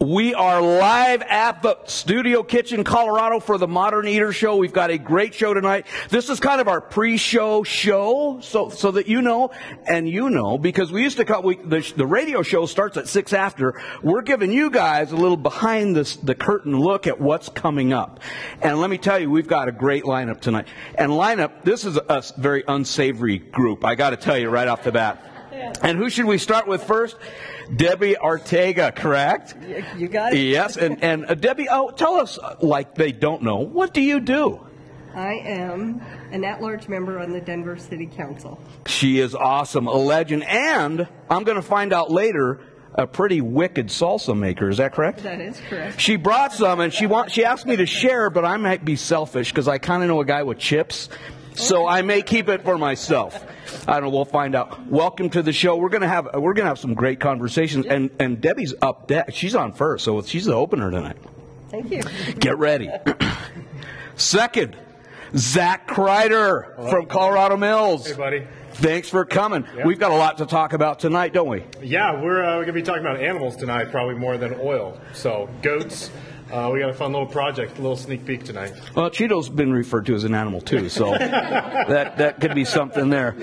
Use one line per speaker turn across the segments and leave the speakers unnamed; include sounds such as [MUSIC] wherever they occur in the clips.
We are live at the Studio Kitchen, Colorado for the Modern Eater Show. We've got a great show tonight. This is kind of our pre-show show, so so that you know and you know because we used to call we, the, the radio show starts at six after. We're giving you guys a little behind the the curtain look at what's coming up. And let me tell you, we've got a great lineup tonight. And lineup, this is a very unsavory group. I got to tell you right off the bat. And who should we start with first? Debbie Ortega, correct?
You got it.
Yes, and and uh, Debbie, oh, tell us uh, like they don't know. What do you do?
I am an at-large member on the Denver City Council.
She is awesome, a legend, and I'm going to find out later. A pretty wicked salsa maker, is that correct?
That is correct.
She brought some, and she want she asked me to share, but I might be selfish because I kind of know a guy with chips, so I may keep it for myself. I don't know. We'll find out. Welcome to the show. We're gonna have we're gonna have some great conversations, and and Debbie's up deck. She's on first, so she's the opener tonight.
Thank you.
Get ready. [COUGHS] Second, Zac Kreider from Colorado Mills.
Hey, buddy.
Thanks for coming. We've got a lot to talk about tonight, don't we?
Yeah, we're, uh, we're going to be talking about animals tonight, probably more than oil. So, goats. Uh, we got a fun little project, a little sneak peek tonight.
Well, Chito's been referred to as an animal too, so [LAUGHS] that that could be something there.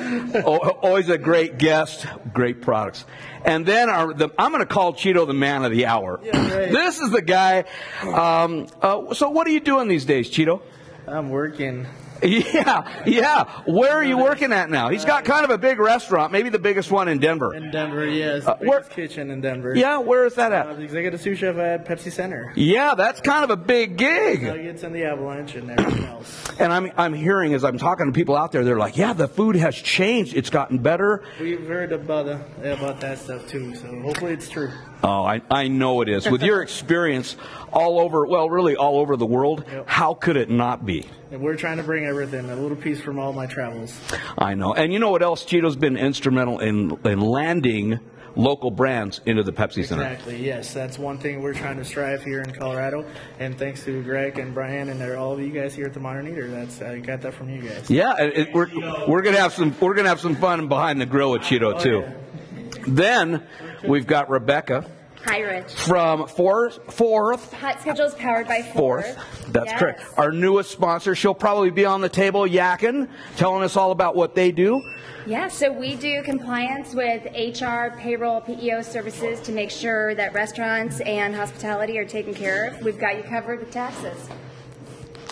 O- always a great guest, great products. And then our, the, I'm going to call Chito the man of the hour. This is the guy. Um, uh, so, what are you doing these days, Cheeto?
I'm working.
Yeah, yeah. Where are you working at now? He's got kind of a big restaurant, maybe the biggest one in Denver.
In Denver, yes.
Uh, where-
kitchen in Denver.
Yeah, where is that at?
the executive sous chef at Pepsi Center.
Yeah, that's kind of a big gig.
Nuggets and the Avalanche and everything else.
And I'm I'm hearing as I'm talking to people out there, they're like, "Yeah, the food has changed. It's gotten better."
We've heard about uh, about that stuff too, so hopefully it's true.
Oh, I, I know it is. With your [LAUGHS] experience all over, well, really all over the world, how could it not be?
And we're trying to bring everything, a little piece from all my travels.
I know. And you know what else? Chito's been instrumental in, in landing local brands into the Pepsi Center.
Exactly. Yes, that's one thing we're trying to strive here in Colorado. And thanks to Greg and Brian and all of you guys here at the Modern Eater, that's I got that from you guys.
Yeah, it, it- we're, we're gonna have some we're gonna have some fun behind the grill with Cheeto oh, too. Then we've got Rebecca
Hi, Rich.
from Fourth Fourth
Hot Schedules powered by Fourth.
Fourth. That's
Yes.
correct. Our newest sponsor. She'll probably be on the table yakking, telling us all about what they do.
Yeah, so we do compliance with HR, payroll, PEO services to make sure that restaurants and hospitality are taken care of. We've got you covered with taxes.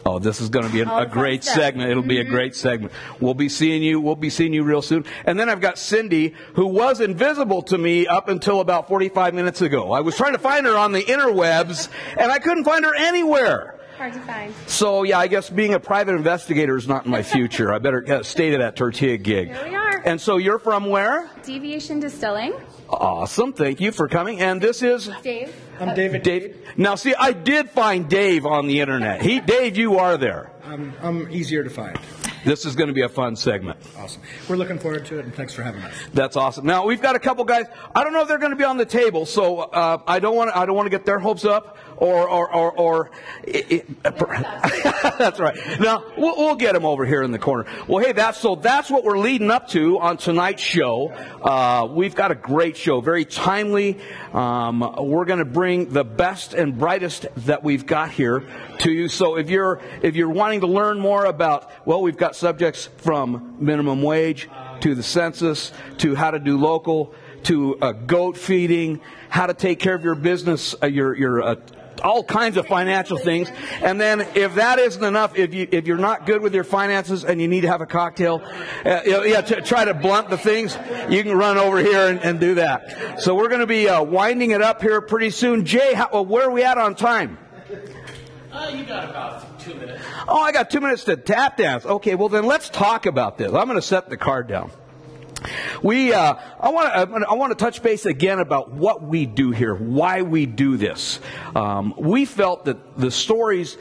Oh, this is going to be a, a great.
Mm-hmm.
segment. It'll be a great segment. We'll be seeing you. We'll be seeing you real soon. And then I've got Cindy, who was invisible to me up until about 45 minutes ago. I was trying to find her on the interwebs, and I couldn't find her anywhere.
Hard to find.
So yeah, I guess being a private investigator is not in my future. I better uh, stay to that tortilla gig.
Here we are.
And so you're from where?
Deviation Distilling.
Awesome. Thank you for coming. And this is
Dave.
I'm David.
Dave. Now, see, I did find Dave on the internet. He, Dave, you are there.
I'm, I'm easier to find.
This is going to be a fun segment.
Awesome. We're looking forward to it, and thanks for having us.
That's awesome. Now we've got a couple guys. I don't know if they're going to be on the table, so uh, I don't want I don't want to get their hopes up or or or. or it, it, [LAUGHS] that's right. Now we'll, we'll get them over here in the corner. Well, hey, that's so that's what we're leading up to on tonight's show. Uh, we've got a great show, very timely. Um, we're going to bring the best and brightest that we've got here to you. So if you're if you're wanting to learn more about, well, we've got subjects from minimum wage to the census to how to do local to uh, goat feeding, how to take care of your business, uh, your your uh, all kinds of financial things. And then if that isn't enough, if you if you're not good with your finances and you need to have a cocktail, uh, yeah, to try to blunt the things, you can run over here and, and do that. So we're going to be uh, winding it up here pretty soon. Jay, how, uh, where are we at on time?
Uh, you got about two minutes.
Oh, I got two minutes to tap dance. Okay, well then let's talk about this. I'm going to set the card down. We, uh, I want to, I want to touch base again about what we do here, why we do this. Um, we felt that the stories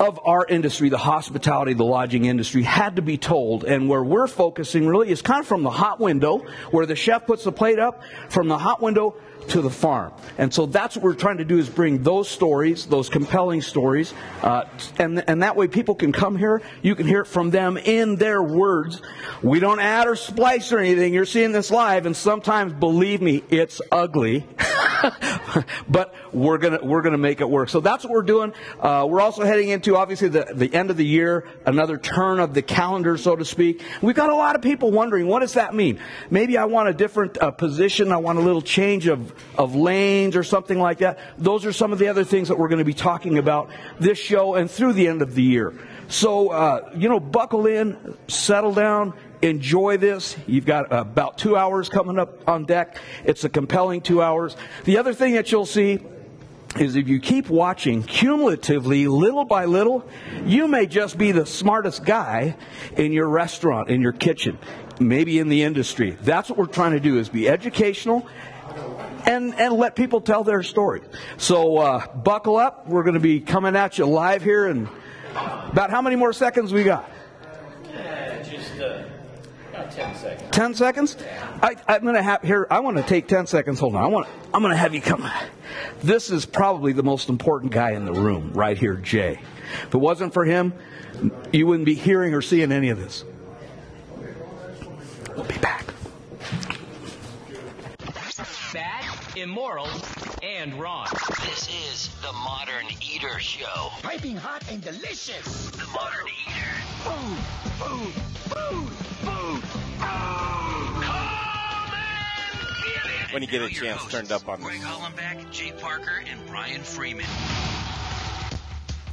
of our industry, the hospitality, the lodging industry, had to be told. And where we're focusing really is kind of from the hot window, where the chef puts the plate up, from the hot window to the farm. And so that's what we're trying to do is bring those stories, those compelling stories, uh, and, and that way people can come here, you can hear it from them in their words. We don't add or splice or anything. You're seeing this live, and sometimes, believe me, it's ugly. [LAUGHS] but we're gonna we're gonna make it work. So that's what we're doing. Uh, we're also heading into obviously the the end of the year, another turn of the calendar, so to speak. We've got a lot of people wondering what does that mean. Maybe I want a different uh, position. I want a little change of of lanes or something like that. Those are some of the other things that we're going to be talking about this show and through the end of the year. So uh, you know, buckle in, settle down enjoy this. You've got about two hours coming up on deck. It's a compelling two hours. The other thing that you'll see is if you keep watching cumulatively, little by little, you may just be the smartest guy in your restaurant, in your kitchen, maybe in the industry. That's what we're trying to do is be educational and, and let people tell their story. So uh, buckle up. We're going to be coming at you live here in about how many more seconds we got?
Just uh, about 10 seconds.
10 seconds? I, I'm going to have here, I want to take 10 seconds. Hold on. I want, I'm going to have you come. This is probably the most important guy in the room right here, Jay. If it wasn't for him, you wouldn't be hearing or seeing any of this. We'll be back.
Immoral, and wrong.
This is the Modern Eater Show.
Piping hot and delicious.
The Modern Eater.
Food, food, food, food, food.
When you get a chance
hosts,
turned up on
Greg
this.
Hollenbeck, Jay Parker, and Brian Freeman.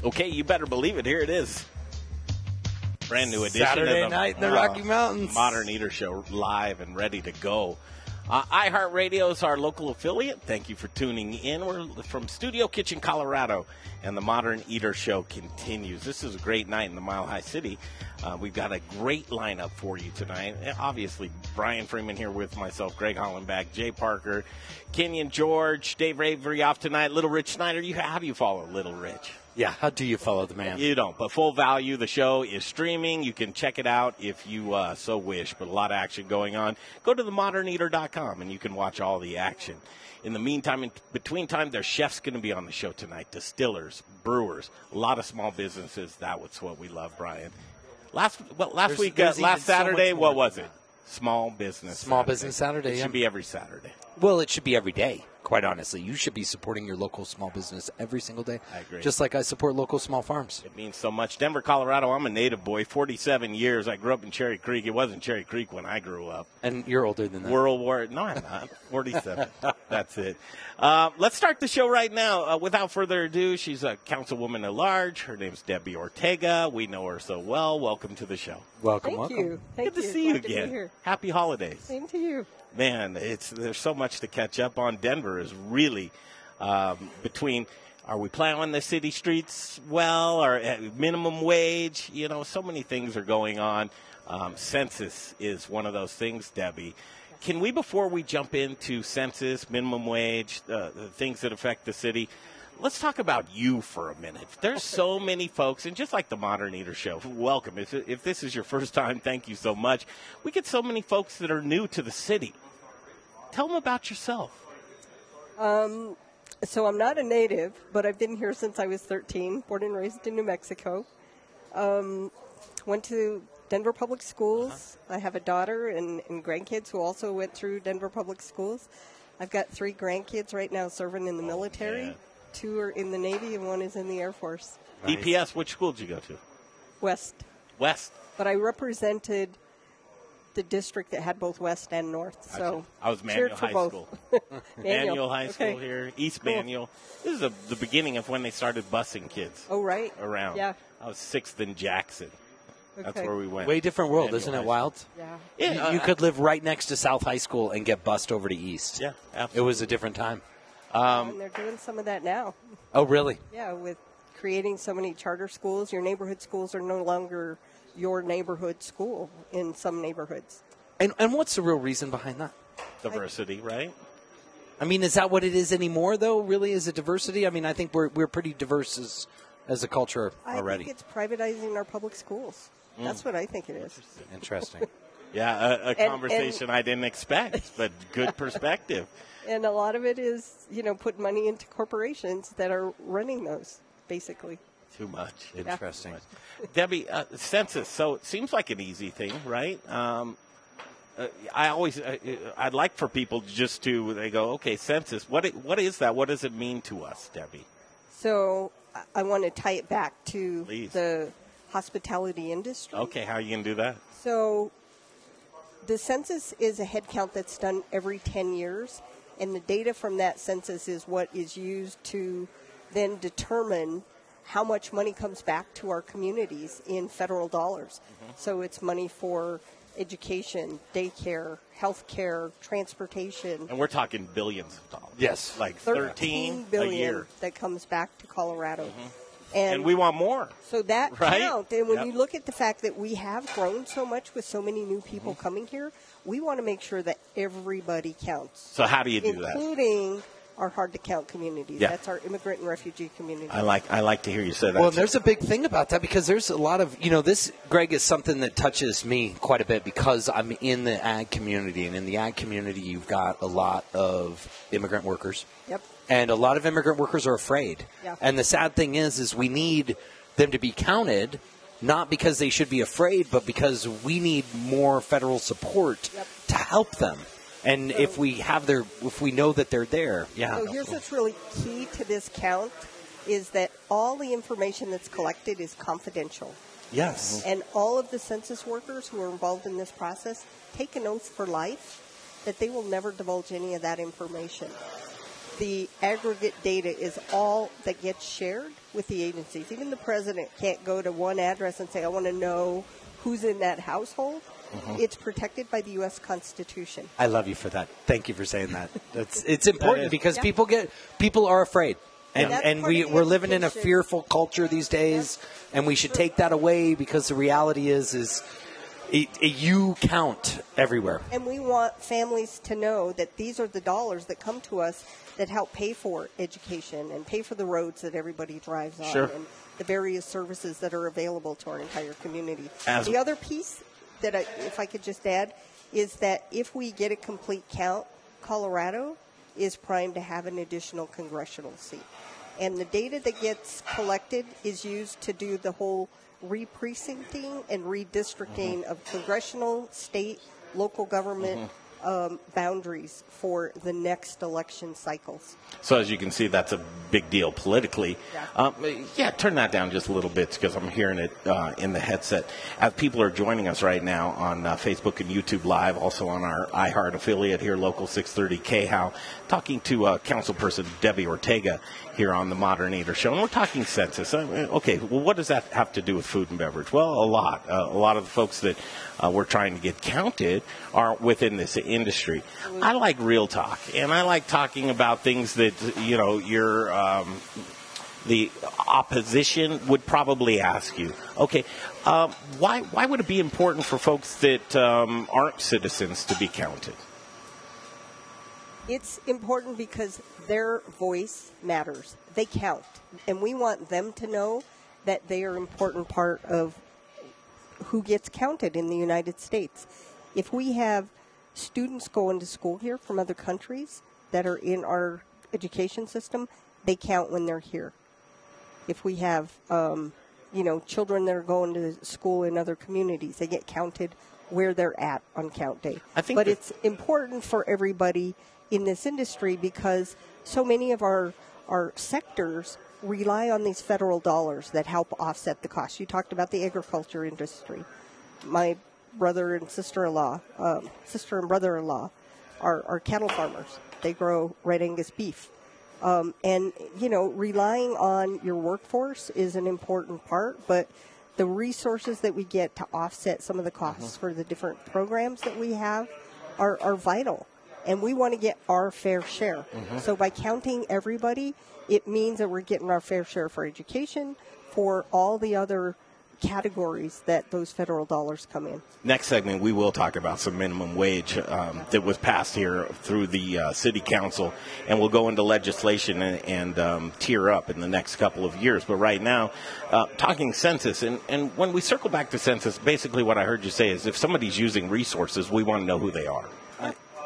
Okay, you better believe it. Here it is. Brand new edition
Saturday
of the,
night in the
uh,
Rocky Mountains.
Modern Eater Show live and ready to go. Uh, iHeartRadio is our local affiliate. Thank you for tuning in. We're from Studio Kitchen, Colorado, and the Modern Eater Show continues. This is a great night in the Mile High City. Uh, we've got a great lineup for you tonight. Obviously, Brian Freeman here with myself, Greg Hollenbach, Jay Parker, Kenyon George, Dave Avery off tonight, Little Rich Snyder. You how do you follow Little Rich?
Yeah, how do you follow the man?
You don't, but full value. The show is streaming. You can check it out if you uh, so wish. But a lot of action going on. Go to themoderneater.com and you can watch all the action. In the meantime, in between time, there's chefs going to be on the show tonight. Distillers, brewers, a lot of small businesses. That's what we love, Brian. Last well, last
There's-
week, uh,
there's even
last Saturday,
more
what was it? Small business.
Small Business Saturday,
It
yeah.
should be every Saturday.
Well, it should be every day. Quite honestly, you should be supporting your local small business every single day.
I agree.
Just like I support local small farms.
It means so much. Denver, Colorado. I'm a native boy. 47 years. I grew up in Cherry Creek. It wasn't Cherry Creek when I grew up.
And you're older than that.
World War. No, I'm not. 47. [LAUGHS] That's it. Uh, let's start the show right now. Uh, without further ado, she's a councilwoman at large. Her name's Debbie Ortega. We know her so well. Welcome to the show.
welcome,
Thank
welcome.
you. Thank
Good to
you.
see you
Glad to be
again. Happy holidays.
Same to you.
Man, it's there's so much to catch up on. Denver is really um, between. Are we plowing the city streets well? Or uh, minimum wage? You know, so many things are going on. Um, census is one of those things, Debbie. Can we, before we jump into census, minimum wage, uh, the things that affect the city, let's talk about you for a minute. There's so many folks, and just like the Modern Eater Show, welcome. If, if this is your first time, thank you so much. We get so many folks that are new to the city. Tell them about yourself.
So I'm not a native, but I've been here since I was 13, born and raised in New Mexico. Um, went to Denver Public Schools. I have a daughter and, and grandkids who also went through Denver Public Schools. I've got three grandkids right now serving in the military.
yeah.
Two are in the Navy and one is in the Air Force.
DPS, which school did you go to?
West.
West.
But I represented the district that had both West and North. So
I was
cheered
Manual High
both.
School.
Manual. [LAUGHS]
Manual High School
Okay.
here, East
Cool.
Manual. This is a, the beginning of when they started busing kids
Oh, right.
around.
Yeah.
I was sixth in Jackson. That's where we went.
Way different world,
Manual
isn't it wild?
Yeah.
Yeah,
you, you could live right next to South High School and get bussed over to East.
Yeah, absolutely.
It was a different time.
And they're doing some of that now.
Oh, really?
Yeah, with creating so many charter schools, your neighborhood schools are no longer your neighborhood school in some neighborhoods.
And, and what's the real reason behind that?
diversity, right?
I mean, is that what it is anymore, though? Really, is it diversity? I mean, I think we're, we're pretty diverse as, as a culture
I
already.
think it's privatizing our public schools.
Mm.
That's what I think it is.
Interesting. [LAUGHS]
Yeah, a, a
and-
conversation I didn't expect, but good [LAUGHS] perspective.
And a lot of it is, you know, put money into corporations that are running those, basically.
Too much.
Interesting.
Debbie, uh, census. So it seems like an easy thing, right? Um, uh, I always, uh, I'd like for people just to, they go, okay, census. What, what is that? What does it mean to us, Debbie?
So I- want to tie it back to
Please.
the hospitality industry.
Okay, how are you going to do that?
So the census is a head count that's done every 10 years, and the data from that census is what is used to then determine how much money comes back to our communities in federal dollars. So it's money for education, daycare, health care, transportation.
And we're talking billions of dollars.
Yes.
Like
13
13 a year. Mm-hmm.
that comes back to Colorado.
And, we want more.
So that [LAUGHS]
Right?
count, and when
Yep.
you look at the fact that we have grown so much with so many new people
Mm-hmm.
coming here, we want to make sure that everybody counts.
So how do you do that?
Including our hard to count communities.
Yeah.
That's our immigrant and refugee community.
I like, I like to hear you say that.
Well, and there's a big thing about that because there's a lot of, you know, this, Greg, is something that touches me quite a bit because I'm in the ag community. And in the ag community, you've got a lot of immigrant workers.
Yep.
And a lot of immigrant workers are afraid.
Yeah.
And the sad thing is, is we need them to be counted, not because they should be afraid, but because we need more federal support to help them. And if we have their, if we know that they're there, yeah.
So here's what's really key to this count is that all the information that's collected is confidential.
Yes. Mm-hmm.
And all of the census workers who are involved in this process take an oath for life that they will never divulge any of that information. The aggregate data is all that gets shared with the agencies. Even the president can't go to one address and say, I want to know who's in that household.
Mhm.
It's protected by the U.S. Constitution.
I love you for that. Thank you for saying that. [LAUGHS] That's it's important
is-
because
Yeah.
people get people are afraid. And,
That's
and
part
we, we're living in a fearful culture these days, and we should take that away because the reality is, is it, it- you count everywhere.
And we want families to know that these are the dollars that come to us that help pay for education and pay for the roads that everybody drives on
Sure.
and the various services that are available to our entire community.
As-
the other piece that, I, if I could just add, is that if we get a complete count, Colorado is primed to have an additional congressional seat. And the data that gets collected is used to do the whole re-precincting and redistricting of congressional, state, local government um, boundaries for the next election cycles.
So as you can see, that's a big deal politically. Um, yeah, turn that down just a little bit because I'm hearing it uh, in the headset. As people are joining us right now on uh, Facebook and YouTube Live, also on our iHeart affiliate here, Local 630 KHOW, talking to uh, Councilperson Debbie Ortega here on the Modern Eater Show. And we're talking census. Uh, okay, well, what does that have to do with food and beverage? Well, a lot. Uh, a lot of the folks that uh, we're trying to get counted are within this industry. I like real talk, and I like talking about things that you know your um, the opposition would probably ask you. Okay, um, why why would it be important for folks that um, aren't citizens to be counted?
It's important because their voice matters. They count. And we want them to know that they are an important part of who gets counted in the United States. If we have students going to school here from other countries that are in our education system, they count when they're here. If we have, um, you know, children that are going to school in other communities, they get counted where they're at on count day.
I think
but it's important for everybody in this industry because so many of our our sectors rely on these federal dollars that help offset the cost. You talked about the agriculture industry. My brother and sister-in-law, um, sister and brother-in-law, are, are cattle farmers. They grow red Angus beef. Um, and, you know, relying on your workforce is an important part, but the resources that we get to offset some of the costs for the different programs that we have are, are vital. And we want to get our fair share.
Mhm.
So by counting everybody, it means that we're getting our fair share for education, for all the other categories that those federal dollars come in.
Next segment, we will talk about some minimum wage um, that was passed here through the uh, city council, and we'll go into legislation and, and um, tier up in the next couple of years. But right now, uh, talking census, and, and when we circle back to census, basically what I heard you say is if somebody's using resources, we want to know who they are.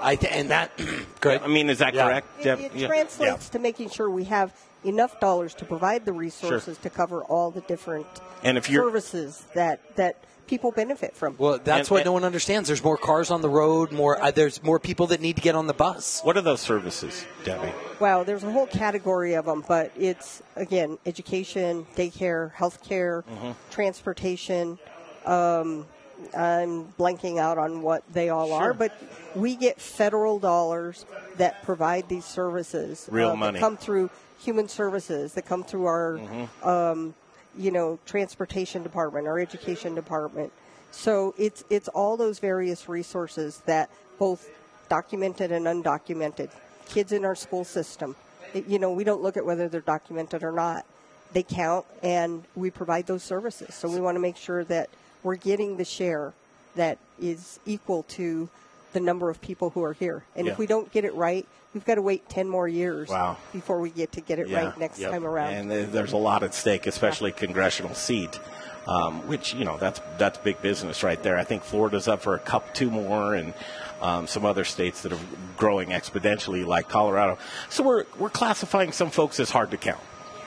I, I th- and that [CLEARS THROAT] good.
I mean, is that correct?
It,
Deb?
it
Yeah.
translates to making sure we have enough dollars to provide the resources to cover all the different
And if
services that that people benefit from.
Well, that's
And-
what
and-
no one understands. There's more cars on the road. More. Uh, there's more people that need to get on the bus.
What are those services, Debbie?
Wow, there's a whole category of them, but it's again education, daycare, healthcare,
Mm-hmm.
transportation. Um, I'm blanking out on what they all
Sure.
are, but we get federal dollars that provide these services.
Real
uh,
money.
that come through human services, that come through our,
Mm-hmm.
um, you know, transportation department, our education department. So it's it's all those various resources that both documented and undocumented kids in our school system. You know, we don't look at whether they're documented or not. They count, and we provide those services. So we want to make sure that we're getting the share that is equal to the number of people who are here. And
Yeah.
if we don't get it right, we've got to wait 10 more years
Wow.
before we get to get it right next
yep.
time around.
And there's a lot at stake, especially congressional seat, um, which you know that's that's big business right there. I think Florida's up for a cup, two more, and um, some other states that are growing exponentially, like Colorado. So we're we're classifying some folks as hard to count,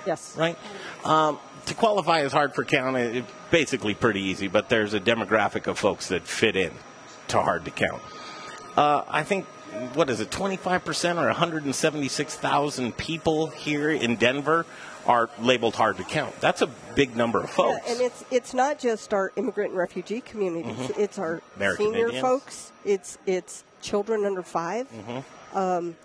yes.
right? Um, to qualify as hard for count, it, it- basically pretty easy, but there's a demographic of folks that fit in to hard to count. Uh, I think what is it, 25% or 176,000 people here in Denver are labeled hard to count. That's a big number of folks.
Yeah, and it's it's not just our immigrant and refugee communities.
Mhm.
It's our
American
senior
Indians.
folks. It's it's children under 5
Mhm.
Um,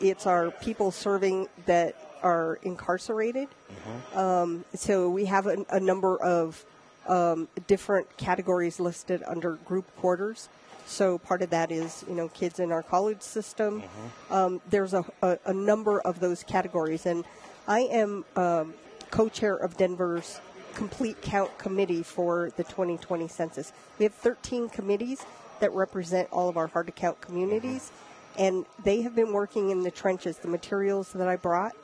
it's our people serving that are incarcerated.
Mm-hmm.
Um, so we have a, a number of um, different categories listed under group quarters. So part of that is you know kids in our college system.
Mm-hmm.
Um, there's a, a, a number of those categories, and I am um, co-chair of Denver's complete count committee for the 2020 census. We have 13 committees that represent all of our hard to count communities, and they have been working in the trenches. The materials that I brought,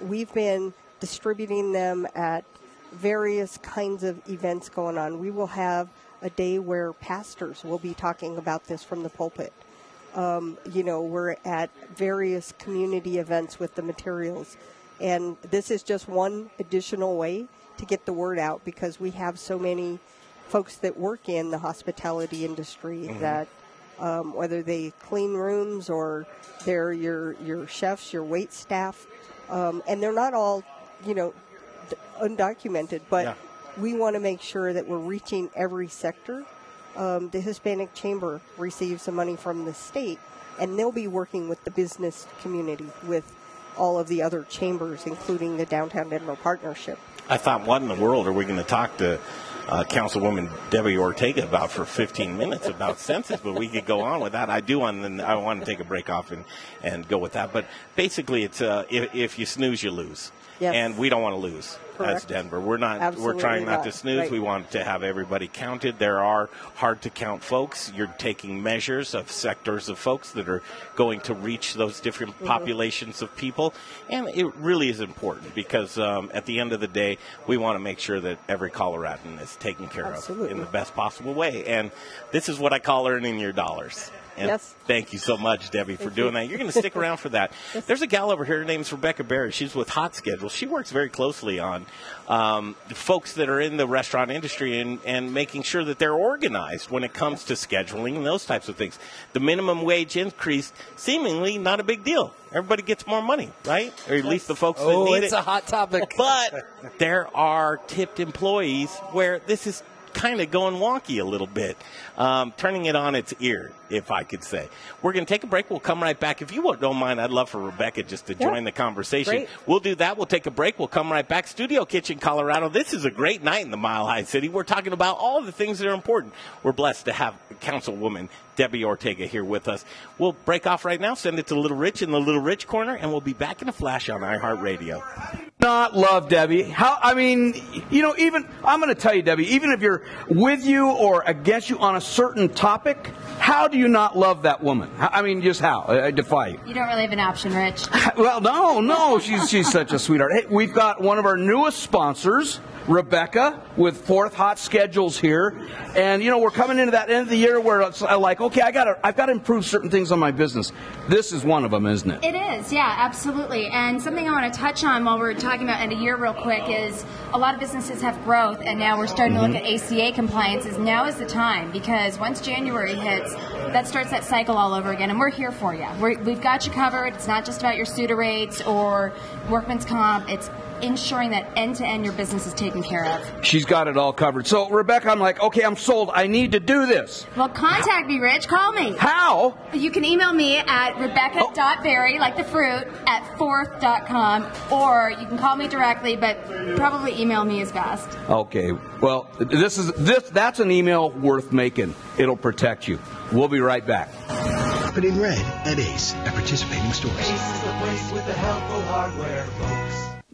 we've been distributing them at various kinds of events going on. We will have a day where pastors will be talking about this from the pulpit. Um, you know, we're at various community events with the materials. And this is just one additional way to get the word out because we have so many folks that work in the hospitality industry
Mhm.
that um, whether they clean rooms or they're your, your chefs, your wait staff, um, and they're not all, you know, d- undocumented, but
Yeah.
we want to make sure that we're reaching every sector. Um, the Hispanic Chamber receives some money from the state, and they'll be working with the business community, with all of the other chambers, including the Downtown Denver Partnership.
I thought, what in the world are we going to talk to uh, Councilwoman Debbie Ortega about for 15 minutes about census? But we could go on with that. I do want, and I want to take a break off and, and go with that. But basically, it's uh, if, if you snooze, you lose.
Yes.
And we don't want to lose as Denver. We're not.
Absolutely
we're trying not, to snooze.
Right.
We want to have everybody counted. There are hard to count folks. You're taking measures of sectors of folks that are going to reach those different
Mm-hmm.
populations of people, and it really is important because um, at the end of the day, we want to make sure that every Coloradan is taken care of in the best possible way. And this is what I call earning your dollars. And
Yes.
Thank you so much, Debbie, for doing that. You're going to stick [LAUGHS] around for that. There's a gal over here. Her name's Rebecca Berry. She's with Hot Schedule. She works very closely on um, the folks that are in the restaurant industry and, and making sure that they're organized when it comes to scheduling and those types of things. The minimum wage increase, seemingly not a big deal. Everybody gets more money, right? Or at least the folks that need it.
Oh, it's a hot topic.
But [LAUGHS] there are tipped employees where this is kind of going wonky a little bit, um, turning it on its ear, if I could say. We're going to take a break. We'll come right back. If you don't mind, I'd love for Rebecca just to
Yeah.
join the conversation.
Great.
We'll do that. We'll take a break. We'll come right back. Studio Kitchen, Colorado. This is a great night in the Mile High City. We're talking about all the things that are important. We're blessed to have Councilwoman Debbie Ortega here with us. We'll break off right now, send it to Little Rich in the Little Rich corner, and we'll be back in a flash on iHeartRadio.
not love Debbie? How? I mean, you know, even I'm going to tell you, Debbie. Even if you're with you or against you on a certain topic, how do you not love that woman? I mean, just how? I defy you.
You don't really have an option, Rich. [LAUGHS]
Well, no, no, she's she's such a sweetheart. Hey, we've got one of our newest sponsors, Rebecca, with Fourth Hot Schedules here, and you know we're coming into that end of the year where it's uh, like, okay, I got to I've got to improve certain things on my business. This is one of them, isn't it?
It is, yeah, absolutely. And something I want to touch on while we're talking about end of year real quick is a lot of businesses have growth, and now we're starting to look at ACA compliances. Now is the time because once January hits, that starts that cycle all over again, and we're here for you. We're, we've got you covered. It's not just about your SUTA rates or workman's comp. It's ensuring that end to end your business is taken care of.
She's got it all covered. So Rebecca, I'm like, okay, I'm sold. I need to do this.
Well, contact me, Rich. Call me.
How?
You can email me at rebecca.berry, oh. like the fruit, at fourth.com, or you can call me directly, but probably email me is best.
Okay. Well, this is this that's an email worth making. It'll protect you. We'll be right back.
But in red at Ace at participating stores.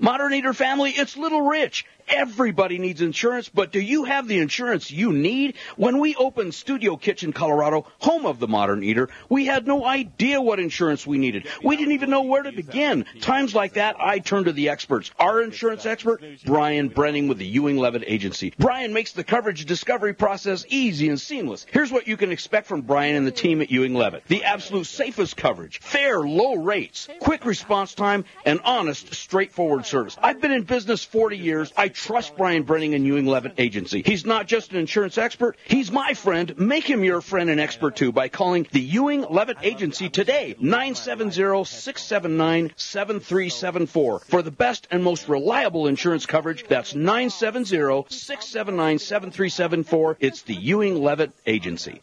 Modern Eater family, it's Little Rich. Everybody needs insurance, but do you have the insurance you need? When we opened Studio Kitchen, Colorado, home of the Modern Eater, we had no idea what insurance we needed. We didn't even know where to begin. Times like that, I turn to the experts. Our insurance expert, Brian Brenning with the Ewing Leavitt Agency. Brian makes the coverage discovery process easy and seamless. Here's what you can expect from Brian and the team at Ewing Leavitt. The absolute safest coverage, fair, low rates, quick response time, and honest, straightforward service. I've been in business 40 years. I trust Brian Brenning and Ewing Leavitt Agency. He's not just an insurance expert, he's my friend. Make him your friend and expert too by calling the Ewing Leavitt Agency today, 970-679-7374. For the best and most reliable insurance coverage, that's 970-679-7374. It's the Ewing Leavitt Agency.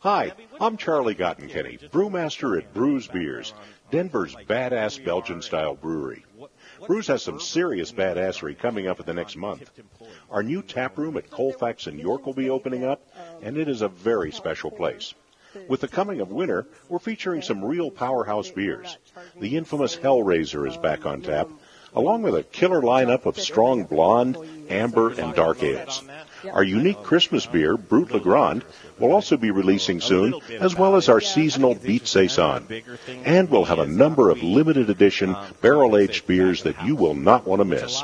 Hi, I'm Charlie Gottenkieny, brewmaster at Bruz Beers, Denver's badass Belgian style brewery. Bruz has some serious badassery coming up in the next month. Our new tap room at Colfax in York will be opening up, and it is a very special place. With the coming of winter, we're featuring some real powerhouse beers. The infamous Hellraiser is back on tap, along with a killer lineup of strong blonde, amber, and dark ales. Our unique Christmas beer, Brut Le Grand, will also be releasing soon, as well as our seasonal Beat Saison. And we'll have a number of limited edition barrel-aged beers that you will not want to miss.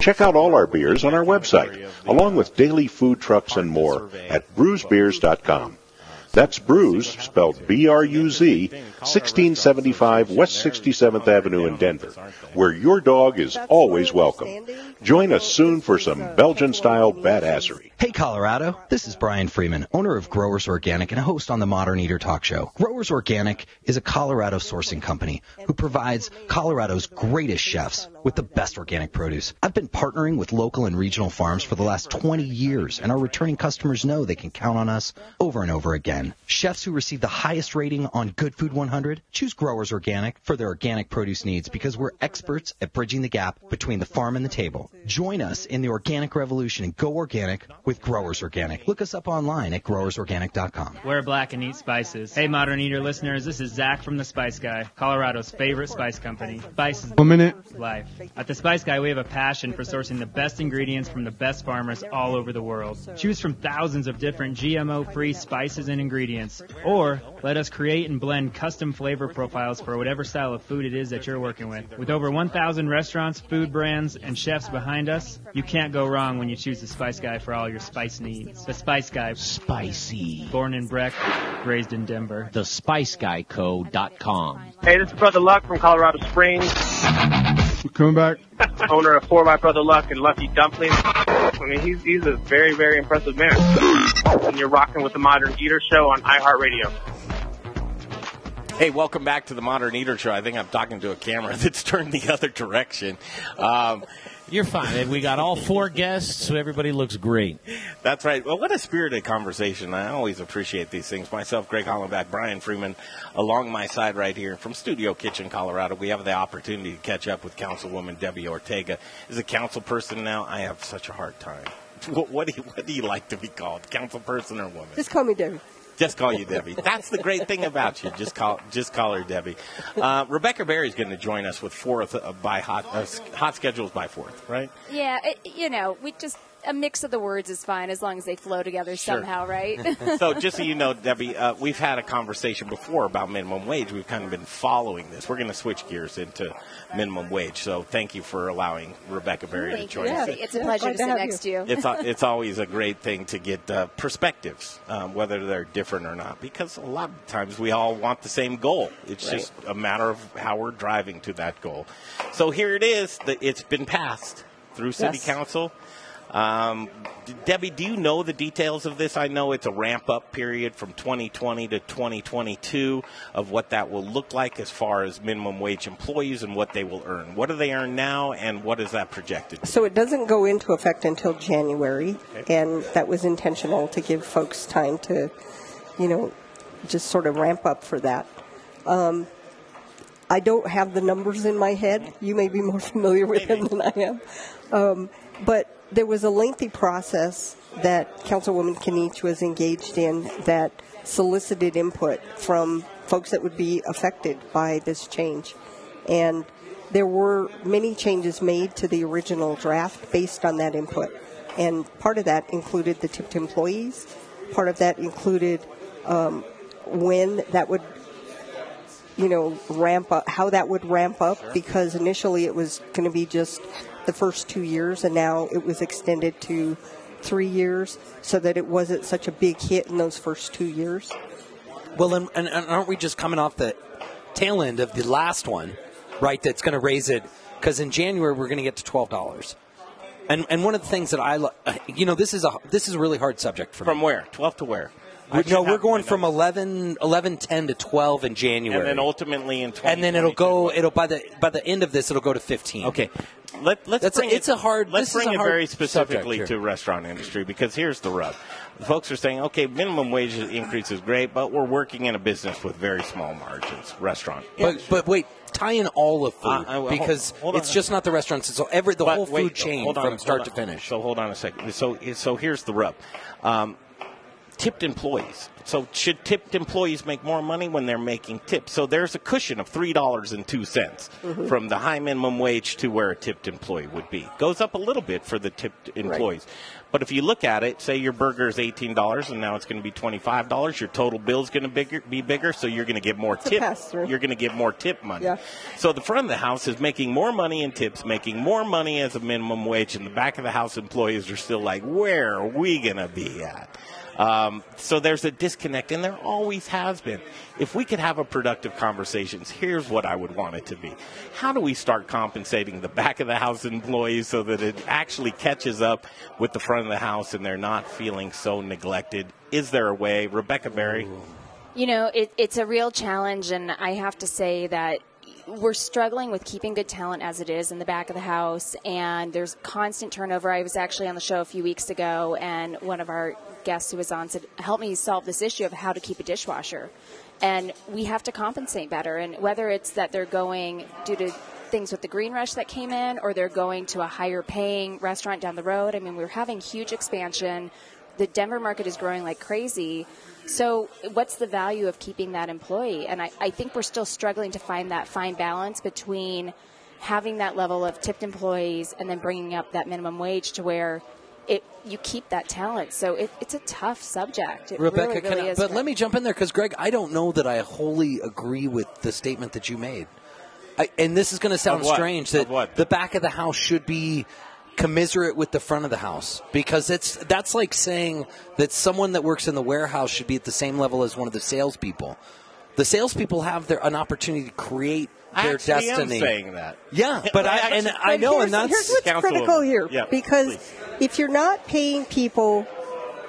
Check out all our beers on our website, along with daily food trucks and more at bruzbeers.com. That's Bruz, spelled B-R-U-Z, 1675 West 67th Avenue in Denver, where your dog is always welcome. Join us soon for some Belgian-style badassery.
Hey Colorado, this is Brian Freeman, owner of Growers Organic and a host on the Modern Eater Talk Show. Growers Organic is a Colorado sourcing company who provides Colorado's greatest chefs with the best organic produce. I've been partnering with local and regional farms for the last 20 years, and our returning customers know they can count on us over and over again. Chefs who receive the highest rating on Good Food 100 choose Growers Organic for their organic produce needs because we're experts at bridging the gap between the farm and the table. Join us in the organic revolution and go organic with Growers Organic. Look us up online at growersorganic.com.
Wear black and eat spices. Hey, Modern Eater listeners, this is Zach from The Spice Guy, Colorado's favorite spice company. Spice is
One minute.
life. At The Spice Guy, we have a passion for sourcing the best ingredients from the best farmers all over the world. Choose from thousands of different GMO-free spices and ingredients, or let us create and blend custom flavor profiles for whatever style of food it is that you're working with. With over 1,000 restaurants, food brands, and chefs behind us, you can't go wrong when you choose The Spice Guy for all your spice needs. The Spice Guy.
Spicy.
Born in Breck, raised in Denver.
TheSpiceGuyCo.com.
Hey, this is Brother Luck from Colorado Springs,
We're coming back.
owner of 4 by Brother Luck and Lucky Dumplings. I mean, he's, he's a very, very impressive man. And you're rocking with the Modern Eater Show on iHeartRadio.
Hey, welcome back to the Modern Eater Show. I think I'm talking to a camera [LAUGHS] that's turned the other direction. Um,
You're fine. We got all four guests, so everybody looks great.
That's right. Well, what a spirited conversation. I always appreciate these things. Myself, Greg Hollenbach, Brian Freeman, along my side right here from Studio Kitchen, Colorado. We have the opportunity to catch up with Councilwoman Debbie Ortega. As a council person now, I have such a hard time. [LAUGHS] What, what, do you, what do you like to be called, council person or woman?
Just call me Debbie.
Just call you Debbie. That's the great thing about you. Just call just call her Debbie. Uh, Rebecca Berry is going to join us with fourth uh, by hot uh, hot schedules by fourth, right?
Yeah, it, you know, we just a mix of the words is fine as long as they flow together
Sure.
somehow, right? [LAUGHS] [LAUGHS]
so just so you know, Debbie, uh, we've had a conversation before about minimum wage. We've kind of been following this. We're going to switch gears into minimum wage. So thank you for allowing Rebecca Berry to
Thank
join
you.
us.
It's a pleasure to sit next to you.
it's a, it's [LAUGHS] always a great thing to get uh, perspectives, um, whether they're different or not, because a lot of times we all want the same goal. It's
Right.
just a matter of how we're driving to that goal. So here it is. The, it's been passed through City
Yes.
Council. Um, Debbie, do you know the details of this? I know it's a ramp up period from 2020 to 2022 of what that will look like as far as minimum wage employees and what they will earn. What do they earn now, and what is that projected?
So it doesn't go into effect until January, and that was intentional to give folks time to, you know, just sort of ramp up for that. Um, I don't have the numbers in my head. You may be more [LAUGHS] familiar with them than I am. Um, but there was a lengthy process that Councilwoman Kniech was engaged in that solicited input from folks that would be affected by this change. And there were many changes made to the original draft based on that input. And part of that included the tipped employees, part of that included um, when that would you know, ramp up, how that would ramp up, because initially it was going to be just the first two years, and now it was extended to three years, so that it wasn't such a big hit in those first two years.
Well, and, and, and aren't we just coming off the tail end of the last one, right? That's going to raise it because in January we're going to get to twelve dollars. And and one of the things that I, lo- uh, you know, this is a this is a really hard subject for me.
From where? Twelve to where? I
We-
should
no, we're going from 11, 11, 10 to twelve in January,
And then ultimately in 20
and then it'll go. It'll by the by the end of this, it'll go to fifteen.
Okay, Let, let's
That's a-
bring
it's a hard-
Let's bring it very specifically to restaurant industry because here's the rub. Folks are saying, okay, minimum wage increase is great, but we're working in a business with very small margins, restaurant.
But but wait, tie in all of food
Uh,
because
hold- hold
it's just not the restaurants. It's every the
But
whole food chain
on,
from start
hold
to finish.
So hold on a second. So so here's the rub. Um, tipped employees. So should tipped employees make more money when they're making tips? So there's a cushion of three dollars and two cents
Mhm.
from the high minimum wage to where a tipped employee would be. Goes up a little bit for the tipped employees. But if you look at it, say your burger is eighteen dollars and now it's going to be twenty five dollars. Your total bill is going to bigger, be bigger, so you're going to get more
It's
tip. You're going to get more tip money.
Yeah.
So the front of the house is making more money in tips, making more money as a minimum wage, and the back of the house employees are still like, where are we going to be at? Um, so there's a disconnect, and there always has been. If we could have a productive conversations, here's what I would want it to be. How do we start compensating the back of the house employees so that it actually catches up with the front of the house and they're not feeling so neglected? Is there a way? Rebecca Berry?
You know, it, it's a real challenge, and I have to say that we're struggling with keeping good talent as it is in the back of the house, and there's constant turnover. I was actually on the show a few weeks ago, and one of our guests who was on said, Help me solve this issue of how to keep a dishwasher. And we have to compensate better, and whether it's that they're going due to things with the green rush that came in, or they're going to a higher paying restaurant down the road. I mean, we're having huge expansion. The Denver market is growing like crazy. So, what's the value of keeping that employee? And I, I think we're still struggling to find that fine balance between having that level of tipped employees and then bringing up that minimum wage to where it you keep that talent. So it, it's a tough subject. It
Rebecca,
really,
can
really
I,
is.
but let me jump in there because Greg, I don't know that I wholly agree with the statement that you made. I, and this is going to sound strange that
what?
the back of the house should be commiserate with the front of the house because it's that's like saying that someone that works in the warehouse should be at the same level as one of the salespeople. The salespeople have their an opportunity to create
I
their
actually am
destiny.
saying that.
Yeah, but I and I know,
here's,
and that's
here's what's critical here because if you're not paying people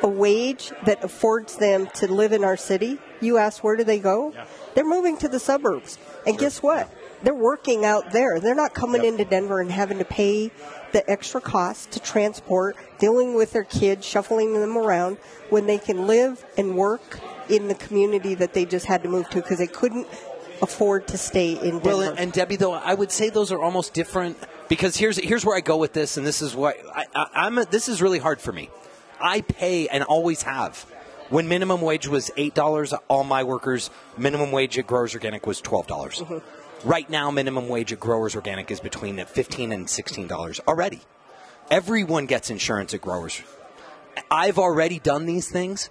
a wage that affords them to live in our city, you ask where do they go? They're moving to the suburbs, and guess what? They're working out there. They're not coming into Denver and having to pay the extra cost to transport, dealing with their kids, shuffling them around when they can live and work in the community that they just had to move to because they couldn't afford to stay in Denver.
Well, and, Debbie, though, I would say those are almost different because here's here's where I go with this, and this is why I, I, I'm. A, this is really hard for me. I pay and always have When minimum wage was eight dollars, all my workers minimum wage at Growers Organic was twelve dollars. Mm-hmm. Right now, minimum wage at Growers Organic is between fifteen and sixteen dollars already. Everyone gets insurance at Growers. I've already done these things,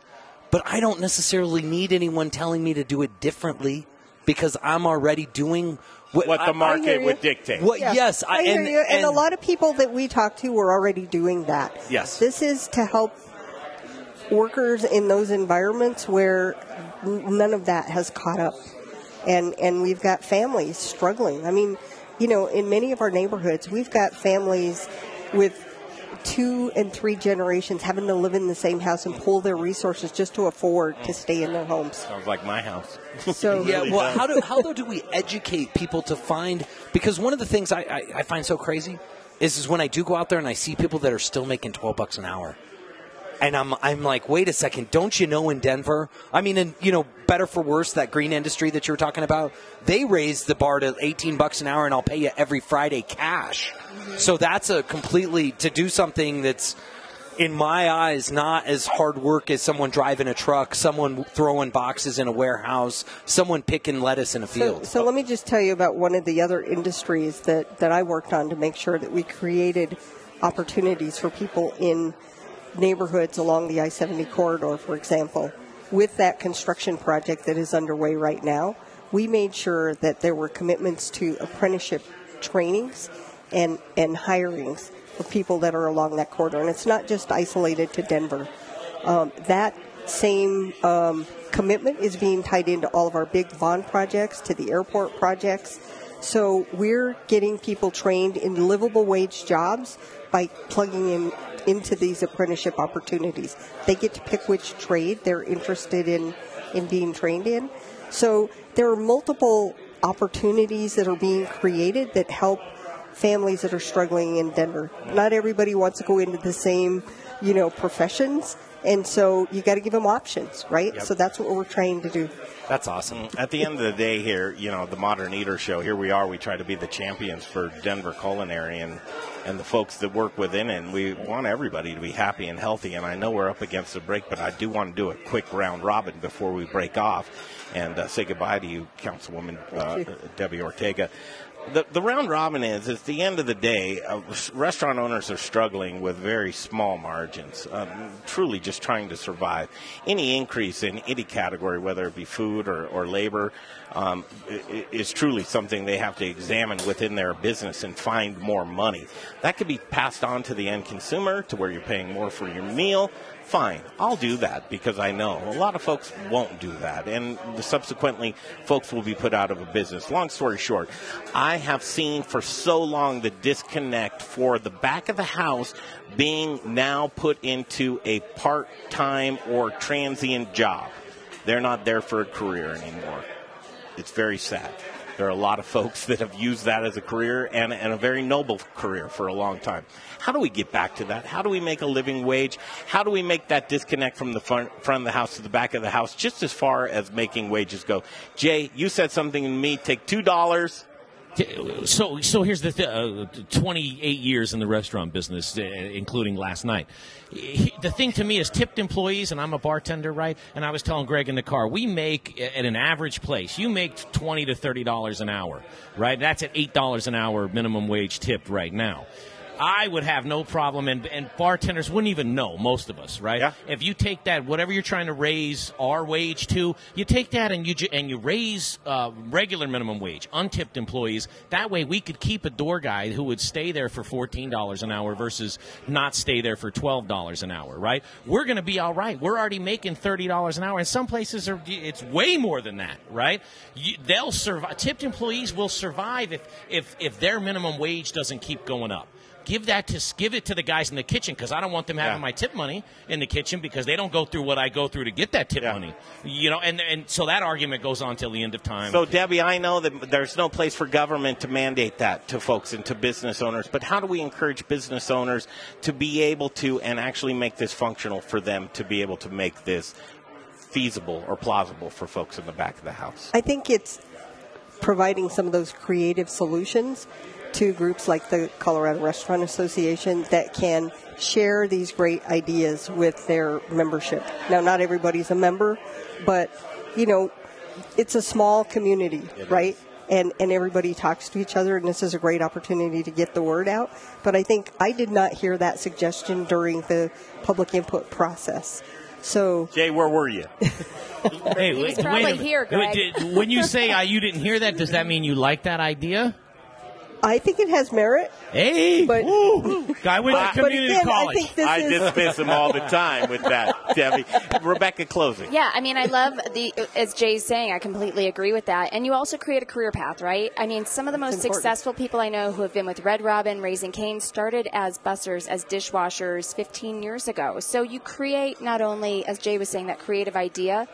but I don't necessarily need anyone telling me to do it differently because I'm already doing what,
What the
I- I
market would dictate.
What, yes,
I, hear
and,
you. And, a lot of people that we talk to were already doing that.
Yes.
This is to help workers in those environments where none of that has caught up. And, and we've got families struggling. I mean, you know, in many of our neighborhoods, we've got families with two and three generations having to live in the same house and pull their resources just to afford to stay in their homes.
Sounds like my house.
So- [LAUGHS]
yeah,
Really
well,
does.
how do how though do we educate people to find? Because one of the things I, I, I find so crazy is is when I do go out there and I see people that are still making twelve bucks an hour, and I'm I'm like, wait a second, don't you know in Denver? I mean, in you know, better for worse, that green industry that you were talking about, they raised the bar to eighteen bucks an hour, and I'll pay you every Friday cash. Mm-hmm. So that's a completely to do something that's in my eyes, not as hard work as someone driving a truck, someone throwing boxes in a warehouse, someone picking lettuce in a
So,
field.
so let me just tell you about one of the other industries that, that I worked on to make sure that we created opportunities for people in neighborhoods along the I 70 corridor, for example. With that construction project that is underway right now, we made sure that there were commitments to apprenticeship trainings and, and hirings for people that are along that corridor. And it's not just isolated to Denver. Um, that same um, commitment is being tied into all of our big bond projects, to the airport projects. So we're getting people trained in livable wage jobs by plugging in into these apprenticeship opportunities. They get to pick which trade they're interested in in being trained in. So there are multiple opportunities that are being created that help families that are struggling in Denver. Not everybody wants to go into the same, you know, professions, and so you got to give them options, right?
Yep.
So that's what we're trying to do.
That's awesome.
At the end of the day, here, you know, the Modern Eater Show. Here we are. We try to be the champions for Denver culinary and and the folks that work within it. And we want everybody to be happy and healthy. And I know we're up against a break, but I do want to do a quick round robin before we break off and uh, say goodbye to you, Councilwoman uh, Debbie Ortega. The, the round robin is, at the end of the day, uh, restaurant owners are struggling with very small margins, um, truly just trying to survive. Any increase in any category, whether it be food or, or labor, um, is truly something they have to examine within their business and find more money. That could be passed on to the end consumer to where you're paying more for your meal. Fine, I'll do that because I know a lot of folks won't do that, and subsequently, folks will be put out of a business. Long story short, I have seen for so long the disconnect for the back of the house being now put into a part time or transient job. They're not there for a career anymore. It's very sad. There are a lot of folks that have used that as a career and, and a very noble career for a long time. How do we get back to that? How do we make a living wage? How do we make that disconnect from the front, front of the house to the back of the house, just as far as making wages go? Jay, you said something to me. Take two dollars.
So, so here's the th- uh, 28 years in the restaurant business, uh, including last night. He- The thing to me is tipped employees, and I'm a bartender, right? And I was telling Greg in the car, we make at an average place, you make 20 to 30 dollars an hour, right? That's at eight dollars an hour minimum wage tipped right now. I would have no problem, and, and bartenders wouldn't even know, most of us, right? If you take that, whatever you're trying to raise our wage to, you take that and you ju- and you raise uh, regular minimum wage, untipped employees. That way, we could keep a door guy who would stay there for fourteen dollars an hour versus not stay there for twelve dollars an hour, right? We're going to be all right. We're already making thirty dollars an hour, and some places are it's way more than that, right? You, they'll survive. Tipped employees will survive if if if their minimum wage doesn't keep going up give that to give it to the guys in the kitchen because I don't want them having my tip money in the kitchen because they don't go through what I go through to get that tip money. You know, and and so that argument goes on till the end of time.
So, Debbie, I know that there's no place for government to mandate that to folks and to business owners, but how do we encourage business owners to be able to and actually make this functional for them to be able to make this feasible or plausible for folks in the back of the house?
I think it's providing some of those creative solutions to groups like the Colorado Restaurant Association that can share these great ideas with their membership. Now, not everybody's a member, but you know, it's a small community, right? And, and everybody talks to each other, and this is a great opportunity to get the word out. But I think I did not hear that suggestion during the public input process. So,
Jay, where were you? [LAUGHS]
Hey,
He's
wait,
probably
wait a-
here, Greg.
did- When you say uh, you didn't hear that, does that mean you like that idea?
I think it has merit.
Hey,
but
guy went to community
again, I
college.
think this
I
is
dismiss him all the time with that, Debbie. Rebecca, closing.
Yeah, I mean, I love the as Jay's saying. I completely agree with that. And you also create a career path, right? I mean, some of the most
important.
successful people I know who have been with Red Robin, Raising Cane, started as bussers, as dishwashers 15 years ago. So you create not only, as Jay was saying, that creative idea.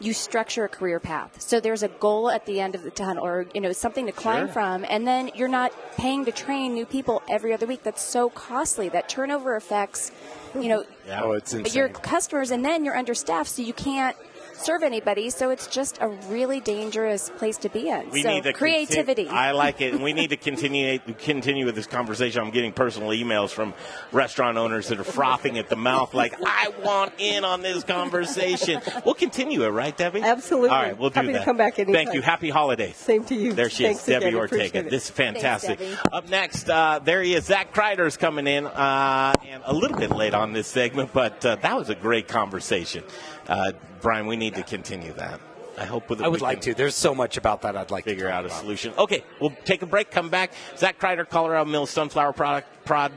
You structure a career path. So there's a goal at the end of the tunnel or, you know, something to climb
Sure.
from. And then you're not paying to train new people every other week. That's so costly. That turnover affects, you know,
Yeah, oh,
your customers and then you're understaffed so you can't serve anybody so it's just a really dangerous place to be in
We
so
need to
creativity
conti- I like it, and we need to continue continue with this conversation. I'm getting personal emails from restaurant owners that are frothing at the mouth, like I want in on this conversation. We'll continue it, right, Debbie?
Absolutely.
All right, we'll do
Happy to
that.
come back anytime.
Thank you. Happy holidays.
Same to you.
There she
Thanks
is, Debbie
again.
Ortega.
Appreciate it.
This is fantastic.
Debbie.
Up next, uh, there he is. Zac Kreider's coming in, uh, and a little bit late on this segment, but uh, that was a great conversation. Uh, Brian, we need to continue that. I hope with
I would like to. There's so much about that I'd like
figure
to figure
out a
about.
solution. Okay, we'll take a break. Come back. Zac Kreider, Colorado Mills Sunflower Product Prod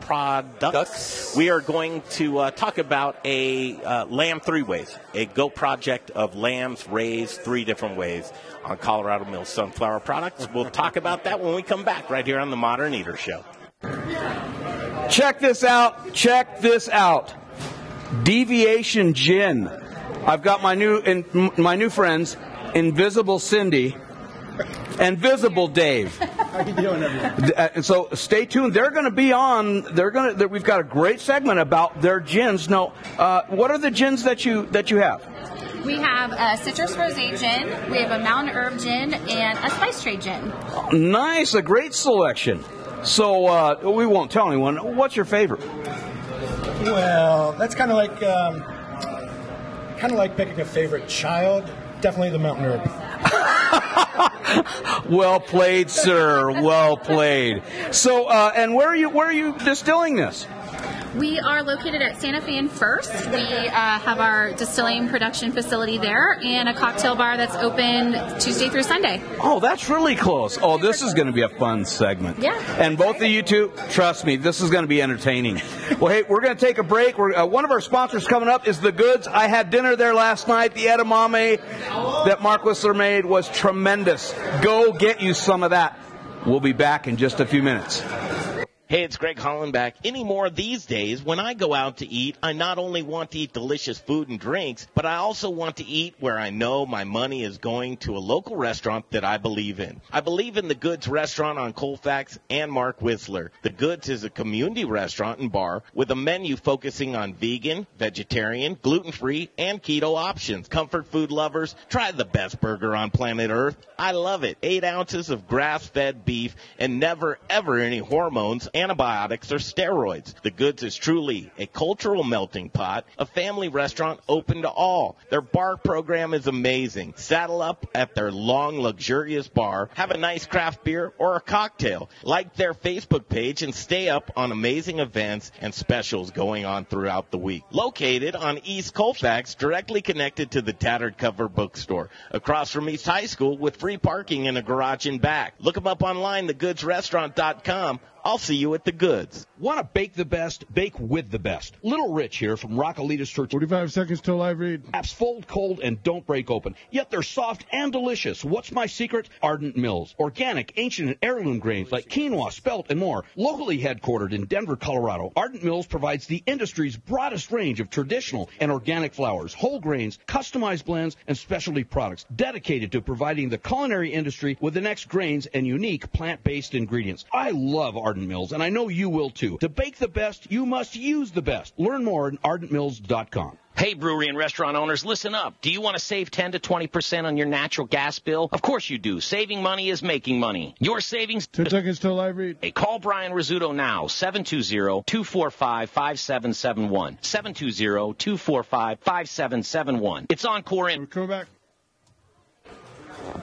Products. We are going to uh, talk about a uh, lamb three ways, a go project of lambs raised three different ways on Colorado Mills Sunflower Products. We'll talk about that when we come back right here on the Modern Eater Show.
Check this out. Check this out. Deviation Gin. I've got my new in, my new friends, Invisible Cindy and Visible Dave. [LAUGHS]
How you doing, everyone?
Uh, and so stay tuned. They're going to be on. They're going to. We've got a great segment about their gins. Now, uh, what are the gins that you that you have?
We have a citrus rosé gin, we have a mountain herb gin, and a spice trade gin.
Nice, a great selection. So uh, we won't tell anyone. What's your favorite?
Well, that's kind of like um, kind of like picking a favorite child. Definitely the mountain herb. [LAUGHS]
Well played, sir. Well played. So, uh, and where are you? Where are you distilling this?
We are located at Santa Fe and First. We uh, have our distilling production facility there and a cocktail bar that's open Tuesday through Sunday.
Oh, that's really close. Oh, this is going to be a fun segment.
Yeah.
And both of you two, trust me, this is going to be entertaining. [LAUGHS] well, hey, we're going to take a break. We're, uh, one of our sponsors coming up is The Goods. I had dinner there last night. The edamame that Mark Whistler made was tremendous. Go get you some of that. We'll be back in just a few minutes.
Hey, it's Greg Hollenbach. Anymore these days, when I go out to eat, I not only want to eat delicious food and drinks, but I also want to eat where I know my money is going to a local restaurant that I believe in. I believe in the Goods restaurant on Colfax and Mark Whistler. The Goods is a community restaurant and bar with a menu focusing on vegan, vegetarian, gluten-free, and keto options. Comfort food lovers, try the best burger on planet Earth. I love it. Eight ounces of grass-fed beef and never ever any hormones antibiotics, or steroids. The Goods is truly a cultural melting pot, a family restaurant open to all. Their bar program is amazing. Saddle up at their long, luxurious bar, have a nice craft beer or a cocktail. Like their Facebook page and stay up on amazing events and specials going on throughout the week. Located on East Colfax, directly connected to the Tattered Cover Bookstore, across from East High School with free parking and a garage in back. Look them up online, thegoodsrestaurant.com. I'll see you at the goods.
Want to bake the best? Bake with the best. Little Rich here from Rockalitas Church.
45 seconds till I read.
Apps fold cold and don't break open. Yet they're soft and delicious. What's my secret? Ardent Mills. Organic, ancient, and heirloom grains like quinoa, spelt, and more. Locally headquartered in Denver, Colorado, Ardent Mills provides the industry's broadest range of traditional and organic flours, whole grains, customized blends, and specialty products dedicated to providing the culinary industry with the next grains and unique plant-based ingredients. I love Ardent
Ardent Mills, and I know you will too. To bake the best, you must use the best. Learn more at ardentmills.com.
Hey, brewery and restaurant owners, listen up. Do you want to save 10 to 20% on your natural gas bill? Of course you do. Saving money is making money. Your savings.
Two seconds till live read.
Hey, call Brian Rizzuto now, 720-245-5771. 720-245-5771. It's Encore in.
Come back.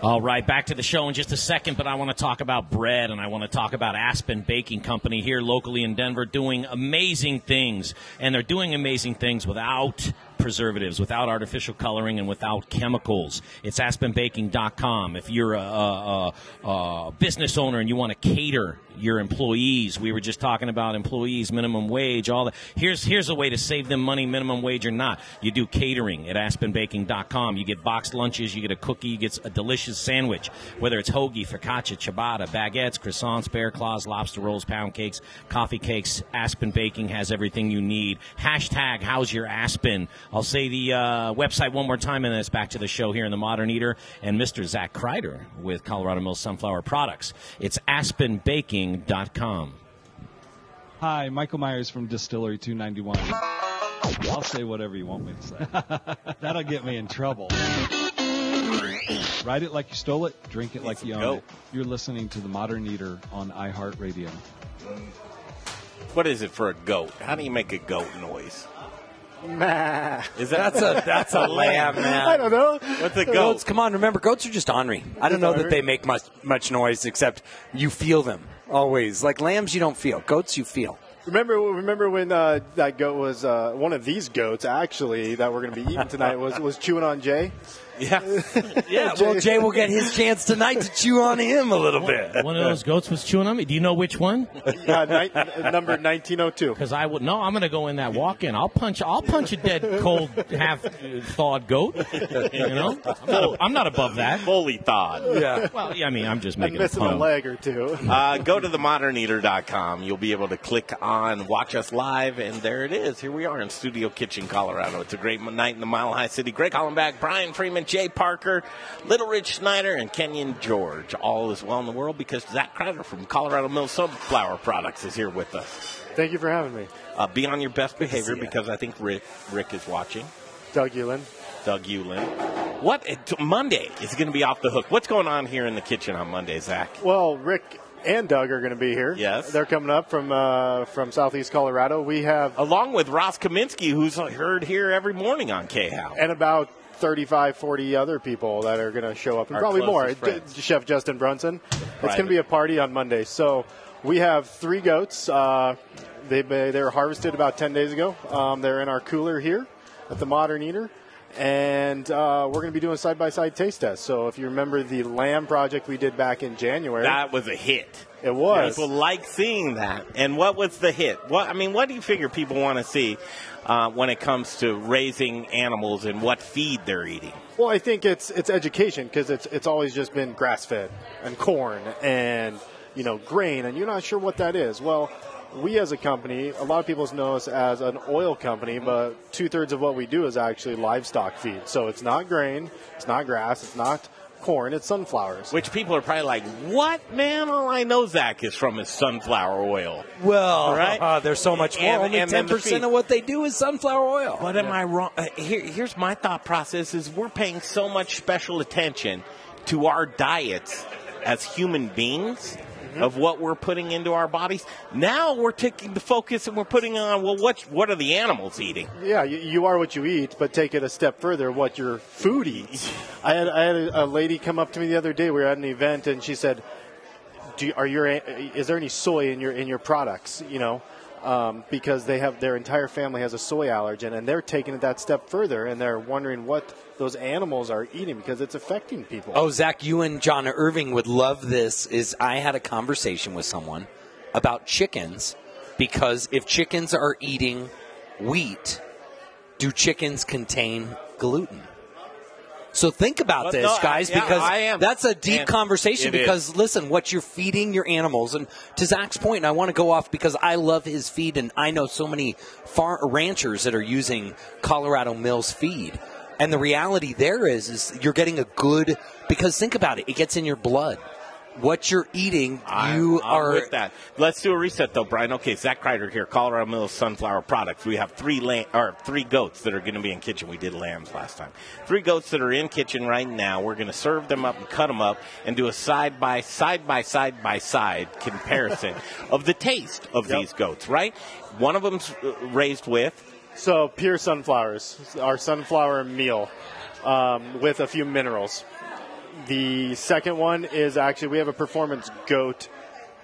All right, back to the show in just a second, but I want to talk about bread and I want to talk about Aspen Baking Company here locally in Denver doing amazing things. And they're doing amazing things without preservatives, without artificial coloring, and without chemicals. It's aspenbaking.com. If you're a, a, a, business owner and you want to cater your employees, we were just talking about employees, minimum wage, all that. Here's, here's a way to save them money, minimum wage or not. You do catering at aspenbaking.com. You get boxed lunches, you get a cookie, you get a delicious sandwich, whether it's hoagie, focaccia, ciabatta, baguettes, croissants, bear claws, lobster rolls, pound cakes, coffee cakes. Aspen Baking has everything you need. Hashtag how's your Aspen? I'll say the uh, website one more time, and then it's back to the show here in the Modern Eater and Mr. Zac Kreider with Colorado Mills Sunflower Products. It's aspenbaking.com.
Hi, Michael Myers from Distillery 291. I'll say whatever you want me to say. [LAUGHS] That'll get me in trouble. Ride it like you stole it, drink it like you own
go.
it. You're listening to The Modern Eater on iHeartRadio.
What is it for a goat? How do you make a goat noise?
Nah.
Is that
That's a that's a [LAUGHS] lamb, man.
I don't know.
What's a
Goats,
goat?
come on, remember, goats are just ornery. I don't know that they make much much noise, except you feel them always. Like lambs, you don't feel. Goats, you feel.
Remember, remember when uh, that goat was uh, one of these goats actually that we're going to be eating tonight was was chewing on Jay.
Yeah, [LAUGHS]
Yeah, well, Jay will get his chance tonight to chew on him a little bit.
One of those goats was chewing on me. Do you know which one? [LAUGHS]
Uh, ni- number 1902.
Because I would no, I'm going to go in that walk-in. I'll punch. I'll punch a dead, cold, half-thawed goat. You know, I'm not, I'm not above that.
Fully thawed.
Yeah.
Well, yeah, I mean, I'm just
I'm
making a
missing a leg or two.
Uh, go to themoderneater.com. You'll be able to click on Watch Us Live, and there it is. Here we are in Studio Kitchen, Colorado. It's a great night in the Mile High City. Greg Hollenbach, Brian Freeman, Jay Parker, Little Rich Snyder, and Kenyon George. All is well in the world because Zac Kreider from Colorado Mills Sunflower Products is here with us.
Thank you for having me,
Uh, be on your best behavior because I think Rick, Rick is watching.
Doug Eulin.
Doug Eulin. What? it- Monday is going to be off the hook. What's going on here in the kitchen on Monday, Zac?
Well, Rick and Doug are going to be here.
Yes.
they're coming up from uh, from southeast Colorado. We have
Along with Ross Kaminsky, who's heard here every morning on KHOW.
and about 35, 40 other people that are going to show up, and
Our
probably more.
friends.
Chef Justin Brunson. It's going to be a party on Monday. So we have three goats. Uh, they they were harvested about 10 days ago. Um, they're in our cooler here at the Modern Eater. And uh, we're going to be doing side by side taste tests. So, if you remember the lamb project we did back in January,
That was a hit.
It was.
People like seeing that. And what was the hit? What I mean, what do you figure people want to see uh, when it comes to raising animals and what feed they're eating?
Well, I think it's it's education because it's it's always just been grass fed and corn and you know grain, and you're not sure what that is. Well, we as a company, a lot of people know us as an oil company, but two thirds of what we do is actually livestock feed. So it's not grain, it's not grass, it's not corn, it's sunflowers.
Which people are probably like, "What, man? All I know, Zac, is from his sunflower oil."
Well,
Right?
uh, [LAUGHS] there's so much more.
And-
Only
and then
ten
the
percent
feed.
of what they do is sunflower oil.
But am I wrong? Uh, here, here's my thought process: is we're paying so much special attention to our diets as human beings Mm-hmm. of what we're putting into our bodies. Now we're taking the focus and we're putting on well, what what are the animals eating?
Yeah, you, you are what you eat, but take it a step further, what your food eats. I had, I had a, a lady come up to me the other day. We were at an event, and she said, you, "Are your is there any soy in your in your products?" You know, um, because they have their entire family has a soy allergen, and they're taking it that step further, and they're wondering what those animals are eating because it's affecting people.
Oh, Zac, you and John Irving would love this. Is I had a conversation with someone about chickens because if chickens are eating wheat, do chickens contain gluten? So think about this,
no, I-
guys,
yeah,
because
I am.
that's a deep
And
conversation.
it is.
Because listen, what you're feeding your animals, and to Zac's point, and I want to go off because I love his feed, and I know so many far ranchers that are using Colorado Mills feed. And the reality there is, is you're getting a good because think about it, it gets in your blood. What you're eating,
I'm-
you
I'm
are.
with that. Let's do a reset though, Brian. Okay, Zac Kreider here, Colorado Mills Sunflower Products. We have three lamb, or three goats that are going to be in kitchen. We did lambs last time. Three goats that are in kitchen right now. We're going to serve them up and cut them up and do a side by side by side by side comparison [LAUGHS] of the taste of these goats. Right? One of them's uh, raised with.
So pure sunflowers, our sunflower meal um, with a few minerals. The second one is actually we have a performance goat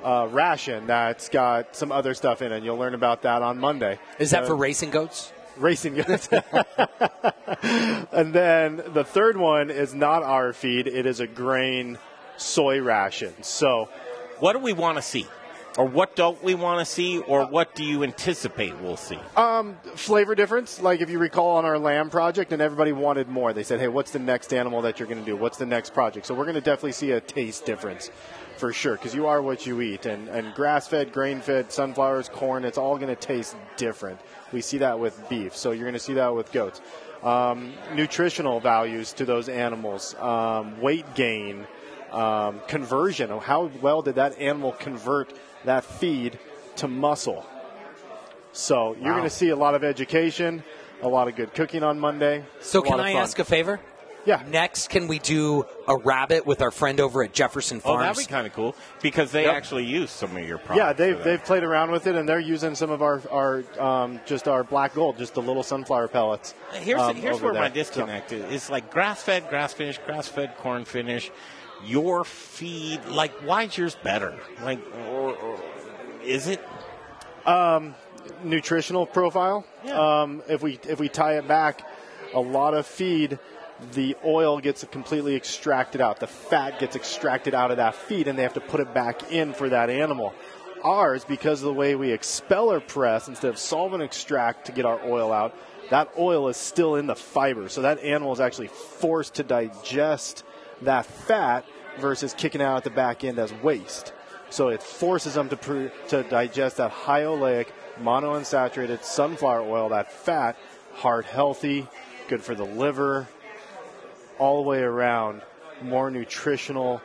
uh, ration that's got some other stuff in it. You'll learn about that on Monday.
Is that
Uh,
for racing goats?
Racing goats. [LAUGHS] and then the third one is not our feed. It is a grain soy ration. So,
what do we want to see? Or what don't we want to see? Or what do you anticipate we'll see?
Um, flavor difference. Like if you recall on our lamb project, and everybody wanted more. They said, "Hey, what's the next animal that you're going to do? What's the next project?" So we're going to definitely see a taste difference, for sure, because you are what you eat, and and grass-fed, grain-fed, sunflowers, corn, it's all going to taste different. We see that with beef, so you're going to see that with goats. Um, nutritional values to those animals, um, weight gain, um, conversion. How well did that animal convert that feed to muscle? So you're
Wow.
going to see a lot of education, a lot of good cooking on Monday.
So can I
fun.
ask a favor?
Yeah.
Next, can we do a rabbit with our friend over at Jefferson Farms?
Oh, that'd be kind of cool because they
Yep.
actually use some of your products.
Yeah, they've, they've played around with it, and they're using some of our, our um, just our black gold, just the little sunflower pellets.
Here's
um,
here's
over
where my
there.
disconnect is. It's like grass fed, grass finished, grass fed, corn finish. Your feed, like, why's yours better? Like, or, or is it?
Um, nutritional profile. Um, if we if we tie it back, a lot of feed, the oil gets completely extracted out. The fat gets extracted out of that feed, and they have to put it back in for that animal. Ours, because of the way we expel or press instead of solvent extract to get our oil out, that oil is still in the fiber. So that animal is actually forced to digest that fat versus kicking out at the back end as waste. So it forces them to, to digest that high oleic, monounsaturated sunflower oil, that fat, heart healthy, good for the liver, all the way around, more nutritional,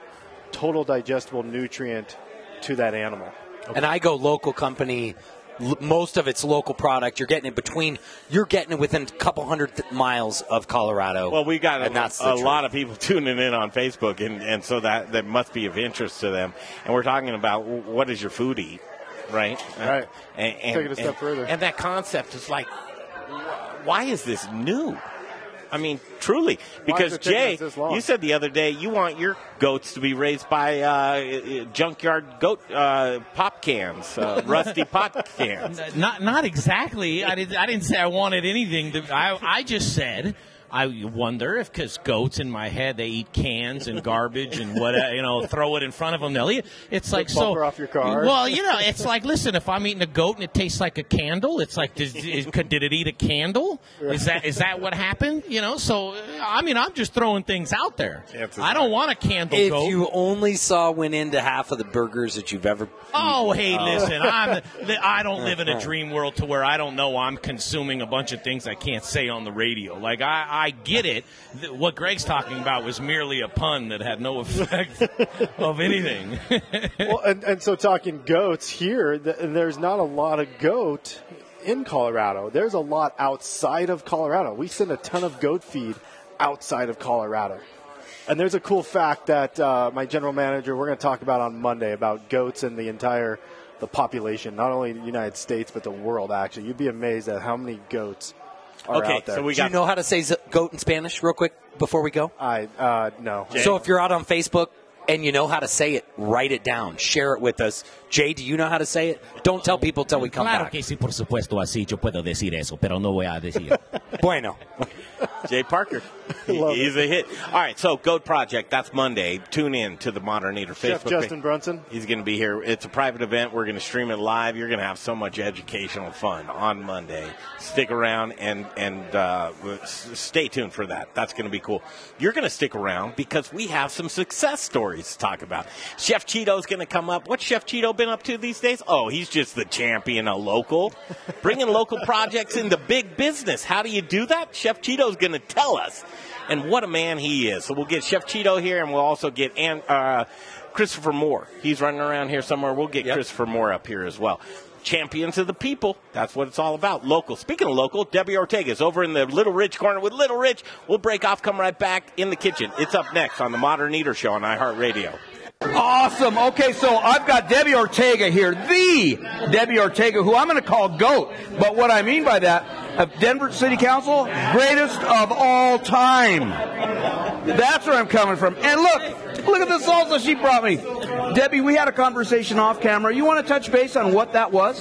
total digestible nutrient to that animal.
And I go local company. L- Most of it's local product. You're getting it between. You're getting it within a couple hundred th- miles of Colorado.
Well, we got
and
a,
that's
a
truth.
lot of people [LAUGHS] tuning in on Facebook, and, and so that, that must be of interest to them. And we're talking about what does your food eat, right?
Right.
And, and,
Take it a step
and-
further.
And that concept is like, why is this new? I mean, truly, because Jay,
us this long?
you said the other day you want your goats to be raised by uh, junkyard goat uh, pop cans, uh, [LAUGHS] rusty pop cans.
Not not exactly. I didn't. I didn't say I wanted anything. To, I I just said. I wonder if, because goats in my head, they eat cans and garbage and what you know, throw it in front of them. They'll eat. It's like so.
bumper off your car.
Well, you know, it's like listen, if I'm eating a goat and it tastes like a candle, it's like does, is, could, did it eat a candle? Is that is that what happened? You know, so uh, I mean, I'm just throwing things out there. I don't want a candle
If
goat.
you only saw went into half of the burgers that you've ever.
Oh,
eaten.
hey,
Oh.
listen, I'm, I don't live in a [LAUGHS] dream world to where I don't know I'm consuming a bunch of things I can't say on the radio. Like, I, I get it. What Greg's talking about was merely a pun that had no [LAUGHS] effect of anything. [LAUGHS]
well, and, and so talking goats here, th- there's not a lot of goat in Colorado. There's a lot outside of Colorado. We send a ton of goat feed outside of Colorado. And there's a cool fact that uh, my general manager, we're going to talk about on Monday about goats and the entire the population, not only the United States but the world. Actually, you'd be amazed at how many goats are
Okay,
out there.
so we Do you know how to say z- goat in Spanish, real quick, before we go?
I uh, no.
So if you're out on Facebook and you know how to say it, write it down, share it with us. Jay, do you know how to say it? Don't tell people till we come
claro
back.
que sí, por supuesto, así yo puedo decir eso, pero no voy a decir. [LAUGHS]
bueno.
Jay Parker. He- he's a hit. All right, so Goat Project, that's Monday. Tune in to the Modern Eater
Chef
Facebook
Justin
page.
Brunson.
He's going to be here. It's a private event. We're going to stream it live. You're going to have so much educational fun on Monday. Stick around and and uh, stay tuned for that. That's going to be cool. You're going to stick around because we have some success stories to talk about. Chef Chito's going to come up. What's Chef Chito been up to these days? Oh, he's just the champion of local, bringing local projects into big business. How do you do that? Chef Chito's going to tell us. And what a man he is. So we'll get Chef Chito here, and we'll also get An- uh,
Christopher Moore. He's running around here somewhere. We'll get Christopher Moore up here as well. Champions of the people. That's what it's all about. Local. Speaking of local, Debbie Ortega is over in the Little Rich corner with Little Rich. We'll break off, come right back in the kitchen. It's up next on the Modern Eater Show on iHeartRadio.
Awesome. Okay, so I've got Debbie Ortega here, the Debbie Ortega, who I'm going to call GOAT. But what I mean by that, of Denver City Council, greatest of all time. That's where I'm coming from. And look, look at the salsa she brought me. Debbie, we had a conversation off camera. You want to touch base on what that was?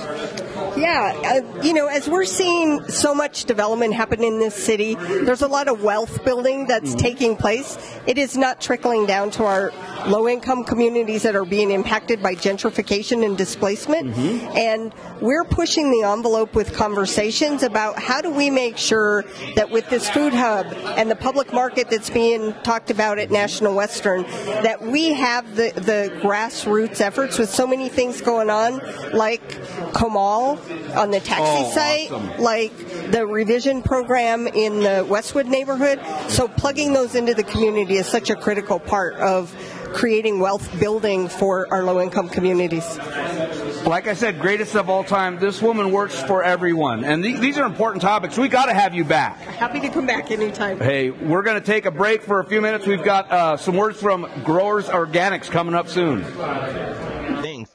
Yeah, uh, you know, as we're seeing so much development happen in this city, there's a lot of wealth building that's taking place. It is not trickling down to our low income communities that are being impacted by gentrification and displacement. And we're pushing the envelope with conversations about how do we make sure that with this food hub and the public market that's being talked about at National Western, that we have the, the grassroots efforts with so many things going on, like Comal on the taxi
Oh,
site,
awesome.
like the revision program in the Westwood neighborhood. So plugging those into the community is such a critical part of creating wealth building for our low income communities.
Like I said, greatest of all time. This woman works for everyone. And th- these are important topics. We got to have you back.
Happy to come back anytime.
Hey, we're going to take a break for a few minutes. We've got uh, some words from Growers Organics coming up soon.
things.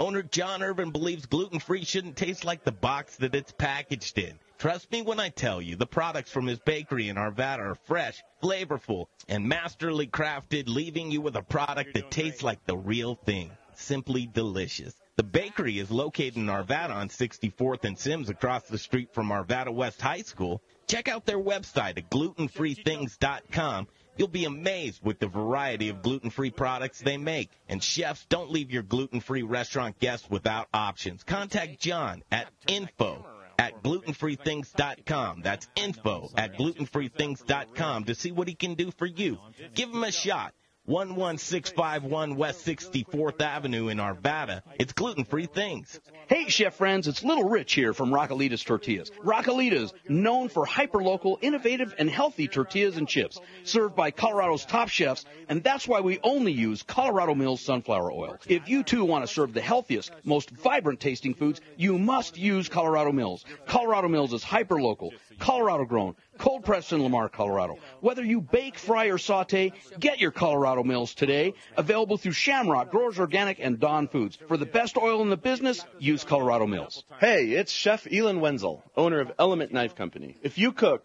Owner John Irvin believes gluten free shouldn't taste like the box that it's packaged in. Trust me when I tell you, the products from his bakery in Arvada are fresh, flavorful, and masterly crafted, leaving you with a product that tastes like the real thing. Simply delicious. The bakery is located in Arvada on 64th and Sims across the street from Arvada West High School. Check out their website at glutenfreethings.com. You'll be amazed with the variety of gluten-free products they make. And chefs, don't leave your gluten-free restaurant guests without options. Contact John at info at glutenfreethings.com. That's info at glutenfreethings.com to see what he can do for you. Give him a shot. 11651 West 64th Avenue in Arvada. It's gluten-free things.
Hey, chef friends, it's Little Rich here from Rockalitas Tortillas. Rockalitas, known for hyper-local, innovative, and healthy tortillas and chips, served by Colorado's top chefs, and that's why we only use Colorado Mills sunflower oil. If you too want to serve the healthiest, most vibrant tasting foods, you must use Colorado Mills. Colorado Mills is hyper-local, Colorado grown, cold pressed in Lamar, Colorado. Whether you bake, fry, or saute, get your Colorado Mills today. Available through Shamrock, Growers Organic, and Don Foods. For the best oil in the business, use Colorado Mills.
Hey, it's Chef Elon Wenzel, owner of Element Knife Company. If you cook,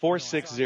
460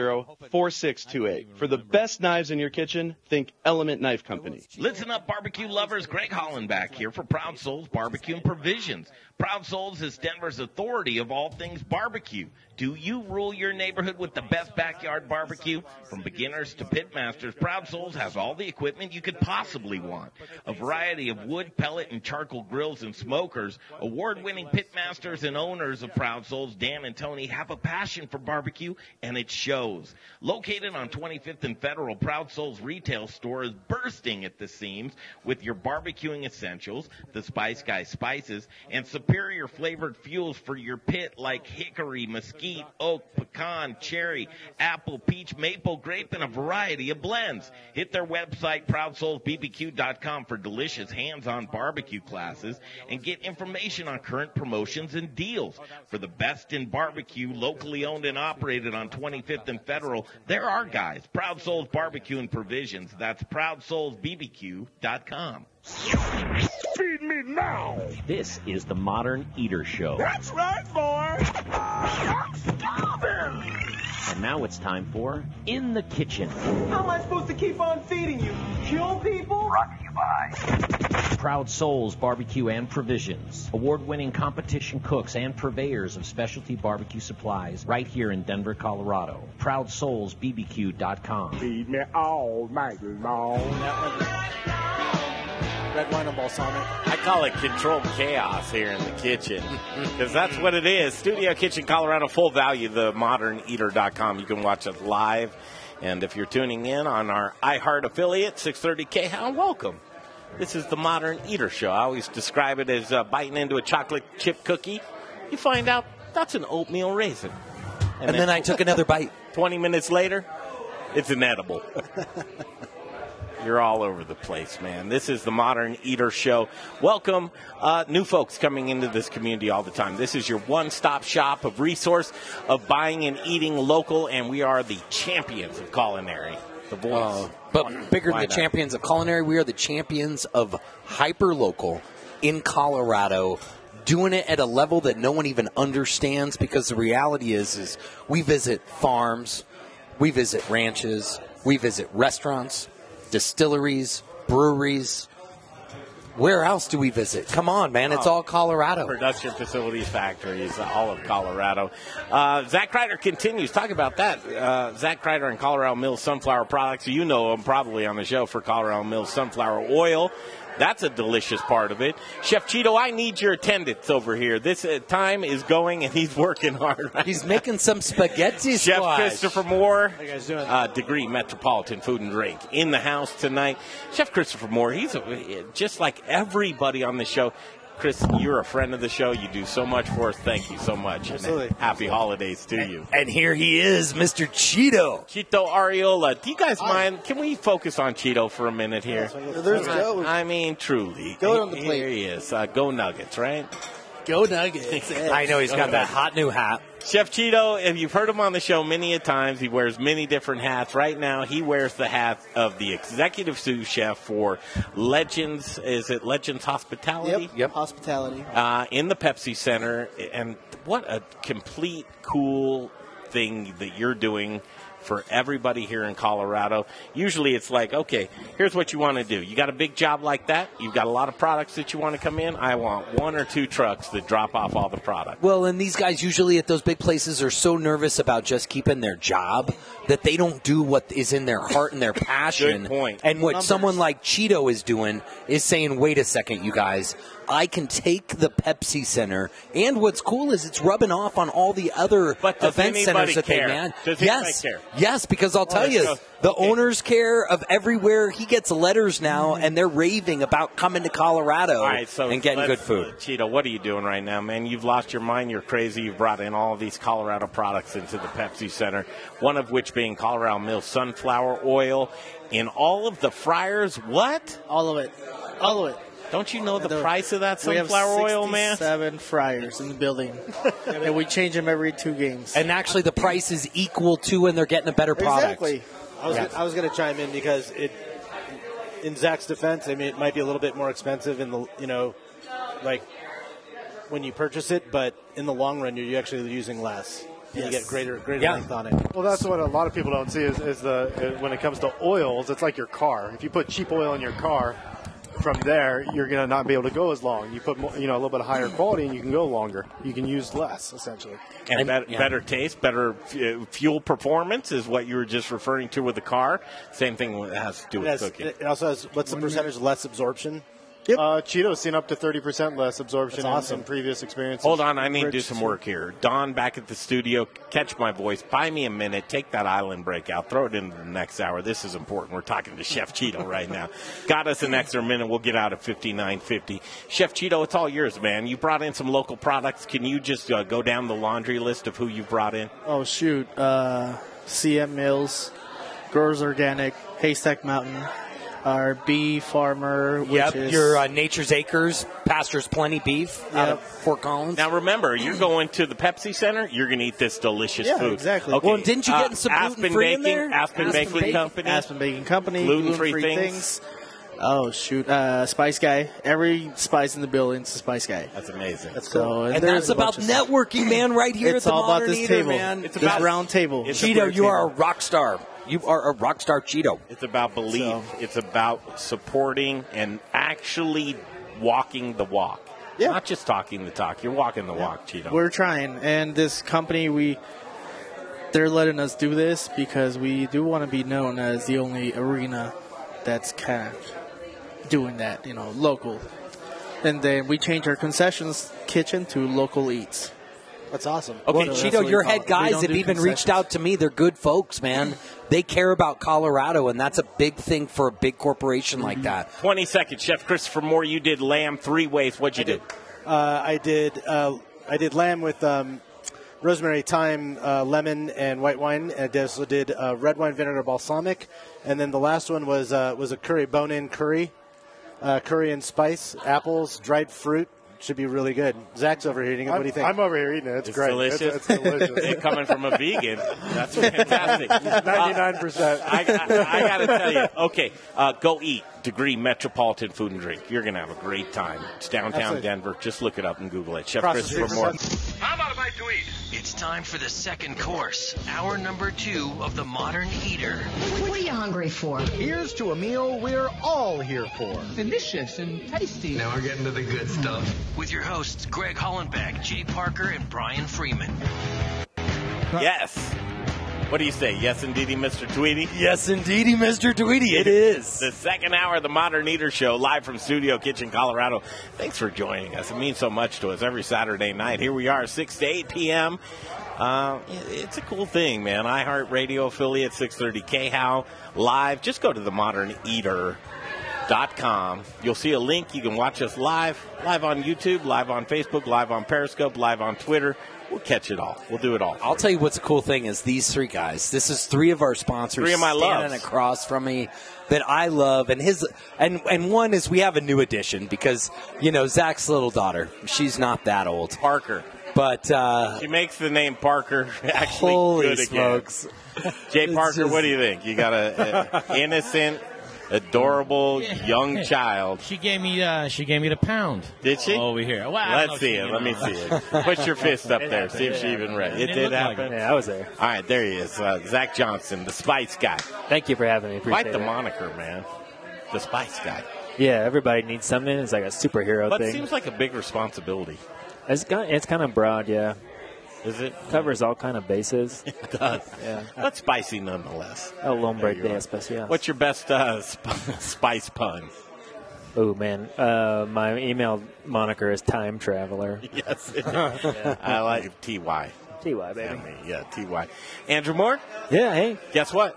4628. For the best knives in your kitchen, think Element Knife Company.
Listen up, barbecue lovers. Greg Holland back here for Proud Souls Barbecue and Provisions. Proud Souls is Denver's authority of all things barbecue. Do you rule your neighborhood with the best backyard barbecue? From beginners to pit masters, Proud Souls has all the equipment you could possibly want. A variety of wood, pellet, and charcoal grills and smokers. Award-winning pit masters and owners of Proud Souls, Dan and Tony, have a passion for barbecue, and it shows. Located on 25th and Federal, Proud Souls retail store is bursting at the seams with your barbecuing essentials, the Spice Guy spices, and superior flavored fuels for your pit like hickory, mesquite, oak, pecan, cherry, apple, peach, maple, grape, and a variety of blends. Hit their website, ProudSoulsBBQ.com for delicious hands-on barbecue classes and get information on current promotions and deals. For the best in barbecue, locally owned and operated on 25th and Federal, there are guys. Proud Souls Barbecue and Provisions. That's ProudSoulsBBQ.com.
Feed me now!
This is the Modern Eater Show.
That's right, boy! I'm starving!
And now it's time for In the Kitchen.
How am I supposed to keep on feeding you? Kill people?
Brought to you by Proud Souls Barbecue and Provisions. Award winning competition cooks and purveyors of specialty barbecue supplies right here in Denver, Colorado. ProudSoulsBBQ.com.
Feed me all night long.
Red wine and balsamic.
I call it controlled chaos here in the kitchen because that's what it is. Studio Kitchen Colorado, full value, the moderneater.com. You can watch it live. And if you're tuning in on our iHeart affiliate, 630K, how welcome. This is the Modern Eater Show. I always describe it as uh, biting into a chocolate chip cookie. You find out that's an oatmeal raisin.
And then I took another bite.
20 minutes later, it's inedible. [LAUGHS] You're all over the place, man. This is the Modern Eater Show. Welcome, uh, new folks coming into this community all the time. This is your one stop shop of resource of buying and eating local, and we are the champions of culinary. The voice.
Uh, but bigger than the champions of culinary, we are the champions of hyper local in Colorado, doing it at a level that no one even understands. Because the reality is, is we visit farms, we visit ranches, we visit restaurants, distilleries, breweries. Where else do we visit? Come on, man! It's
Oh.
all Colorado.
Production facilities, factories, all of Colorado. Uh, Zac Kreider continues. Talk about that. Uh, Zac Kreider and Colorado Mills Sunflower Products. You know him probably on the show for Colorado Mills Sunflower Oil. That's a delicious part of it. Chef Chito, I need your attendance over here. This uh, time is going, and he's working hard. Right [LAUGHS]
He's making some spaghetti
Chef
squash.
Christopher Moore,
How you guys doing?
uh, Degree Metropolitan Food and Drink, in the house tonight. Chef Christopher Moore, he's a, just like everybody on the show. Chris, you're a friend of the show. You do so much for us. Thank you so much.
Absolutely.
And happy holidays to you.
And here he is, Mr. Chito.
Chito Arreola, do you guys mind? Can we focus on Chito for a minute here?
There's Joe.
I mean, truly.
Go on the plate.
Here he is. Uh, go Nuggets, right?
Go Nuggets. [LAUGHS]
I know he's got that hot new hat.
Chef Chito, if you've heard him on the show many a times, he wears many different hats. Right now, he wears the hat of the executive sous chef for Legends. Is it Legends Hospitality?
Yep. Hospitality.
Uh, in the Pepsi Center, and what a complete cool thing that you're doing for everybody here in Colorado. Usually it's like, okay, here's what you want to do. You got a big job like that. You've got a lot of products that you want to come in. I want one or two trucks that drop off all the product.
Well, and these guys usually at those big places are so nervous about just keeping their job that they don't do what is in their heart and their [LAUGHS] passion.
Good point.
And what
Numbers.
someone like Chito is doing is saying, wait a second, you guys. I can take the Pepsi Center, and what's cool is it's rubbing off on all the other event centers that
care?
they man.
Does
yes, yes, because I'll oh, tell
let's
you, the
Okay.
owners care of everywhere. He gets letters now, mm-hmm. and they're raving about coming to Colorado
right, so
and getting good
uh,
food.
Chito, what are you doing right now, man? You've lost your mind. You're crazy. You've brought in all these Colorado products into the Pepsi Center, one of which being Colorado Mills sunflower oil in all of the fryers. What?
All of it. All of it.
Don't you know the
The-
price of that sunflower oil, man?
Seven fryers in the building, [LAUGHS] and we change them every two games.
And actually, the price is equal to, and they're getting a better product.
Exactly.
I was,
Yeah.
gonna, I was going to chime in because it, in Zac's defense, I mean, it might be a little bit more expensive in the, you know, like when you purchase it, but in the long run, you're actually using less. And You get greater, greater
Yeah.
length on it.
Well, that's what a lot of people don't see is, is the uh, when it comes to oils, it's like your car. If you put cheap oil in your car, from there you're going to not be able to go as long. You put more, you know a little bit of higher quality, and you can go longer. You can use less essentially.
And, better, better taste, better uh, fuel performance is what you were just referring to with the car. Same thing has to do
It,
with
has,
cooking.
it also has what's the percentage less absorption?
Uh, Chito's seen up to thirty percent less absorption
That's
in-
awesome.
in, previous experiences.
Hold on, I need to do some work here. Don, back at the studio, catch my voice. Buy me a minute. Take that island break out. Throw it into the next hour. This is important. We're talking to Chef Chito right now. Got us an extra minute. We'll get out at fifty nine fifty. Chef Chito, it's all yours, man. You brought in some local products. Can you just uh, go down the laundry list of who you've brought in?
Oh shoot, uh, CM Mills, Growers Organic, Haystack Mountain, our bee farmer. Which
Yep,
is,
your uh, Nature's Acres, Pastures Plenty beef out of Fort Collins.
Now remember, you're going to the Pepsi Center. You're going to eat this delicious
Yeah,
food.
exactly.
Okay.
Well, didn't you get
uh,
some
Aspen
gluten-free in
Baking,
there?
Aspen,
Aspen
Baking
Baking-
Company,
Aspen Baking Company,
gluten-free
gluten-free
things.
things.
Oh shoot, uh, Spice Guy. Every spice in the building's a Spice Guy.
That's amazing.
That's
cool.
So,
And
there's
that's about networking, man, right here
It's
at the
all about
Modern
this
Eater,
table.
man.
It's this round table.
A
Chito,
great
you are a rock star. You are a rock star, Chito.
It's about belief. It's about supporting and actually walking the walk.
Yeah.
Not just talking the talk. You're walking the walk, Chito.
We're trying, and this company we they're letting us do this because we do want to be known as the only arena that's kind of doing that, you know, local. And then we change our concessions kitchen to local eats. That's awesome.
Okay,
So Chito,
your head
it.
Guys have even reached out to me. They're good folks, man. They care about Colorado, and that's a big thing for a big corporation like that.
20 seconds. Chef Christopher Moore, you did lamb three ways. What'd you do?
Uh, I did uh, I did lamb with um, rosemary, thyme, uh, lemon, and white wine. And I also did uh, red wine vinegar balsamic, and then the last one was uh, was a curry bone-in curry, uh, curry and spice, apples, dried fruit. Should be really good. Zac's over here eating it. What do you think?
I'm over here eating it. It's,
It's
great.
delicious.
It's, it's delicious. [LAUGHS]
It coming from a vegan. That's [LAUGHS] fantastic.
99%.
I, I, I got to tell you. Okay, uh, go eat. Degree Metropolitan Food and Drink. You're going to have a great time. It's downtown
Absolutely.
Denver. Just look it up and Google it. Chef
Across the
Christopher
street
Moore.
from
How about a bite to eat? It's time for the second course, hour number two of the Modern Eater.
What are you hungry for?
Here's to a meal we're all here for.
Delicious and tasty.
Now we're getting to the good stuff. With your hosts, Greg Hollenbeck, Jay Parker, and Brian Freeman.
Yes. What do you say? Yes, indeedy, Mr. Tweety?
Yes, indeedy, Mr. Tweety. It is.
The second hour of the Modern Eater Show, live from Studio Kitchen, Colorado. Thanks for joining us. It means so much to us every Saturday night. Here we are, 6 to 8 p.m. Uh, it's a cool thing, man. iHeartRadio affiliate, 630 KHOW, live. Just go to the Modern Eater. Dot com. You'll see a link. You can watch us live, live on YouTube, live on Facebook, live on Periscope, live on Twitter. We'll catch it all. We'll do it all.
I'll tell you what's a cool thing is these three guys. This is three of our sponsors
Three of my
standing
loves.
across from me that I love, and his and and one is we have a new addition because you know Zach's little daughter. She's not that old,
Parker.
but uh,
She makes the name Parker [LAUGHS] actually
Holy
good again.
smokes.
Jay [LAUGHS] Parker,
just-
what do you think? You got a, a innocent, adorable young child.
She gave me uh, she gave me the pound.
Did she?
Over here. Well, I don't
Let's see it. Let me
me
see it. Put your fist up there. See if she even read.
It
It
didn't like
happen.
it.
Yeah, I was there.
All right, there he is. Uh, Zach Johnson, the Spice Guy.
Thank you for having me. Appreciate
Quite the
it.
moniker, man. The Spice Guy.
Yeah, everybody needs something. It's like a superhero
But it
thing.
seems like a big responsibility.
it's kind it's kind of broad, yeah.
Is it?
Covers all kind of bases. [LAUGHS]
It does.
Yeah.
But spicy nonetheless.
El hombre de
are.
especial.
What's your best uh, sp- [LAUGHS] spice pun?
Oh man, uh, my email moniker is time traveler. [LAUGHS]
Yes. I like TY.
TY baby.
Family. Yeah, TY. Andrew Moore?
Yeah, hey.
Guess what?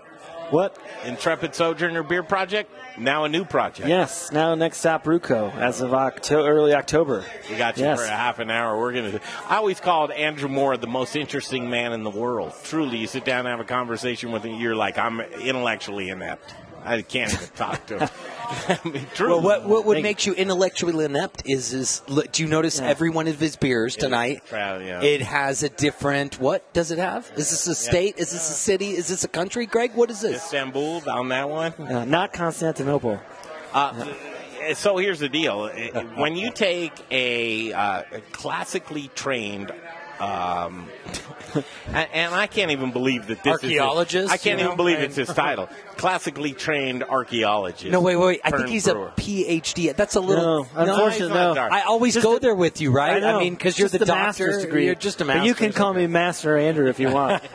What?
Intrepid Sojourner Beer Project, now a new project.
Yes, now next stop Brewco as of Octo- early October.
We got you
Yes.
for a half an hour. We're gonna. I always called Andrew Moore the most interesting man in the world. Truly, you sit down and have a conversation with him, you're like, I'm intellectually inept. I can't even talk to him. [LAUGHS] [LAUGHS] I mean, truly.
Well, what what would make you intellectually inept is is do you notice every one of his beers tonight?
Proud, yeah.
It has a different. What does it have? Is this a state? Is this a city? Is this a country? Greg, what is this?
Istanbul on that one.
Uh, not Constantinople.
Uh, So here's the deal: when you take a, uh, a classically trained. Um, [LAUGHS] and and I can't even believe that this is.
Archaeologist,
is. I can't
you know?
even believe it's his title. Classically trained archaeologist.
No, wait, wait. I think he's
brewer.
a PhD. That's a little.
No, unfortunately,
he's
no.
I always
Just
go
a-
there with you, right?
I, know.
mean, because you're
Just
the, doctor.
master's degree.
You're just a
But
master.
you can call me Master Andrew if you want. [LAUGHS]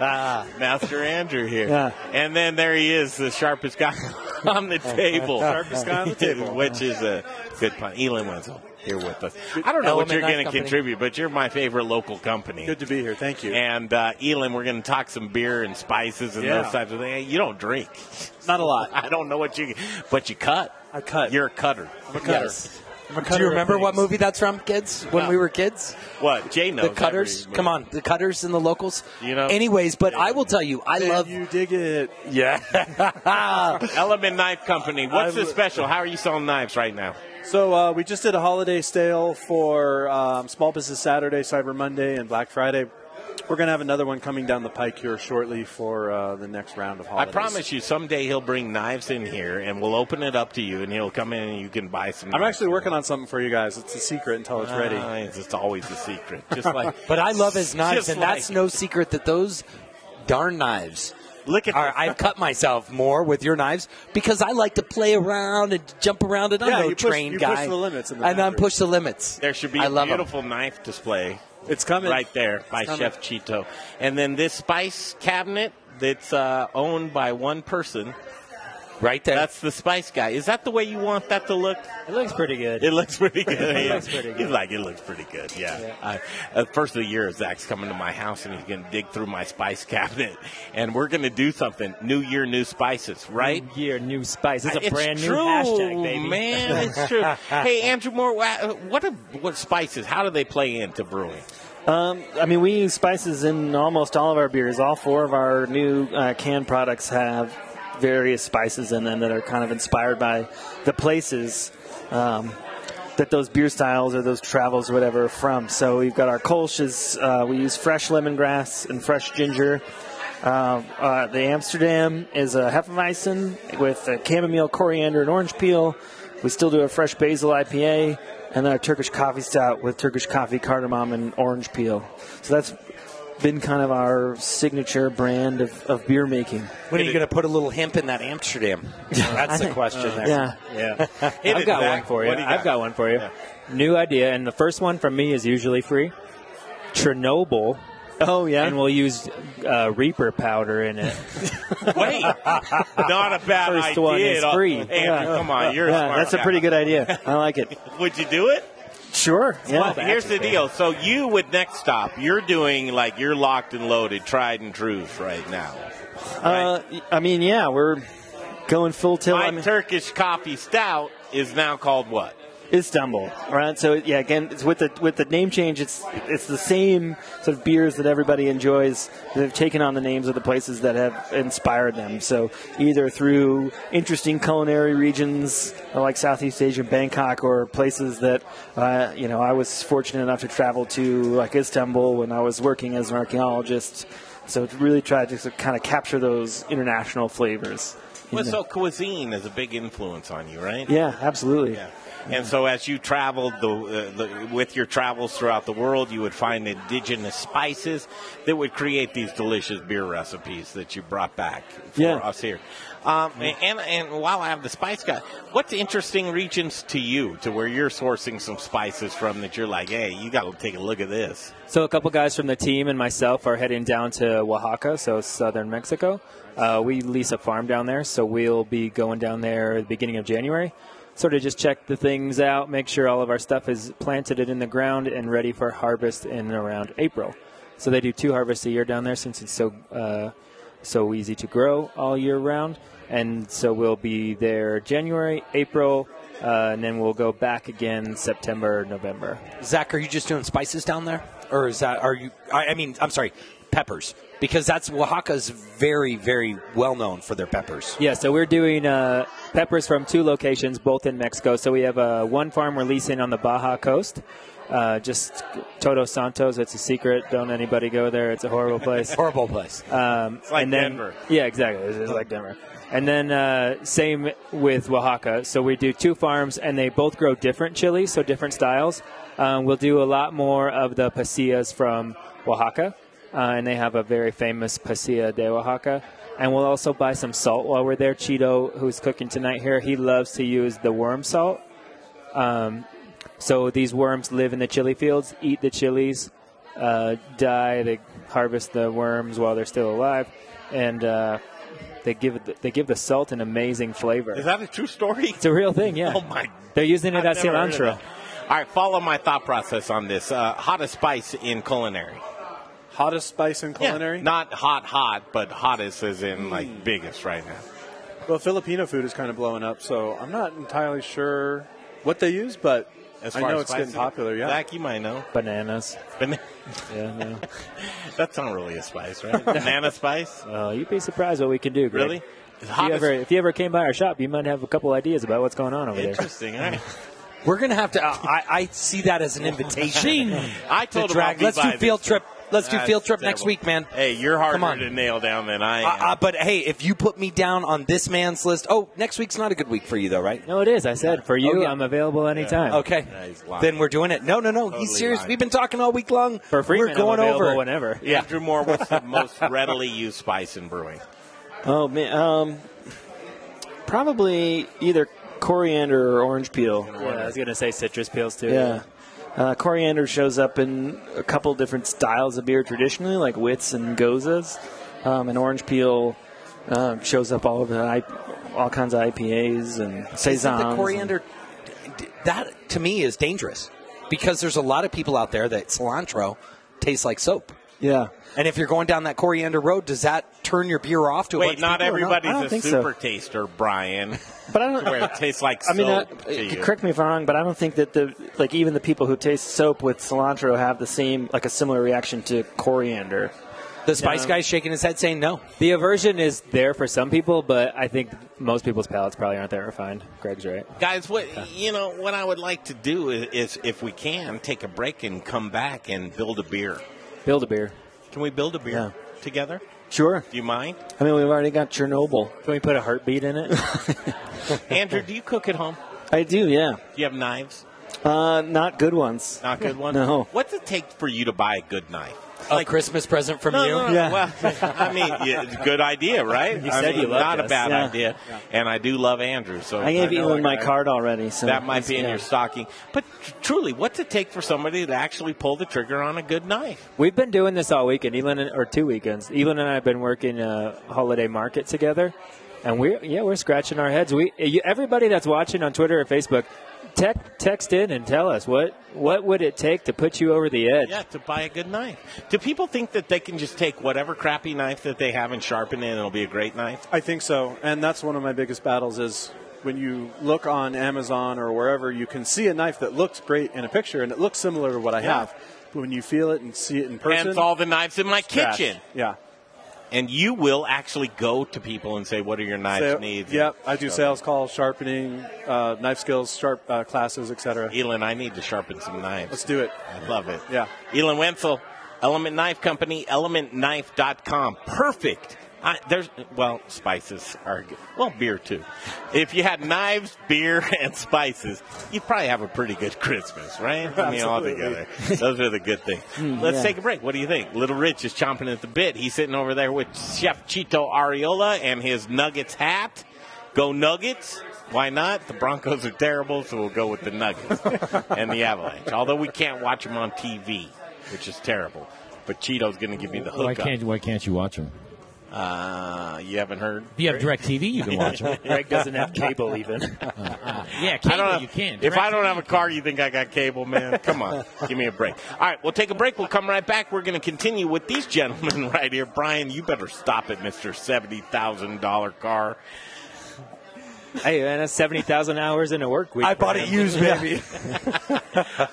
Master Andrew here.
Yeah.
And then there he is, the sharpest guy [LAUGHS] on the table.
Sharpest guy on the table.
Which is a good pun. Elon Wenzel here with us. I don't know what you're going to contribute, but you're my favorite local company.
Good to be here. Thank you.
And uh, Elon, we're going to talk some beer and spices and
Yeah.
those types of things. You don't drink.
Not a lot. [LAUGHS]
I don't know what you, but you cut.
I cut.
You're a cutter.
I'm a cutter.
Yes.
I'm a
Do you remember what movie that's from, kids? When
No.
we were kids,
What? Jay knows.
the Cutters.
every
Come on, the Cutters and the locals.
You know-
Anyways, but I will tell you, I
Can
love.
you dig it?
Yeah. [LAUGHS]
Element Knife Company. What's
I-
the special? How are you selling knives right now?
So uh, we just did a holiday sale for um, Small Business Saturday, Cyber Monday, and Black Friday. We're going to have another one coming down the pike here shortly for uh, the next round of holidays.
I promise you, someday he'll bring knives in here, and we'll open it up to you, and he'll come in and you can buy some.
I'm actually working on something for you guys. It's a secret until it's ready.
Ah, it's it's always a secret, just [LAUGHS] like.
But I love his [LAUGHS] knives,
just
and that's no secret that those darn knives.
Look at
are, I've cut myself more with your knives because I like to play around and jump around, and I'm
Yeah,
no
you push-
trained
you push
guy.
the limits in the
and I'm
factory.
push the limits.
There should be
I
a
love 'em.
beautiful knife display.
It's coming
right there by Chef Chito, and then this spice cabinet that's uh, owned by one person.
Right there.
That's the spice guy. Is that the way you want that to look?
It looks pretty good.
It looks pretty [LAUGHS] good.
It
yeah.
looks pretty good.
He's like, it looks pretty good. Yeah. I, uh, first of the year, Zach's coming to my house and he's going to dig through my spice [LAUGHS] cabinet, and we're going to do something. New year, new spices, right?
New year, new spice. It's a brand new
true,
hashtag, baby.
man. [LAUGHS] It's true. hey, Andrew Moore, wha- what what spices? How do they play into brewing?
Um, I mean, we use spices in almost all of our beers. All four of our new uh, canned products have various spices in them that are kind of inspired by the places um, that those beer styles or those travels or whatever are from. So we've got our Kolsch's. Uh, we use fresh lemongrass and fresh ginger. Uh, uh, the Amsterdam is a Hefeweizen with chamomile, coriander, and orange peel. We still do a fresh basil IPA, and then our Turkish coffee stout with Turkish coffee, cardamom, and orange peel. So that's been kind of our signature brand of, of beer making.
When are you going to put a little hemp in that Amsterdam? [LAUGHS] That's the question there.
Yeah,
yeah.
I've got one for you.
You got?
I've got one for you. New idea, and the first one from me is usually free. Chernobyl.
Oh yeah,
and we'll use uh, Reaper powder in it. [LAUGHS]
Wait, not a bad
First
idea.
one is free.
Andrew,
Yeah.
come on, you're
Yeah,
smart
that's a
guy.
pretty good idea. I like it. [LAUGHS]
Would you do it?
Sure. Yeah.
Well, here's the deal. So you with Next Stop, you're doing like you're locked and loaded, tried and true right now.
Uh, I mean, yeah, we're going full tilt.
My
I mean,
Turkish coffee stout is now called what?
Istanbul, right? So yeah, again, it's with the with the name change, it's it's the same sort of beers that everybody enjoys. They've taken on the names of the places that have inspired them. So either through interesting culinary regions like Southeast Asia, Bangkok, or places that uh, you know I was fortunate enough to travel to, like Istanbul, when I was working as an archaeologist. So to really try to kind of capture those international flavors.
Well, so cuisine is a big influence on you, right?
yeah, absolutely.
And so, as you traveled the, uh, the, with your travels throughout the world, you would find indigenous spices that would create these delicious beer recipes that you brought back for
Yeah.
us here. Um, and and while I have the spice guy, what's interesting regions to you to where you're sourcing some spices from that you're like, hey, you got to take a look at this.
So a couple guys from the team and myself are heading down to Oaxaca, so southern Mexico. Uh, we lease a farm down there, so we'll be going down there at the beginning of January. Sort of just check the things out, make sure all of our stuff is planted in the ground and ready for harvest in around April. So they do two harvests a year down there since it's so uh, so easy to grow all year round. And so we'll be there January, April, uh, and then we'll go back again September, November.
Zach, are you just doing spices down there, or is that are you? I, I mean, I'm sorry, peppers, because that's Oaxaca's very, very well known for their peppers.
Yeah, so we're doing uh, peppers from two locations, both in Mexico. So we have uh, one farm we're leasing on the Baja coast. Uh, just Todos Santos. It's a secret. Don't anybody go there. It's a horrible [LAUGHS] place.
horrible place.
Um,
It's like
and then,
Denver.
Yeah, exactly. It's it's like Denver. And then uh, same with Oaxaca. So we do two farms, and they both grow different chilies, so different styles. Um, we'll do a lot more of the pasillas from Oaxaca, uh, and they have a very famous pasilla de Oaxaca. And we'll also buy some salt while we're there. Chito, who's cooking tonight here, he loves to use the worm salt. Um, so these worms live in the chili fields, eat the chilies, uh, die. They harvest the worms while they're still alive, and uh, they give it, they give the salt an amazing flavor.
Is that a true story?
It's a real thing, yeah.
Oh my!
They're using it
I've
as cilantro.
All right, follow my thought process on this. Uh, hottest spice in culinary.
Hottest spice in culinary?
Yeah, not hot, hot, but hottest is in like hmm. biggest right now.
Well, Filipino food is kind of blowing up, so I'm not entirely sure what they use, but
As
I
far
know
as
it's getting
spices?
popular. Yeah,
Zach, you might know.
Bananas.
Bana- [LAUGHS]
Yeah, no. [LAUGHS]
That's not really a spice, right? [LAUGHS] Banana spice.
Well, you'd be surprised what we can do. Greg.
Really?
If you, ever, if you ever came by our shop, you might have a couple ideas about what's going on over there.
Interesting. All right.
We're gonna have to. Uh, I, I see that as an invitation.
I told
to
him I'll
drag. Let's do field
this.
trip let's do
That's
field trip next week, man.
Hey, you're
Come
harder
on.
to nail down than I am.
Uh, uh, but hey, if you put me down on this man's list, oh, next week's not a good week for you, though, right?
No, it is. I said for you,
Oh, yeah.
I'm available anytime.
Okay, then we're doing it. No, no, no.
Totally
He's serious.
lying.
We've been talking all week long.
For Freeman,
we're going
I'm
over.
whenever.
Yeah.
Andrew Moore, what's the most readily used spice in brewing?
Oh man, um, probably either coriander or orange peel.
Yeah, I was gonna say citrus peels too.
Yeah. Uh, coriander shows up in a couple different styles of beer traditionally, like wits and goses. Um, and orange peel um, shows up all over the I- all kinds of IPAs and saisons.
The coriander d- that to me is dangerous because there's a lot of people out there that cilantro tastes like soap.
Yeah.
And if you're going down that coriander road, does that turn your beer off to a
Wait,
bunch
not
people
everybody's
I don't
a
think so.
super taster, Brian.
But I don't.
Where it tastes like
I mean, uh,
soap to you.
correct me if I'm wrong, but I don't think that the like even the people who taste soap with cilantro have the same like a similar reaction to coriander.
The spice guy's shaking his head saying no.
The aversion is there for some people, but I think most people's palates probably aren't that refined. Greg's right.
Guys, what you know, what I would like to do is, is, if we can, take a break and come back and build a beer.
Build a beer.
Can we build a beer
Yeah.
together?
Sure.
Do you mind,
I mean, we've already got Chernobyl.
Can we put a heartbeat in it? [LAUGHS]
Andrew? Do you cook at home?
I do, yeah.
Do you have knives?
Uh, not good ones.
Not good ones. [LAUGHS]
No.
What's it take for you to buy a good knife?
A Christmas present from
No,
you.
no, no.
Yeah.
Well, [LAUGHS] I mean, yeah, it's a good idea, right?
You
I
said
mean,
you loved
not a bad
Yeah.
idea, and I do love Andrew. So
I gave
know
Elon
that
my
guy.
card already, so
That might be in
yeah.
your stocking. But tr- truly, what's it take for somebody to actually pull the trigger on a good knife?
We've been doing this all weekend, Elon, and- or two weekends. Elon and I have been working a holiday market together, and we yeah we're scratching our heads. We everybody that's watching on Twitter or Facebook, tec- text in and tell us what what would it take to put you over the edge.
Yeah, to buy a good knife. Do people think that they can just take whatever crappy knife that they have and sharpen it and it'll be a great knife?
I think so, and that's one of my biggest battles is when you look on Amazon or wherever, you can see a knife that looks great in a picture and it looks similar to what I
Yeah.
have. But when you feel it and see it in person,
Hence all the knives in my
trash.
kitchen.
Yeah.
And you will actually go to people and say, "What are your knives
Sa-
needs?"
Yep, I do sales calls, sharpening, uh, knife skills, sharp uh, classes, etc.
Elon, I need to sharpen some knives.
Let's do it.
I love it.
Yeah.
Elon Wenzel, Element Knife Company, elementknife.com. Perfect. I, there's well, spices are good. Well, beer too. If you had knives, beer, [LAUGHS] and spices, you'd probably have a pretty good Christmas, right? I mean, all together. Those are the good things. Hmm, Let's
yeah.
take a break. What do you think? Little Rich is chomping at the bit. He's sitting over there with Chef Chito Arreola and his Nuggets hat. Go Nuggets. Why not? The Broncos are terrible, so we'll go with the Nuggets [LAUGHS] and the Avalanche. Although we can't watch them on TV, which is terrible. But Chito's going to give you the
Why can't Why can't you watch them?
Uh, you haven't heard?
If you have DirecTV, you can watch them. [LAUGHS]
Greg doesn't have cable even. [LAUGHS]
yeah,
I don't have,
you can.
If I don't have a car, you think I got cable, man? Come on, [LAUGHS] give me a break. All right, we'll take a break. We'll come right back. We're going to continue with these gentlemen right here. Brian, you better stop it, Mister Seventy Thousand Dollar Car.
hey man, that's seventy thousand hours in a work week.
I bought it used, baby.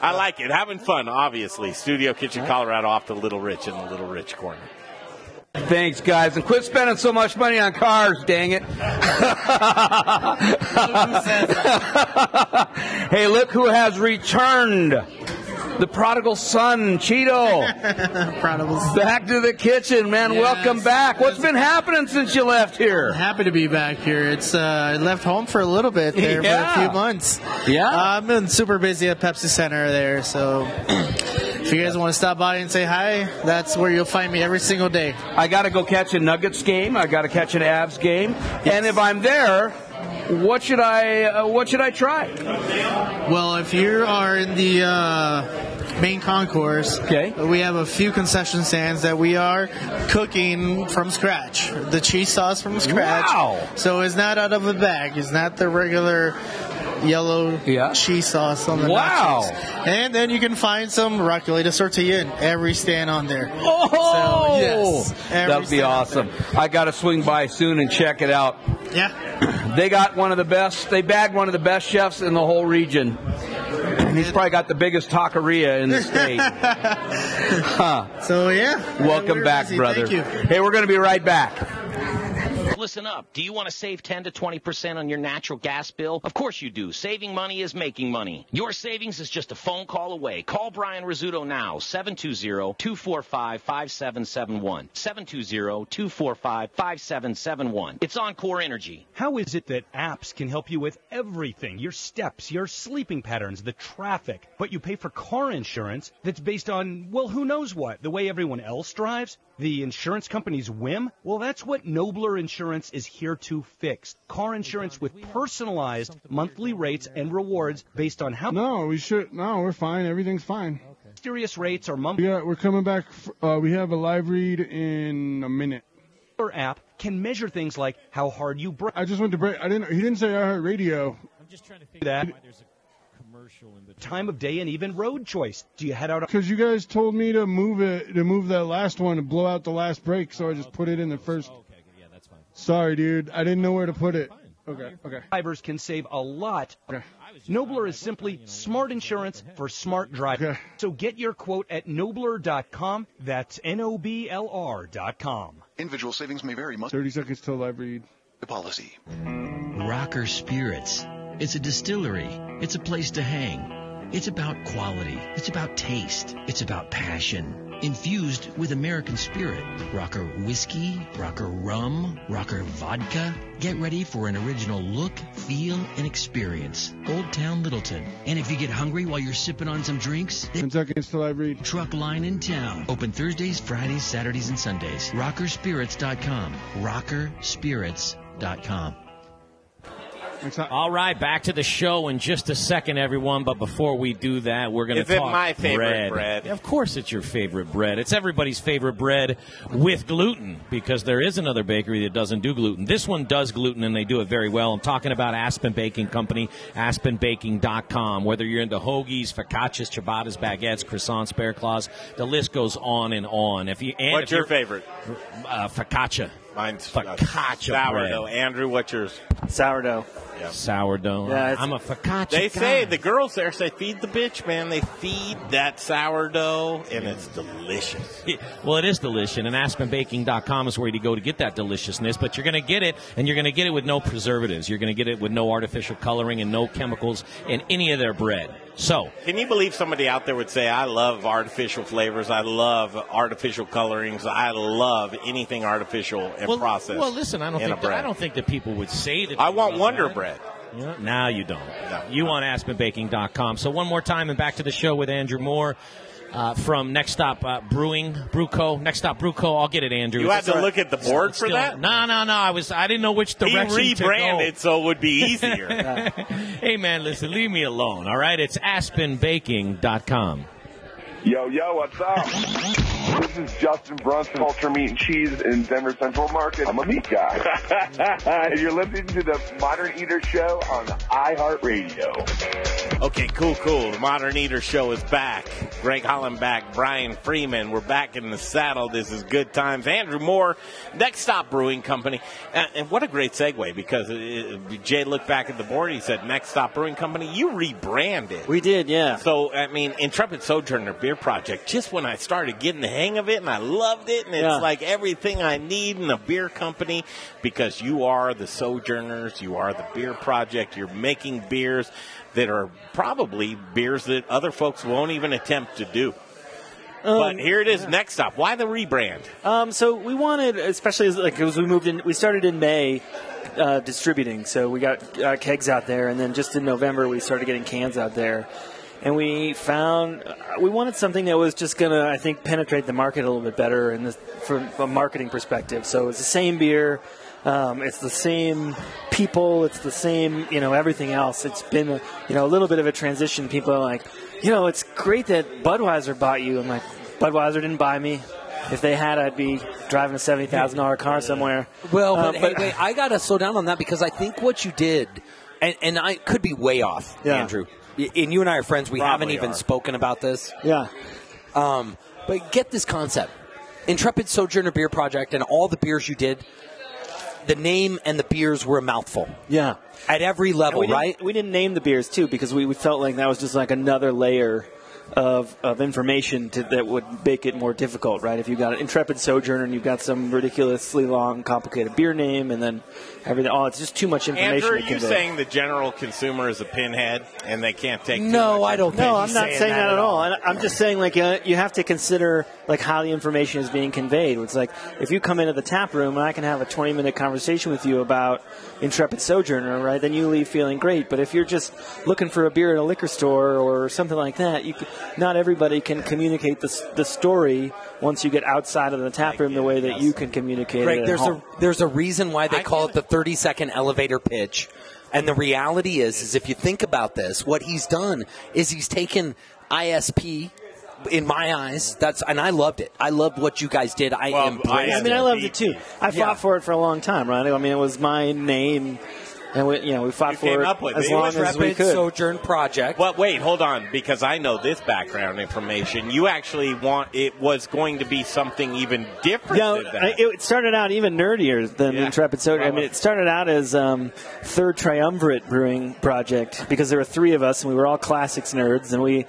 I like it. Having fun, obviously. Studio Kitchen, Colorado, off to Little Rich in the Little Rich corner.
Thanks, guys, and quit spending so much money on cars. Dang it! [LAUGHS] hey, look who has returned. The prodigal son, Chito. [LAUGHS]
Prodigal son.
Back to the kitchen, man.
Yes.
Welcome back. What's been happening since you left here?
Happy to be back here. It's uh, I left home for a little bit there
Yeah.
for a few months.
Yeah.
Uh, I've been super busy at Pepsi Center there, so [CLEARS THROAT] if you guys want to stop by and say hi, that's where you'll find me every single day.
I got to go catch a Nuggets game. I got to catch an Avs game. And if I'm there, what should I uh, what should I try?
Well, if you are in the uh, main concourse,
Okay.
we have a few concession stands that we are cooking from scratch. The cheese sauce from scratch.
Wow.
So it's not out of a bag. It's not the regular yellow
Yeah.
cheese sauce on the
Wow.
nachos. And then you can find some Rockulator tortilla in every stand on there.
Oh,
So, yes,
that would be awesome. I got to swing by soon and check it out.
Yeah.
They got one of the best. They bagged one of the best chefs in the whole region. He's probably got the biggest taqueria in the state. [LAUGHS] Huh.
So yeah.
Welcome back,
busy.
brother.
Thank you.
Hey, we're going to be right back.
Listen up. Do you want to save 10 to 20% on your natural gas bill? Of course you do. Saving money is making money. Your savings is just a phone call away. Call Brian Rizzuto now, 720-245-5771. 720-245-5771. It's Encore Energy.
How is it that apps can help you with everything? Your steps, your sleeping patterns, the traffic. But you pay for car insurance that's based on, well, who knows what? The way everyone else drives? The insurance company's whim? Well, that's what Noblr Insurance is here to fix. Car insurance with personalized monthly rates and rewards based on how
No, we should. No, we're fine. Everything's fine.
mysterious rates or
We
monthly
got, we're coming back. Uh, we have a live read in a minute.
app can measure things like how hard you brake.
I just went to break. I didn't. He didn't say I heard radio.
I'm just trying to figure that. Time of day and even road choice. Do you head out?
Because you guys told me to move it, to move that last one, to blow out the last break, so I just put it in the first.
Okay, yeah, that's fine.
Sorry, dude. I didn't know where to put it. Okay, okay.
Drivers can save a lot. Okay. Noblr is simply smart insurance for smart drivers. Okay. So get your quote at noblr.com. That's N O B L R.com.
Individual savings may vary. Must
30 seconds till I read.
the policy.
Rocker Spirits. It's a distillery. It's a place to hang. It's about quality. It's about taste. It's about passion. Infused with American spirit. Rocker whiskey, rocker rum, rocker vodka. Get ready for an original look, feel, and experience. Old Town Littleton. And if you get hungry while you're sipping on some drinks,
10 seconds till I read.
Truck line in town. Open Thursdays, Fridays, Saturdays, and Sundays. Rockerspirits.com. Rockerspirits.com.
All right, back to the show in just a second, everyone. But before we do that, we're going to
Is it
talk
my favorite
bread.
bread?
Of course, it's your favorite bread. It's everybody's favorite bread with gluten because there is another bakery that doesn't do gluten. This one does gluten, and they do it very well. I'm talking about Aspen Baking Company, AspenBaking.com. Whether you're into hoagies, focaccias, ciabattas, baguettes, croissants, bear claws, the list goes on and on. If you and
What's
if
your favorite?
Uh, focaccia.
Mine's uh,
focaccia
sourdough.
bread.
Andrew, what's yours?
Sourdough. Yeah.
Sourdough.
Yeah, it's-
I'm a focaccia.
They
guy.
say the girls there say feed the bitch, man. They feed that sourdough, and it's delicious. [LAUGHS]
Well, it is delicious, and AspenBaking.com is where you go to get that deliciousness. But you're going to get it, and you're going to get it with no preservatives. You're going to get it with no artificial coloring and no chemicals in any of their bread. So,
Can you believe somebody out there would say, "I love artificial flavors. I love artificial colorings. I love anything artificial and
well,
processed."
well, listen, I don't think that. I don't think that people would say that.
I want Wonder
that.
Bread.
Yeah, now you don't. You want AspenBaking.com. So one more time, and back to the show with Andrew Moore. Uh, from Next Stop uh, Brewing, Brewco, Next Stop Brewco. I'll get it, Andrew.
You had to
all
look at the board for
Still-
that?
No, no, no. I was. I didn't know which
He
direction to go.
rebranded so it would be easier. [LAUGHS]
hey, man, listen, leave me alone, all right? It's aspenbaking.com.
Yo, yo, what's up? This is Justin Brunson, Culture Meat and Cheese in Denver Central Market. I'm a meat guy. [LAUGHS] and you're listening to the Modern Eater Show on iHeartRadio.
Okay, cool, cool. The Modern Eater Show is back. Greg Holland back. Brian Freeman. We're back in the saddle. This is good times. Andrew Moore, Next Stop Brewing Company. And, and what a great segue because uh, Jay looked back at the board. and He said, Next Stop Brewing Company, you rebranded.
We did, yeah.
So, I mean, Intrepid Sojourner Beer Project, just when I started getting the hang of it and I loved it, and it's
Yeah.
like everything I need in a beer company because you are the Sojourners, you are the beer project, you're making beers that are probably beers that other folks won't even attempt to do. but here it is, next up. Why the rebrand?
Um, so we wanted, especially as, like as we moved in, we started in May uh, distributing. So we got uh, kegs out there, and then just in November we started getting cans out there. And we found uh, we wanted something that was just gonna, I think, penetrate the market a little bit better, in the, from a marketing perspective. So it's the same beer, um, it's the same people, it's the same, you know, everything else. It's been, a, you know, a little bit of a transition. People are like, you know, it's great that Budweiser bought you. I'm like, Budweiser didn't buy me. If they had, I'd be driving a seventy thousand dollar car somewhere.
Well, but,
Um,
hey, wait, I got to slow down on that because I think what you did, and, and I could be way off,
Yeah.
Andrew. And you and I are friends. We
Probably
haven't even
are.
spoken about this.
Yeah.
Um, but get this concept: Intrepid Sojourner Beer Project, and all the beers you did. The name and the beers were a mouthful.
Yeah.
At every level,
we
right?
We didn't name the beers too because we, we felt like that was just like another layer
of, of information to, that would make it more difficult, right? If you've got an intrepid sojourner and you've got some ridiculously long, complicated beer name, and then everything, oh, it's just too much information.
Andrew, are you saying the general consumer is a pinhead and they can't take? too
No,
much
I don't
information?
No, I'm not saying, that, at all. And I'm just saying, like, uh, you have to consider like how the information is being conveyed. It's like if you come into the tap room and I can have a 20 minute conversation with you about Intrepid Sojourner, right? Then you leave feeling great. But if you're just looking for a beer at a liquor store or something like that, you c- not everybody can communicate the, the story once you get outside of the tap room the way that you can communicate
Greg,
it. at
there's
home.
a there's a reason why they call it the 30 second elevator pitch. And the reality is, is if you think about this, what he's done is he's taken ISP. In my eyes, that's and I loved it. I loved what you guys did. I embraced
I mean, I loved it too. I fought
Yeah.
for it for a long time, right? I mean, it was my name, and we, you know, we fought
You
for
came
it
up with
as
it. It
long
was
as we
Rapid
could.
Sojourn Project.
But wait, hold on, because I know this background information. You actually want it was going to be something even different
No,
than that.
It started out even nerdier than
Yeah.
Intrepid Soda. I mean, it started out as um, third triumvirate brewing project because there were three of us and we were all classics nerds, and we.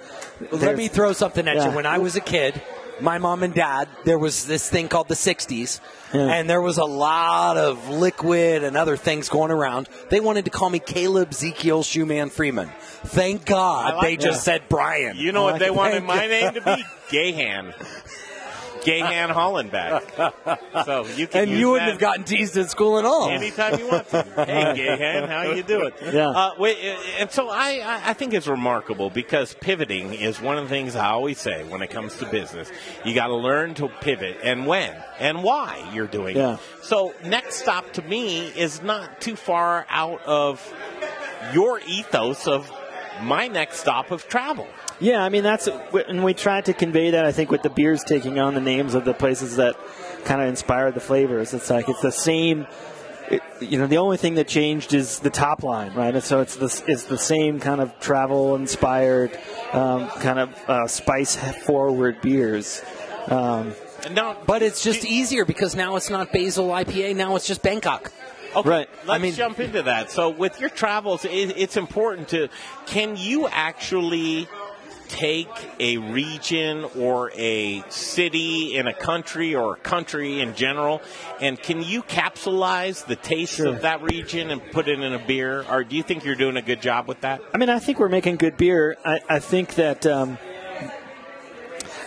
Let me throw something at
Yeah.
you. When I was a kid, my mom and dad, there was this thing called the 60s,
Yeah.
and there was a lot of liquid and other things going around. They wanted to call me Caleb Ezekiel Shoeman Freeman. Thank God
like
they just
that.
said Brian.
You know
I
what
like
they wanted my name to be? [LAUGHS] Gahan. Gahan Hollenbeck. [LAUGHS] So you can
And
use
you wouldn't
that
have gotten teased at school at all.
anytime you want to. [LAUGHS] Hey, Gahan, how you doing?
Yeah.
Uh, wait, uh, and so I, I- I think it's remarkable because pivoting is one of the things I always say when it comes to business. You got to learn to pivot and when and why you're doing
Yeah.
it. So next stop to me is not too far out of your ethos of my next stop of travel.
Yeah, I mean that's and we tried to convey that I think with the beers taking on the names of the places that kind of inspired the flavors. It's like it's the same. It, you know, the only thing that changed is the top line, right? And so it's the it's the same kind of travel inspired, um, kind of uh, spice forward beers. Um,
No,
But it's just easier because now it's not Basil IPA. Now it's just Bangkok.
Okay,
Right.
let's jump into that. So, with your travels, it, it's important to can you actually take a region or a city in a country or a country in general, and can you capsulize the taste of that region and put it in a beer? Or do you think you're doing a good job with that?
I mean, I think we're making good beer. I, I think that, um,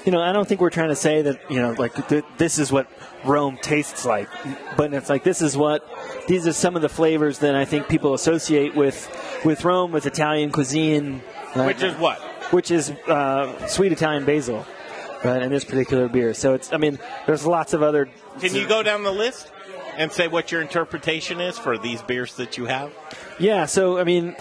you know, I don't think we're trying to say that, you know, like th- this is what Rome tastes like, but it's like this is what these are some of the flavors that I think people associate with with Rome, with Italian cuisine, uh,
Which is what?
Which is uh, sweet Italian basil, right? In this particular beer. So it's, I mean, there's lots of other.
Can you go down the list and say what your interpretation is for these beers that you have?
Yeah, so I mean,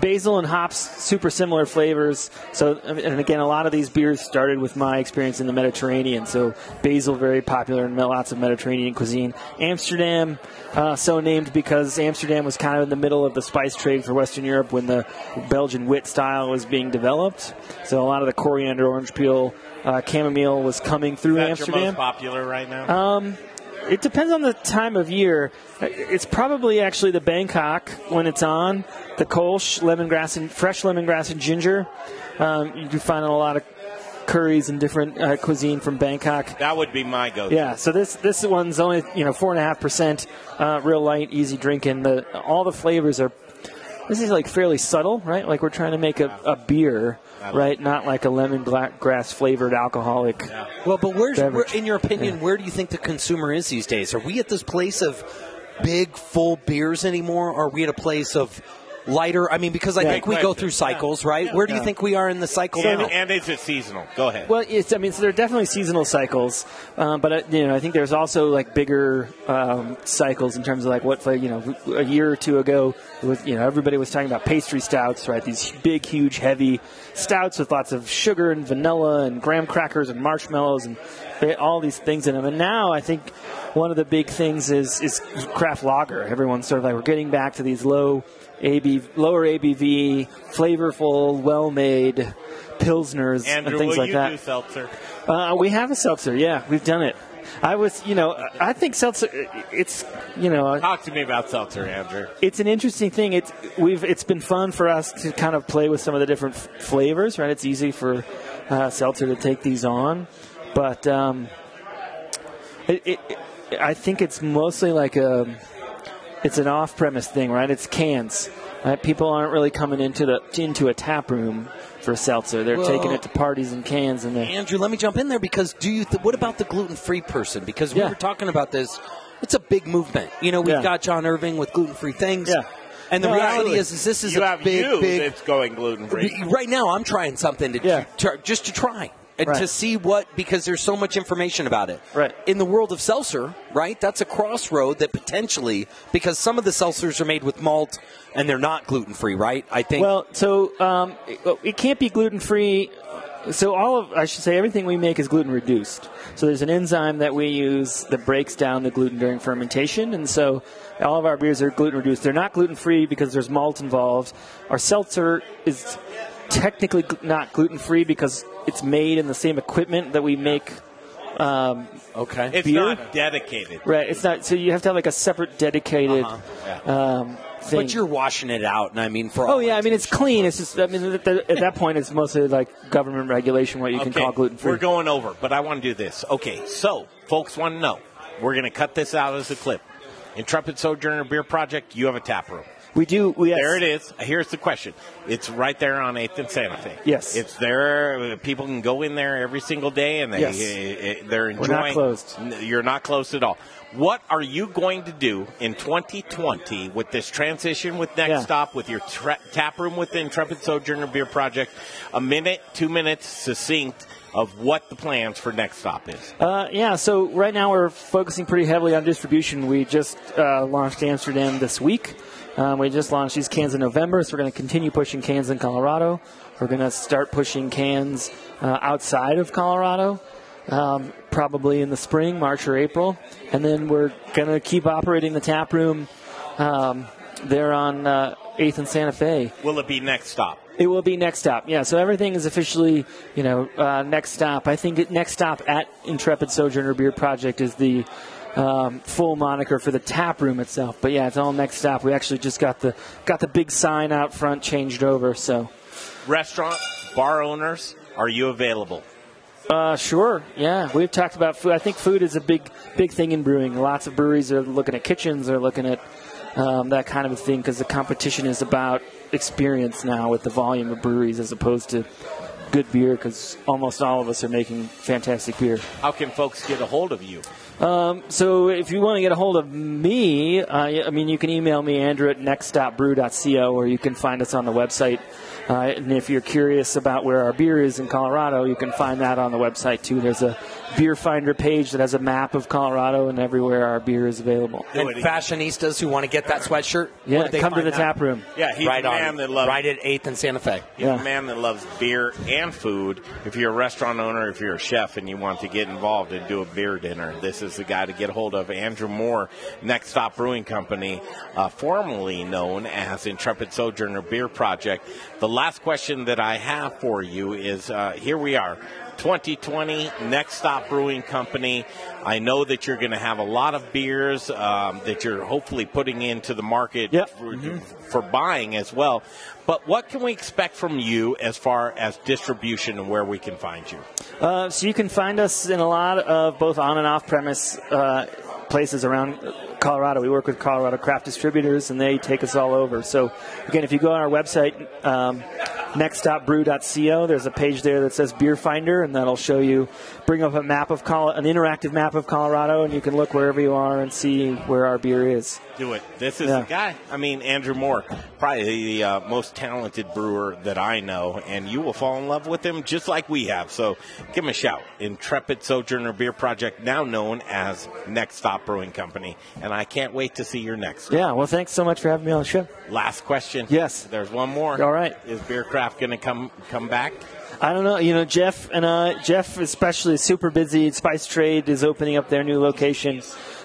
basil and hops, super similar flavors. So, and again, a lot of these beers started with my experience in the Mediterranean. So, basil very popular in lots of Mediterranean cuisine. Amsterdam, uh, so named because Amsterdam was kind of in the middle of the spice trade for Western Europe when the Belgian wit style was being developed. So, a lot of the coriander, orange peel, uh, chamomile was coming through
Is that your
Amsterdam.
popular right now?
Um, it depends on the time of year. It's probably actually the Bangkok when it's on. The Kolsch, lemongrass and fresh lemongrass and ginger. Um, you can find a lot of curries and different uh, cuisine from Bangkok.
that would be my go-to.
Yeah, so this this one's only you know four and a half percent, uh, real light, easy drinking. The all the flavors are. This is like fairly subtle, right? Like we're trying to make a, a beer, right? Not like a lemongrass flavored alcoholic.
Well, but where's, where, in your opinion, where do you think the consumer is these days? Are we at this place of big, full beers anymore? Or are we at a place of lighter? I mean, because I
Yeah.
think we go through cycles, right? Where do you
Yeah.
think we are in the cycle
and,
now?
and is it seasonal? Go ahead.
Well, it's, I mean, so there are definitely seasonal cycles, um, but uh, you know, I think there's also like bigger um, cycles in terms of like what, you know, a year or two ago, was, you know, everybody was talking about pastry stouts, right? These big, huge, heavy stouts with lots of sugar and vanilla and graham crackers and marshmallows and all these things in them. And now I think one of the big things is is craft lager. Everyone's sort of like we're getting back to these low AB, lower ABV, flavorful, well-made pilsners
Andrew,
and things like
you
that.
do seltzer?
Uh, we have a seltzer. Yeah, we've done it. I was, you know, I think seltzer. It's, you know,
Talk to me about seltzer, Andrew.
it's an interesting thing. It's we've it's been fun for us to kind of play with some of the different f- flavors. Right, it's easy for uh, seltzer to take these on, but um, it, it, I think it's mostly like a it's an off-premise thing, right? It's cans. Right? People aren't really coming into the into a tap room for seltzer. They're
Well-
taking it to parties in cans, and they
Andrew, let me jump in there because do you? Th- what about the gluten free person? Because we
Yeah.
were talking about this. It's a big movement. You know, we've
Yeah.
got John Irving with gluten free things.
Yeah.
And the
No,
reality is, is this is
you
a
have
big,
you
big.
that's going gluten free.
Right now, I'm trying something to,
Yeah.
to just to try and
Right.
to see what because there's so much information about it.
Right.
In the world of seltzer, right? That's a crossroad that potentially because some of the seltzers are made with malt and they're not gluten free, right? I think.
Well, so um, it, it can't be gluten free. So all of I should say everything we make is gluten reduced. So there's an enzyme that we use that breaks down the gluten during fermentation, and so all of our beers are gluten reduced. They're not gluten free because there's malt involved. Our seltzer is technically not gluten free because it's made in the same equipment that we make. Um,
okay.
It's
beer.
not dedicated.
Right. It's not. So you have to have like a separate dedicated. Uh Um, thing.
but you're washing it out, and I mean, for
Oh yeah, I mean it's clean. It's just I mean at, the, at that point it's mostly like government regulation what you can call gluten free.
We're going over, but I want to do this. Okay, so folks want to know. We're going to cut this out as a clip. Intrepid Sojourner Beer Project, you have a tap room.
We do. We.
There it is. Here's the question. It's right there on 8th and Santa Fe.
Yes.
It's there. People can go in there every single day, and they
Yes.
eh, eh, they're enjoying.
We're not closed.
You're not closed at all. What are you going to do in 2020 with this transition with Next
Yeah.
Stop, with your tra- tap room with the Intrepid Sojourner Beer Project? A minute, two minutes, succinct of what the plans for Next Stop is.
Uh, yeah, so right now we're focusing pretty heavily on distribution. We just uh, launched Amsterdam this week. Um, we just launched these cans in November, so we're going to continue pushing cans in Colorado. We're going to start pushing cans uh, outside of Colorado, um, probably in the spring, March or April, and then we're going to keep operating the tap room um, there on uh, 8th and Santa Fe.
Will it be Next Stop?
It will be next stop. Yeah, so everything is officially, you know, uh, next stop. I think next stop at Intrepid Sojourner Beer Project is the um, full moniker for the tap room itself. But yeah, it's all next stop. We actually just got the got the big sign out front changed over. So
Restaurant, bar owners, are you available?
uh, sure, yeah, we've talked about food. I think food is a big big thing in brewing. Lots of breweries are looking at kitchens, are looking at um, that kind of a thing because the competition is about experience now with the volume of breweries as opposed to good beer because almost all of us are making fantastic beer.
How can folks get a hold of you?
Um, so if you want to get a hold of me, uh, I mean, you can email me, Andrew at nextstopbrew.co, or you can find us on the website. Uh, and if you're curious about where our beer is in Colorado, you can find that on the website too. There's a beer finder page that has a map of Colorado and everywhere our beer is available.
and fashionistas who want to get that sweatshirt,
Yeah,
they
come to the
that?
tap room.
Yeah, he's
right
a man
on,
that loves
right at Eighth and Santa Fe.
He's a man that loves beer and food. If you're a restaurant owner, if you're a chef and you want to get involved and do a beer dinner, this is the guy to get a hold of. Andrew Moore, Next Stop Brewing Company, uh, formerly known as Intrepid Sojourner Beer Project. The last question that I have for you is uh, here we are. 2020, Next Stop Brewing Company. I know that you're going to have a lot of beers um, that you're hopefully putting into the market for, for buying as well. But what can we expect from you as far as distribution and where we can find you?
Uh, so you can find us in a lot of both on and off premise uh, places around Colorado. We work with Colorado craft distributors, and they take us all over. So again, if you go on our website, um, nextstopbrew.co, there's a page there that says Beer Finder, and that'll show you, bring up a map of Col- an interactive map of Colorado, and you can look wherever you are and see where our beer is.
Do it. This is
Yeah.
the guy. I mean, Andrew Moore, probably the uh, most talented brewer that I know, and you will fall in love with him just like we have. So give him a shout. Intrepid Sojourner Beer Project, now known as Next Stop Brewing Company. And I can't wait to see your next.
Yeah, well, thanks so much for having me on the show.
Last question.
Yes.
There's one more.
All right.
Is Beercraft going to come come back?
I don't know. You know, Jeff and uh, Jeff especially is super busy. Spice Trade is opening up their new location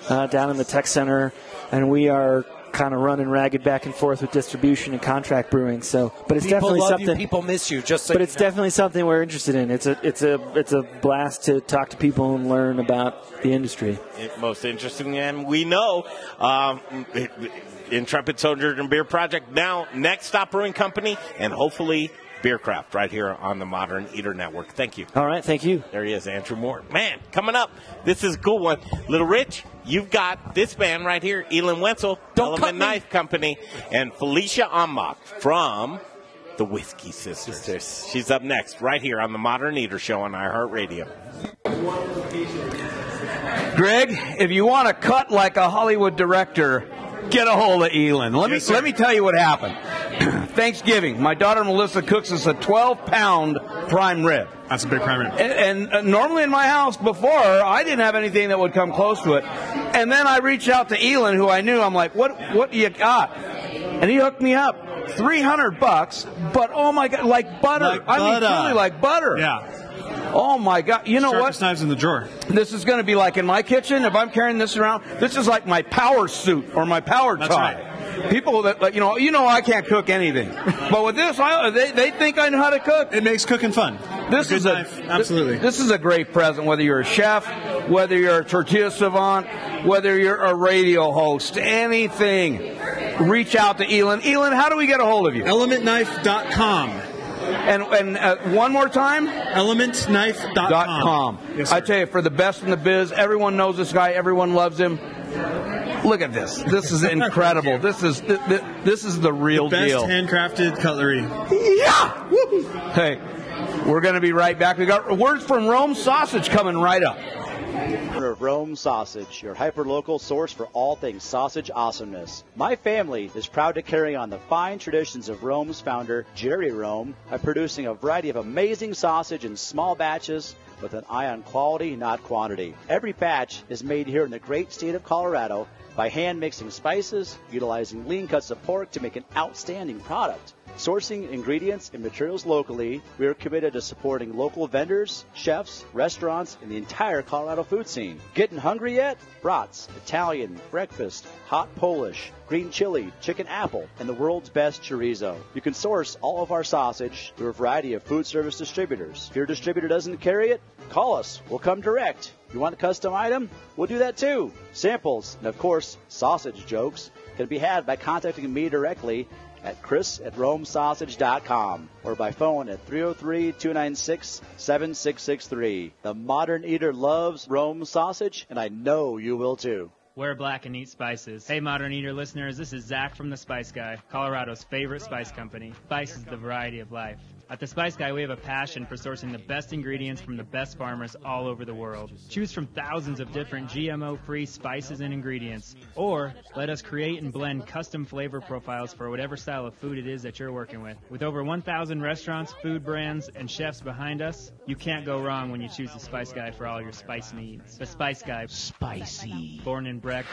uh, down in the tech center, and we are kind of running ragged back and forth with distribution and contract brewing. So, but it's
People
definitely
love
something.
you. People miss you. Just so
but
you
it's
know.
definitely something we're interested in. It's a it's a it's a blast to talk to people and learn about the industry.
It- most interesting, and we know um, it- Intrepid Sojourner Beer Project now next stop brewing company, and hopefully Beercraft right here on the Modern Eater Network. Thank you.
All right, thank you.
There he is, Andrew Moore. Man, coming up, this is a cool one. Little Rich, you've got this band right here, Elin Wenzel, Element Knife Company, and Felicia Ohnmacht from the Whiskey Sisters. She's up next, right here on the Modern Eater Show on iHeartRadio.
Greg, if you want to cut like a Hollywood director, get a hold of Elin. Let me let me tell you what happened. [CLEARS THROAT] Thanksgiving, my daughter Melissa cooks us a 12 pound prime rib.
That's a big prime rib.
And, and uh, normally in my house before, I didn't have anything that would come close to it. And then I reached out to Elin, who I knew. I'm like, what what do you got? And he hooked me up. 300 bucks, but oh my god, like butter.
Like
I mean,
butter.
truly like butter.
Yeah.
Oh my god. You know
Sharpest
what?
knives in the drawer.
This is going to be like in my kitchen. If I'm carrying this around, this is like my power suit or my power
That's
tie. People that like, you know, you know, I can't cook anything, but with this, I, they they think I know how to cook.
It makes cooking fun.
This
A
is a
knife, absolutely.
This is a great present. Whether you're a chef, whether you're a tortilla savant, whether you're a radio host, anything. Reach out to Elin. Elin, how do we get a hold of you?
ElementKnife.com.
And and uh, one more time.
ElementKnife.com.
Dot com.
Yes,
I tell you, for the best in the biz, everyone knows this guy. Everyone loves him. Look at this. This is incredible. [LAUGHS] this is th- th- this is the real
Best
deal.
handcrafted cutlery.
Yeah. Hey, we're going to be right back. We got words from Rome Sausage coming right up.
Of Rome Sausage, your hyper-local source for all things sausage awesomeness. My family is proud to carry on the fine traditions of Rome's founder, Jerry Rome, by producing a variety of amazing sausage in small batches with an eye on quality, not quantity. Every batch is made here in the great state of Colorado by hand mixing spices, utilizing lean cuts of pork to make an outstanding product. Sourcing ingredients and materials locally, we are committed to supporting local vendors, chefs, restaurants, and the entire Colorado food scene. Getting hungry yet? Brats, Italian, breakfast, hot Polish, green chili, chicken apple, and the world's best chorizo. You can source all of our sausage through a variety of food service distributors. If your distributor doesn't carry it, call us. We'll come direct. You want a custom item? We'll do that too. Samples, and of course, sausage jokes, can be had by contacting me directly at chris at romesausage.com or by phone at 303-296-7663. The modern eater loves Rome sausage, and I know you will too.
Wear black and eat spices. Hey, Modern Eater listeners, this is Zach from The Spice Guy, Colorado's favorite spice company. Spice is the variety of life. At The Spice Guy, we have a passion for sourcing the best ingredients from the best farmers all over the world. Choose from thousands of different GMO free spices and ingredients. Or let us create and blend custom flavor profiles for whatever style of food it is that you're working with. With over 1,000 restaurants, food brands, and chefs behind us, you can't go wrong when you choose The Spice Guy for all your spice needs. The Spice Guy.
Spicy.
Born in Breck,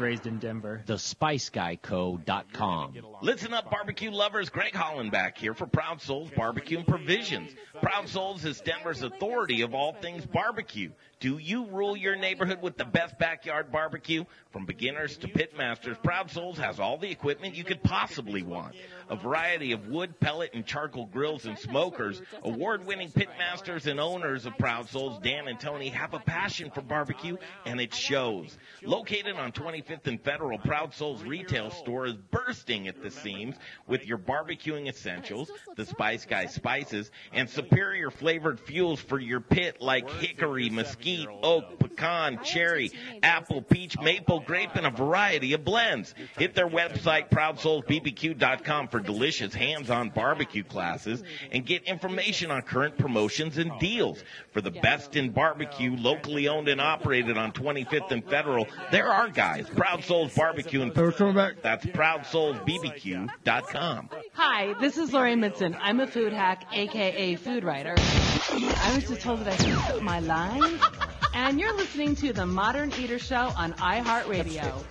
raised in Denver.
TheSpiceGuyCo.com.
Listen up, barbecue lovers. Greg Hollenbach here for Proud Souls Barbecue and Provisions. Proud Souls is Denver's authority of all things barbecue. Do you rule your neighborhood with the best backyard barbecue? From beginners to pit masters, Proud Souls has all the equipment you could possibly want. A variety of wood, pellet, and charcoal grills and smokers. Award-winning pit masters and owners of Proud Souls, Dan and Tony, have a passion for barbecue, and it shows. Located on 25th and Federal, Proud Souls retail store is bursting at the seams with your barbecuing essentials, the Spice Guy spices, and superior flavored fuels for your pit like hickory, mesquite, oak, pecan, cherry, apple, peach, maple, grape, and a variety of blends. Hit their website, ProudSoulsBBQ.com for delicious hands-on barbecue classes and get information on current promotions and deals. For the best in barbecue, locally owned and operated on 25th and Federal, there are guys. Proud Souls Barbecue and
We're coming
that's ProudSoulsBBQ.com.
Hi, this is Lori Midson. I'm a food hack, aka food writer. I was just told that I should put my line, and you're listening to the Modern Eater Show on iHeartRadio.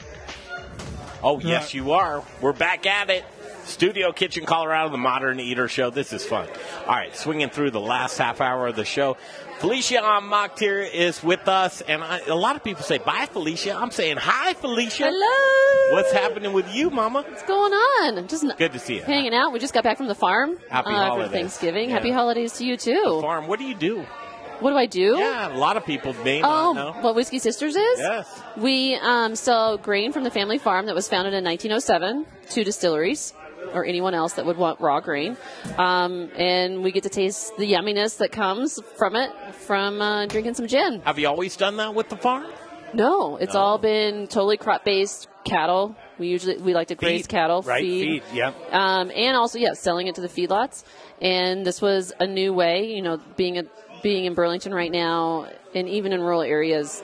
Oh, yes, you are. We're back at it.
Studio Kitchen, Colorado, the Modern Eater Show. This is fun. All right, swinging through the last half hour of the show. Felicia Ohnmacht here is with us, and I, a lot of people say, Bye, Felicia. I'm saying, Hi, Felicia.
Hello.
What's happening with you, Mama?
What's going on? Just
Good to see you.
hanging out. We just got back from the farm
Happy
uh,
holidays.
for Thanksgiving.
Yeah.
Happy holidays to you too.
Farm, what do you do?
What do I do?
Yeah, a lot of people may
Oh,
not know.
what Whiskey Sisters is?
Yes.
We um, sell grain from the family farm that was founded in 1907 two distilleries or anyone else that would want raw grain. Um, and we get to taste the yumminess that comes from it from uh, drinking some gin.
Have you always done that with the farm?
No, it's all been totally crop based cattle. We usually we like to graze
Feed,
cattle,
right?
feed,
Feed, yep.
um, and also yeah, selling it to the feedlots. And this was a new way, you know, being a being in Burlington right now, and even in rural areas,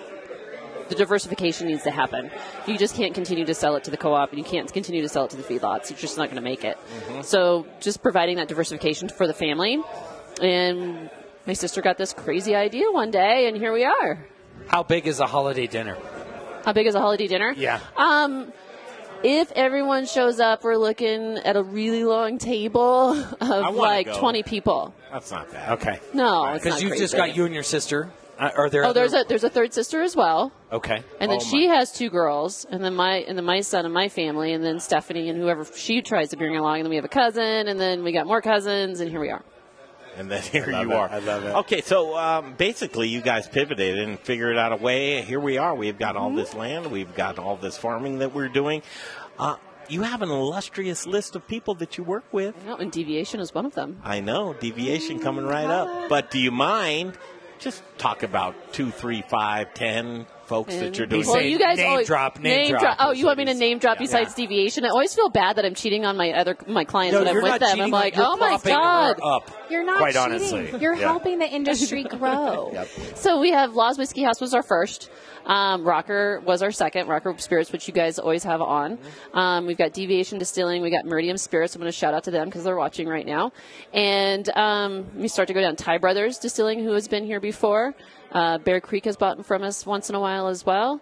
the diversification needs to happen. You just can't continue to sell it to the co-op, and you can't continue to sell it to the feedlots. You're just not going to make it.
Mm-hmm.
So, just providing that diversification for the family. And my sister got this crazy idea one day, and here we are.
How big is a holiday dinner?
How big is a holiday dinner?
Yeah.
Um, if everyone shows up, we're looking at a really long table of like
go.
20 people.
That's not bad.
Okay.
No,
Because
not
you've just got you and your sister. Uh, are there?
Oh,
other-
there's a there's a third sister as well,
Okay.
and then
Oh,
she has two girls, and then my and then my son and my family, and then Stephanie and whoever she tries to bring along, and then we have a cousin, and then we got more cousins, and here we are.
And then here you
it.
are.
I love it.
Okay, so um, basically, you guys pivoted and figured out a way. Here we are. We've got all
Mm-hmm.
this land. We've got all this farming that we're doing. Uh, you have an illustrious list of people that you work with.
No, and deviation is one of them.
I know deviation coming right up. But do you mind? Just talk about two, three, five, ten folks that mm. you're doing.
Well, you guys always,
name drop.
Oh, you want me to name drop besides deviation? I always feel bad that I'm cheating on my other my clients
No,
when I'm with them. I'm like, oh my
propping
god,
her up.
You're not
Quite
cheating.
honestly.
You're
Yeah.
helping the industry [LAUGHS] grow.
So we have Laws Whiskey House was our first. Um, Rocker was our second. Rocker Spirits, which you guys always have on. Um, we've got Deviation Distilling. We got Meridium Spirits. I'm going to shout out to them because they're watching right now. And um, we start to go down. Ty Brothers Distilling, who has been here before. Uh, Bear Creek has bought from us once in a while as well.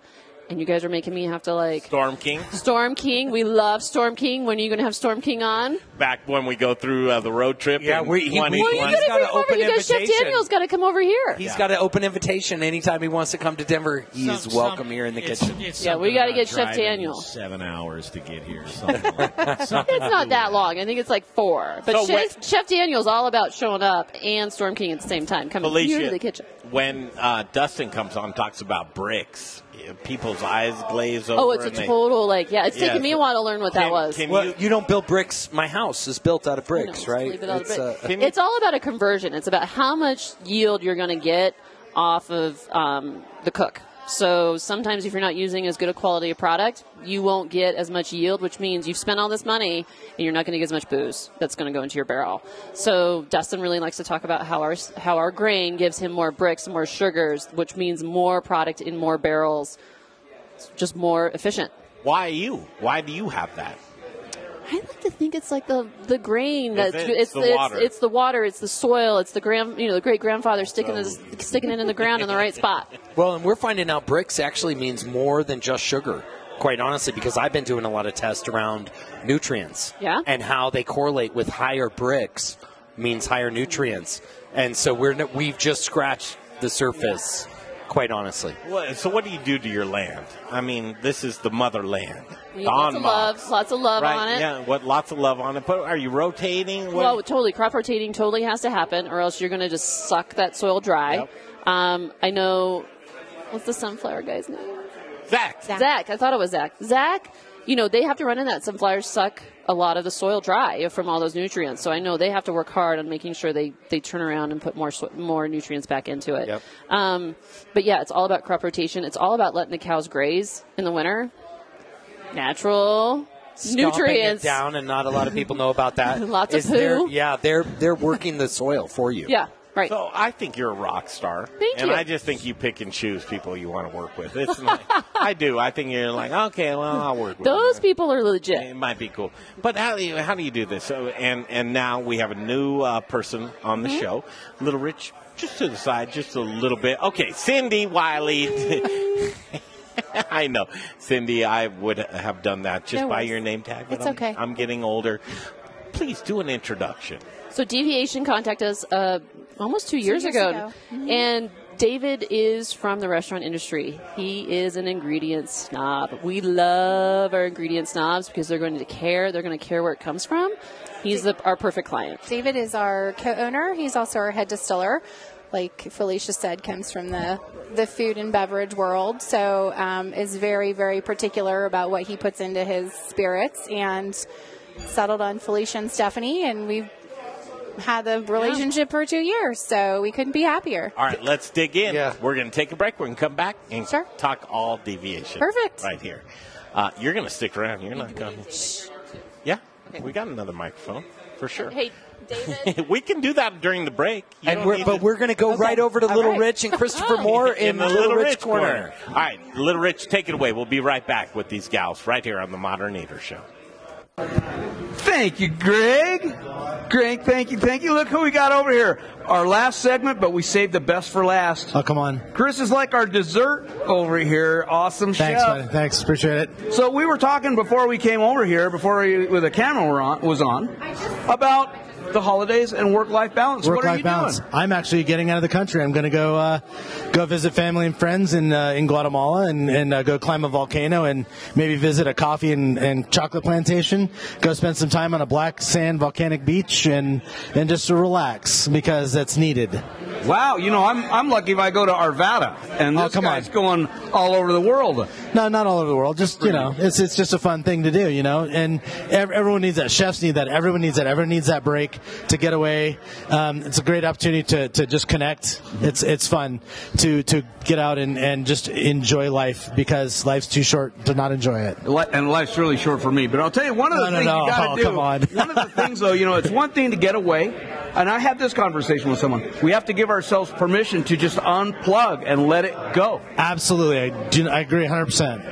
And you guys are making me have to like
Storm King.
Storm King. We love Storm King. When are you going to have Storm King on?
Back when we go through uh, the road trip.
Yeah, we- he-
2020.
we-
You got to
open
You guys, Chef
invitation.
Daniel's got to come over here.
He's got an open invitation anytime he wants to come to Denver. He is
Some-
welcome
some-
here in the
it's-
kitchen.
it's
Yeah, we gotta get Chef
driving
Daniel.
Seven hours to get here. [LAUGHS] Something like that.
It's not that long. I think it's like four. But
So
Chef, Chef Daniel's all about showing up and Storm King at the same time, coming
Felicia,
here to the kitchen.
when uh, Dustin comes on, talks about Brix. Yeah, People's eyes glaze over.
Oh, it's a
and they-
total like yeah. It's
Yeah,
taken me a while to learn what that was.
can
well,
you-
you, don't build bricks. My house is built out of bricks, right?
It out of
It's, uh,
it's all about a conversion. It's about how much yield you're going to get off of um, the cook. So sometimes if you're not using as good a quality of product, you won't get as much yield, which means you've spent all this money and you're not going to get as much booze that's going to go into your barrel. So Dustin really likes to talk about how our how our grain gives him more Brix, more sugars, which means more product in more barrels, It's just more efficient.
Why you? Why do you have that?
I like to think it's like the the grain
Is
that
it?
it's
It's the
it's,
water.
it's the water, it's the soil, it's the grand you know the great grandfather sticking it sticking it in the ground in the right spot. [LAUGHS]
Well, and we're finding out Brix actually means more than just sugar. Quite honestly, because I've been doing a lot of tests around nutrients,
Yeah.
and how they correlate with higher Brix means higher nutrients, and so we're we've just scratched the surface. Quite honestly,
What, so what do you do to your land? I mean, this is the motherland.
You lots of
Mox,
love, lots of love
right?
on it.
Yeah, what? Lots of love on it. But are you rotating? What-
Well, totally. Crop rotating totally has to happen, or else you're going to just suck that soil dry. Um, I know. What's the sunflower guy's name?
Zach.
Zach. I thought it was Zach. Zach. You know they have to run in that. Sunflowers suck a lot of the soil dry from all those nutrients. So I know they have to work hard on making sure they, they turn around and put more more nutrients back into it.
Yep.
Um, but yeah, it's all about crop rotation. It's all about letting the cows graze in the winter. Natural
Stomping
nutrients
it down, and not a lot of people know about that. [LAUGHS]
Lots of
is they're-
poo.
Yeah, they're they're working the soil for you.
Yeah, right.
So I think you're a rock star.
Thank
and
you.
I just think you pick and choose people you want to work with. It's not, [LAUGHS] I do. I think you're like, okay, well, I'll work with them.
Those people are legit.
It might be cool. But how do you, how do you do this? So, and and now we have a new uh, person on the
Mm-hmm.
show, Little Rich, just to the side, just a little bit. Okay, Cindy Wiley. [LAUGHS] I know, Cindy. I would have done that just by your name tag. but
It's
I'm-
okay.
I'm getting older. Please do an introduction.
So Deviation contacted us uh, almost two years,
years
ago,
ago. Mhm.
and David is from the restaurant industry. He is an ingredient snob. We love our ingredient snobs because they're going to care. They're going to care where it comes from. He's the, our perfect client.
David is our co-owner. He's also our head distiller. Like Felicia said, comes from the the food and beverage world, so um, is very very particular about what he puts into his spirits, and settled on Felicia and Stephanie, and we've had the relationship for two years, so we couldn't be happier.
All right, let's dig in. We're going to take a break. We're going to come back and talk all deviation.
Perfect.
Right here. Uh, you're going to stick around. You're not going to. Yeah, we got another microphone for sure.
Hey, [LAUGHS] David
we can do that during the break. You
And we're, but
to-
we're going to go right over to
All
Little
right.
Rich and Christopher [LAUGHS] Moore in,
the
Little, Rich, corner.
All right, Little Rich, take it away. We'll be right back with these gals right here on the Modern Eater Show.
Thank you, Greg. Greg, thank you, thank you. Look who we got over here. Our last segment, but we saved the best for last.
Oh, come on.
Chris is like our dessert over here. Awesome
Thanks,
chef.
man. Thanks. Appreciate it.
So we were talking before we came over here, before we, with the camera were on, was on, about the holidays and work-life balance. what are
Work-life
you
balance.
doing?
I'm actually getting out of the country. I'm going to go uh, go visit family and friends in uh, in Guatemala and, and uh, go climb a volcano and maybe visit a coffee and, and chocolate plantation. Go spend some time on a black sand volcanic beach and and just to relax because that's needed.
Wow, you know, I'm I'm lucky if I go to Arvada, and this
come
guy's going all over the world.
No, not all over the world. Just you know, it's it's just a fun thing to do, you know. And ev- everyone needs that. Chefs need that. Everyone needs that. Everyone needs that break to get away. Um, it's a great opportunity to, to just connect. It's it's fun to to get out and, and just enjoy life because life's too short to not enjoy it.
And life's really short for me. But I'll tell you, one of the
No, no,
things
no.
you got to
Oh,
do.
come on. [LAUGHS]
one of the things, though, you know, it's one thing to get away. And I had this conversation with someone. We have to give ourselves permission to just unplug and let it go.
Absolutely, I, do, I agree 100. percent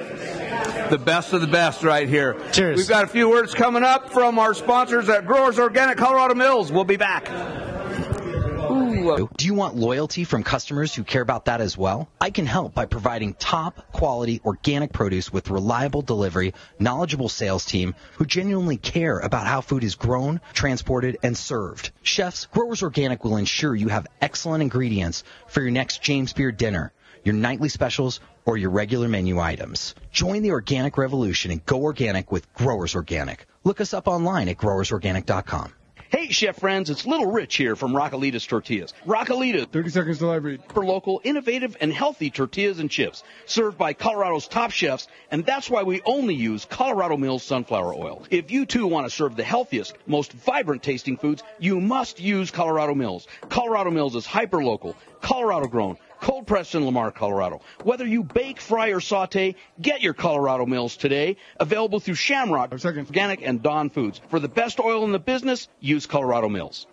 The best of the best right here.
Cheers.
We've got a few words coming up from our sponsors at Growers Organic Colorado Mills. We'll be back.
Uh, Do you want loyalty from customers who care about that as well? I can help by providing top quality organic produce with reliable delivery, knowledgeable sales team who genuinely care about how food is grown, transported, and served. Chefs, Growers Organic will ensure you have excellent ingredients for your next James Beard dinner, your nightly specials, or your regular menu items. Join the organic revolution and go organic with Growers Organic. Look us up online at growersorganic.com.
Hey, chef friends, it's Little Rich here from Raquelita's Tortillas. Rockalita,
30 seconds till I read.
For local, innovative, and healthy tortillas and chips, served by Colorado's top chefs, and that's why we only use Colorado Mills sunflower oil. If you too want to serve the healthiest, most vibrant tasting foods, you must use Colorado Mills. Colorado Mills is hyper local, Colorado grown, cold pressed in Lamar, Colorado. Whether you bake, fry, or saute, get your Colorado Mills today. Available through Shamrock, Organic, and Dawn Foods. For the best oil in the business, use Colorado Mills.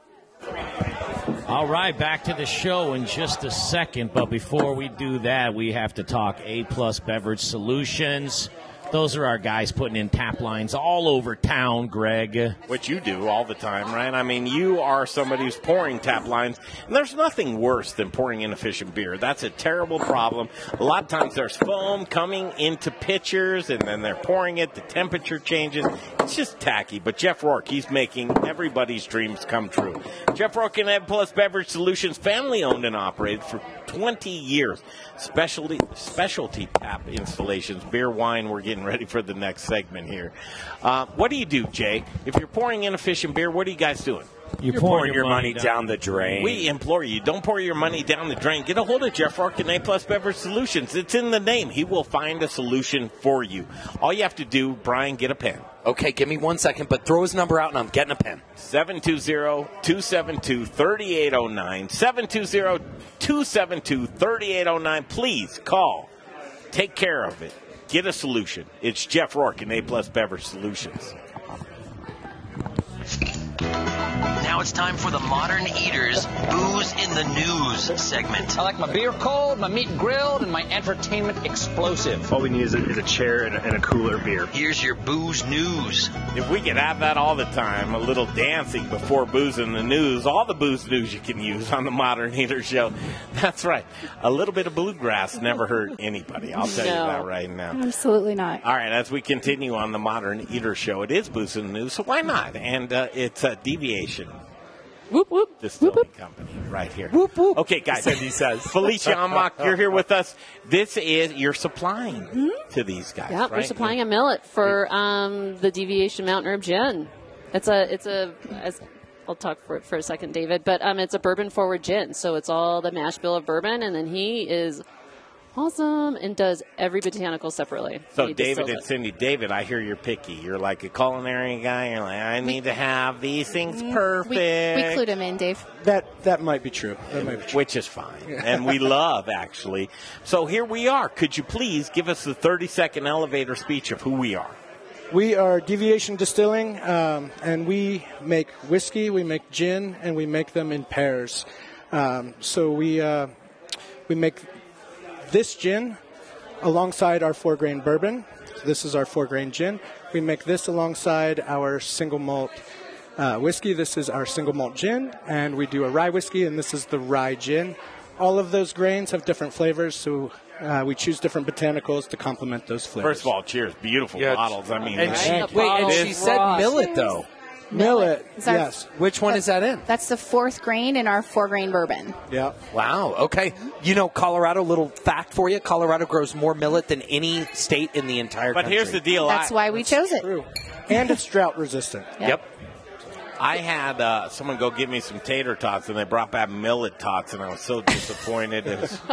All right, back to the show in just a second. But before we do that, we have to talk A Plus Beverage Solutions. Those are our guys putting in tap lines all over town, Greg.
Which you do all the time, right? I mean, you are somebody who's pouring tap lines, and there's nothing worse than pouring inefficient beer. That's a terrible problem. A lot of times there's foam coming into pitchers, and then they're pouring it, the temperature changes. It's just tacky. But Jeff Rourke, he's making everybody's dreams come true. Jeff Rourke and A Plus Beverage Solutions, family owned and operated for 20 years. Specialty specialty tap installations, beer, wine. We're getting ready for the next segment here. Uh, what do you do, Jay? If you're pouring inefficient beer, what are you guys doing?
You're, pouring, your money down, the drain.
We implore you, don't pour your money down the drain. Get a hold of Jeff Rourke and A Plus Beverage Solutions. It's in the name. He will find a solution for you. All you have to do, Brian, get a pen.
Okay, give me one second, but throw his number out and I'm getting a pen.
720-272-3809. 720-272-3809. Please call. Take care of it. Get a solution. It's Jeff Rourke and A Plus Beverage Solutions.
It's time for the Modern Eaters Booze in the News segment.
I like my beer cold, my meat grilled, and my entertainment explosive.
All we need is a, is a chair and a, and a cooler beer.
Here's your booze news.
If we could have that all the time, a little dancing before booze in the news, all the booze news you can use on the Modern Eater Show. [LAUGHS] That's right. A little bit of bluegrass never hurt anybody. I'll tell you that right now.
Absolutely not.
All right, as we continue on the Modern Eater Show, it is Booze in the News, so why not? And uh, it's a deviation.
Whoop whoop.
Distilling company right here. Whoop whoop. Okay, guys.
Cindy says. [LAUGHS]
Felicia Ohnmacht, you're here with us. This is you're supplying to these guys.
Yeah, we're
right?
supplying a millet for um, the Deviation Mountain Herb Gin. It's a it's a as I'll talk for for a second, David, but um, it's a bourbon forward gin. So it's all the mash bill of bourbon, and then he is awesome and does every botanical separately.
So,
He
David
distills
and
it.
Cindy, David, I hear you're picky. You're like a culinary guy. You're like, I need to have these things perfect.
We, we clued him in, Dave.
That that might be true. That might be true.
Which is fine. and we love, actually. So here we are. Could you please give us the 30 second elevator speech of who we are?
We are Deviation Distilling, um, and we make whiskey, we make gin, and we make them in pairs. Um, so we uh, we make this gin alongside our four grain bourbon. This is our four grain gin. We make this alongside our single malt uh, whiskey. This is our single malt gin, and we do a rye whiskey, and this is the rye gin. All of those grains have different flavors, so uh, we choose different botanicals to complement those flavors.
First of all, cheers. Beautiful yeah, bottles. I mean,
And she, wait, and she said millet though.
Millet,
Is that-
yes.
Which one is that in?
That's the fourth grain in our four grain bourbon.
Yeah.
Wow. Okay. You know, Colorado. Little fact for you: Colorado grows more millet than any state in the entire country.
But
country.
here's the deal.
That's
I,
why we chose it.
And it's drought resistant.
Yep. I had uh, someone go get me some tater tots, and they brought back millet tots, and I was so disappointed. It was [LAUGHS]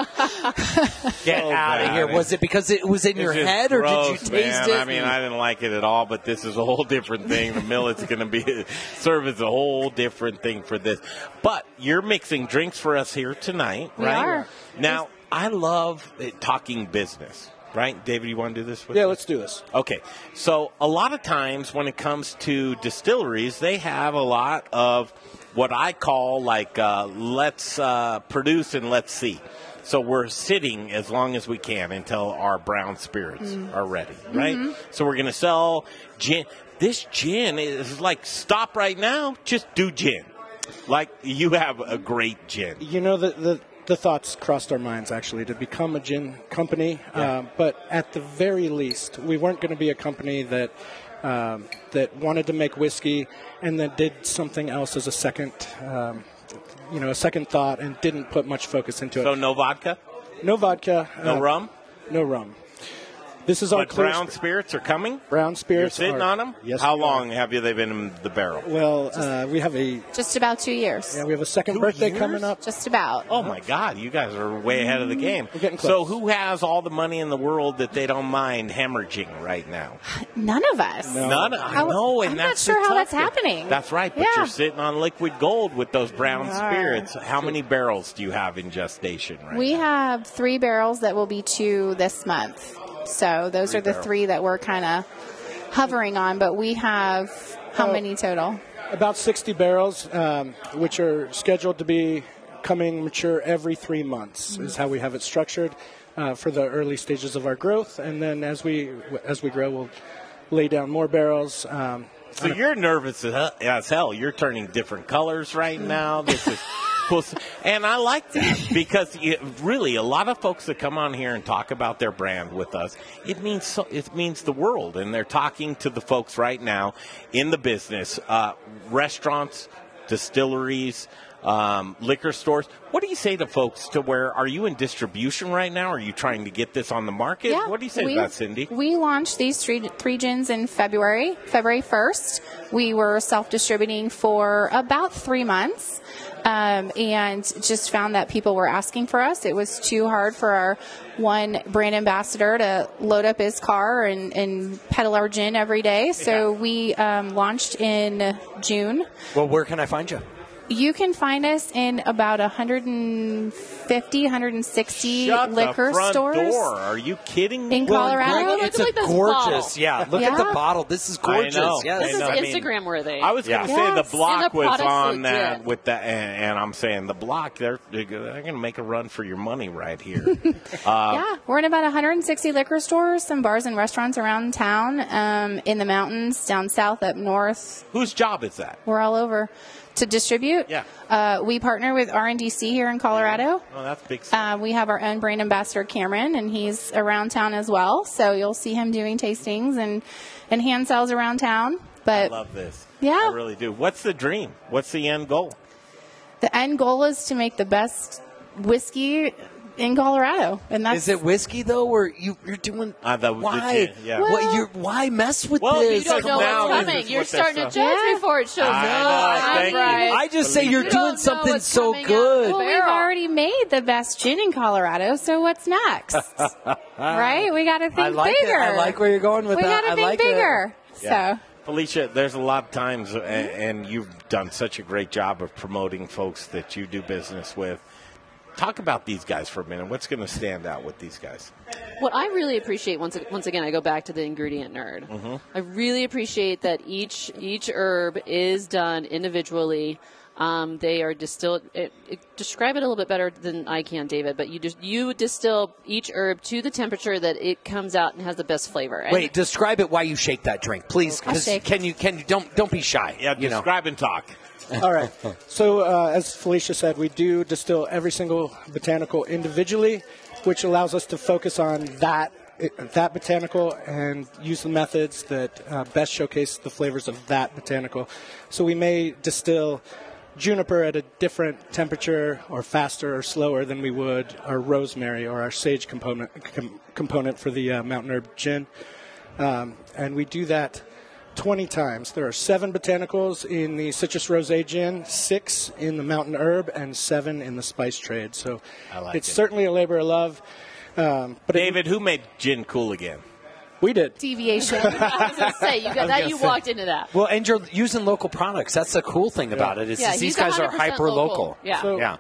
Get
so
out of here. Was it because it was in your head, or did you
gross,
taste
man.
it?
I mean, I didn't like it at all, but this is a whole different thing. The millet's going to be [LAUGHS] serve as a whole different thing for this. But you're mixing drinks for us here tonight,
We
right?
are.
Now, I love it, talking business. Right, David, you want to do this with
Yeah,
me?
let's do this.
Okay, so a lot of times when it comes to distilleries, they have a lot of what I call like uh, let's uh, produce and let's see. So we're sitting as long as we can until our brown spirits
Mm.
are ready, right?
Mhm.
So we're going to sell gin. This gin is like stop right now, just do gin. Like you have a great gin.
You know, the, the, the thoughts crossed our minds actually to become a gin company,
Yeah.
um, but at the very least, we weren't going to be a company that um, that wanted to make whiskey and then did something else as a second, um, you know, a second thought and didn't put much focus into
So
it.
So no vodka,
No vodka,
no
uh,
rum.
no rum. This is our
But
clear
brown
sp-
spirits are coming.
brown spirits.
You're sitting
are-
on them.
Yes.
How
we are.
long have you they been in the barrel?
Well, uh, we have a
Just about two years.
yeah, we have a second birthday
years?
coming up.
Just about.
Oh my God, you guys are way ahead of the game.
We're getting close.
So who has all the money in the world that they don't mind hemorrhaging right now?
None of us.
None. I
How-
know, and
I'm not sure how that's happening.
That's right, but
Yeah.
you're sitting on liquid gold with those brown
We
spirits. How many barrels do you have in gestation right
We have three barrels that will be two this month. So those
Three
are the
barrels.
three that we're kind of hovering on, but we have how
Oh.
many total?
About 60 barrels, um, which are scheduled to be coming mature every three months, is how we have it structured uh, for the early stages of our growth. And then as we as we grow, we'll lay down more barrels. Um,
So you're nervous as hell- as hell. You're turning different colors right [LAUGHS] now. This is cool, and I like that because it, really a lot of folks that come on here and talk about their brand with us, it means so, it means the world, and they're talking to the folks right now in the business, uh, restaurants, distilleries. Um, liquor stores. What do you say to folks to where are you in distribution right now? Are you trying to get this on the market?
Yeah,
what do you say
we-
to that, Cindy?
We launched these three, three gins in February, February 1st. We were self distributing for about three months. Um, and just found that people were asking for us. It was too hard for our one brand ambassador to load up his car and, and peddle our gin every day. So we um, launched in June.
Well, where can I find you?
You can find us in about 150, 160
Shut
liquor
the front
stores.
door. Are you kidding me?
In Colorado?
Greg,
Look
it's
at
a
this
gorgeous.
bottle.
Yeah, look at the bottle. This is gorgeous.
I know.
Yes.
This is
I mean,
Instagram worthy.
I was going to
Yeah.
say the block
And the
was on that
good.
with that, and, and I'm saying the block. They're they're going to make a run for your money right here. [LAUGHS] uh,
Yeah, we're in about 160 liquor stores, some bars and restaurants around town, um, in the mountains, down south, up north.
Whose job is that?
We're all over to distribute.
Yeah.
Uh, we partner with RNDC here in Colorado.
Oh, that's big.
Uh, we have our own brand ambassador, Cameron, and he's around town as well. So you'll see him doing tastings and, and hand sales around town. But I
love this.
Yeah.
I really do. What's the dream? What's the end goal?
the end goal is to make the best whiskey in Colorado, and that's
Is it whiskey though, or you you're doing?
Uh, the,
Why?
The, yeah.
what you're? Why mess with
Well,
this?
you don't know
now
what's coming. You're
what they're
starting to judge
Yeah.
before it shows up.
know,
I'm right.
I just say you're
You
doing
don't
something so good.
Well, we've already made the best gin in Colorado, so what's next? [LAUGHS] right? We got to think
I like
bigger.
it. I like where you're going with
we
that.
got to
I
think
like it.
bigger.
Yeah.
So
Felicia, there's a lot of times, a- and you've done such a great job of promoting folks that you do business with. Talk about these guys for a minute. What's going to stand out with these guys?
What I really appreciate once once again, I go back to the ingredient nerd.
Mm-hmm.
I really appreciate that each each herb is done individually. Um, they are distilled. It, it, describe it a little bit better than I can, David. But you just you distill each herb to the temperature that it comes out and has the best flavor. And
Wait, describe it why you shake that drink, please. 'cause
shake.
Can you? Can you? Don't don't be shy.
Yeah,
you know.
describe and talk.
All right. So, uh, as Felicia said, we do distill every single botanical individually, which allows us to focus on that that botanical and use the methods that uh, best showcase the flavors of that botanical. So we may distill juniper at a different temperature or faster or slower than we would our rosemary or our sage component com- component for the uh, mountain herb gin. Um, and we do that 20 times. There are seven botanicals in the citrus rosé gin, six in the mountain herb, and seven in the spice trade. So
like
it's
it.
certainly a labor of love. Um, but it-
David, who made gin cool again?
we did.
deviation.
I was going [LAUGHS] to say you got that. You walked into that.
Well, and you're using local products. That's the cool thing about it. it. Is
Yeah,
these guys are hyper
local.
local.
Yeah.
So
Yeah.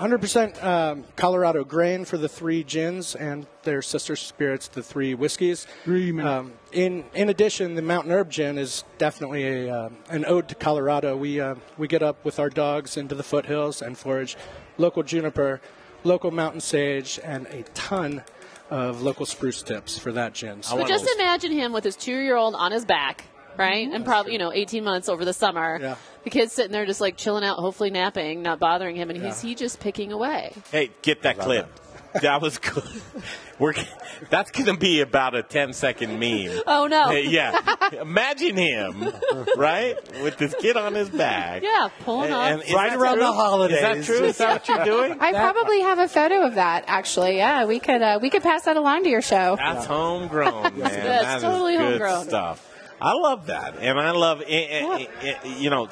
100% um, Colorado grain for the three gins and their sister spirits, the three whiskeys.
Three.
Um, in in addition, the Mountain Herb Gin is definitely a um an ode to Colorado. We uh, we get up with our dogs into the foothills and forage local juniper, local mountain sage, and a ton of local spruce tips for that gin. So
But just imagine him with his two-year-old on his back, right? And probably you know 18 months over the summer.
Yeah.
The kid's sitting there just like chilling out, hopefully napping, not bothering him, and he's he just picking away.
Hey, get that clip. That was good. [LAUGHS] We're that's going to be about a 10 second meme. [LAUGHS]
Oh no!
Hey, yeah, imagine him, [LAUGHS] right, with this kid on his back.
Yeah, pulling up.
And is
Right around
true?
the holidays.
Is that true? Is that what you're doing?
I probably have a photo of that. Actually, yeah, we could uh, we could pass that along to your show.
That's homegrown, man.
That's
That is
totally
good
homegrown.
stuff. I love that, and I love, eh, eh, eh, you know,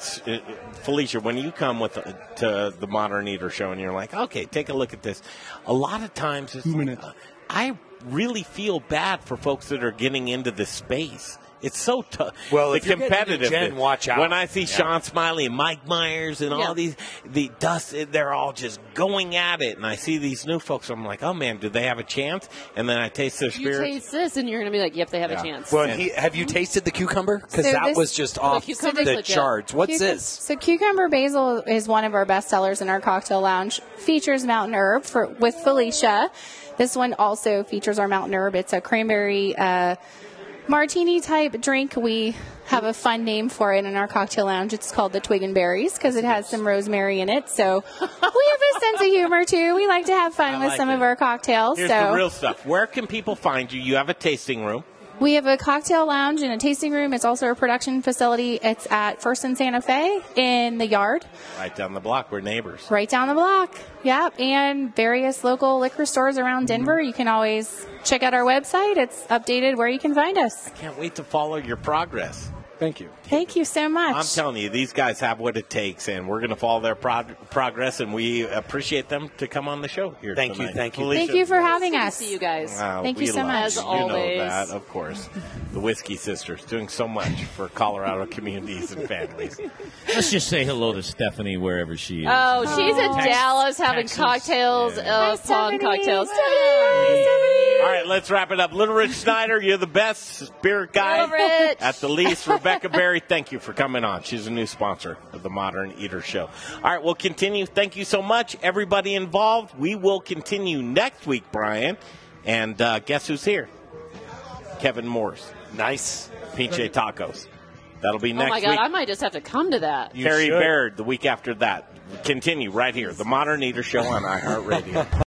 Felicia. When you come with uh, to the Modern Eater show, and you're like, okay, take a look at this. A lot of times, it's,
Two minutes.
I really feel bad for folks that are getting into this space. It's so tough.
Well,
the
if you're getting into
competitive.
gin, watch out.
When I see
Yeah.
Sean Smiley and Mike Myers and
Yeah.
all these, the dust, they're all just going at it. And I see these new folks. I'm like, oh man, do they have a chance? And then I taste their
You taste this, and you're going to be like, "Yep, they have
Yeah.
a chance."
Well, and he, have you tasted the cucumber? Because
So
that
this-
was just off
cucumbers
the
look good.
charts. What's
Cucum-
this?
So cucumber basil is one of our best sellers in our cocktail lounge. Features mountain herb for with Felicia. This one also features our mountain herb. It's a cranberry uh, martini type drink. We have a fun name for it in our cocktail lounge. It's called the Twig and Berries because it has some rosemary in it. So we have a sense of humor too. We like to have fun
I
with
like
some
it.
of our cocktails.
Here's
so
the real stuff. Where can people find you? You have a tasting room.
We have a cocktail lounge and a tasting room. It's also a production facility. It's at First and Santa Fe in the yard.
Right down the block. We're neighbors.
Right down the block. Yep. And various local liquor stores around mm-hmm. Denver. You can always check out our website. It's updated where you can find us.
I can't wait to follow your progress.
Thank you.
Thank you so much.
I'm telling you, these guys have what it takes, and we're going to follow their prog- progress, and we appreciate them to come on the show here.
Thank you, thank you.
Felicia,
Thank you for having us.
See you guys.
Wow,
Thank you so much.
As
You
always.
know that, of course. The Whiskey Sisters doing so much for Colorado communities and families.
Let's just say hello to Stephanie wherever she is.
Oh, she's in
Tex-
Dallas having
Texas.
cocktails, uh, pong cocktails.
All right, let's wrap it up. Little Rich Snyder, you're the best spirit guy
Little Rich.
at the least. Rebecca Berry, thank you for coming on. She's a new sponsor of the Modern Eater Show. All right, we'll continue. Thank you so much, everybody involved. We will continue next week, Brian. And uh, guess who's here? Kevin Morse.
Nice.
Pinche Tacos. That'll be
Oh
next
my God,
week.
I might just have to come to that.
Carrie Baird the week after that. Continue right here. The Modern Eater Show on iHeartRadio.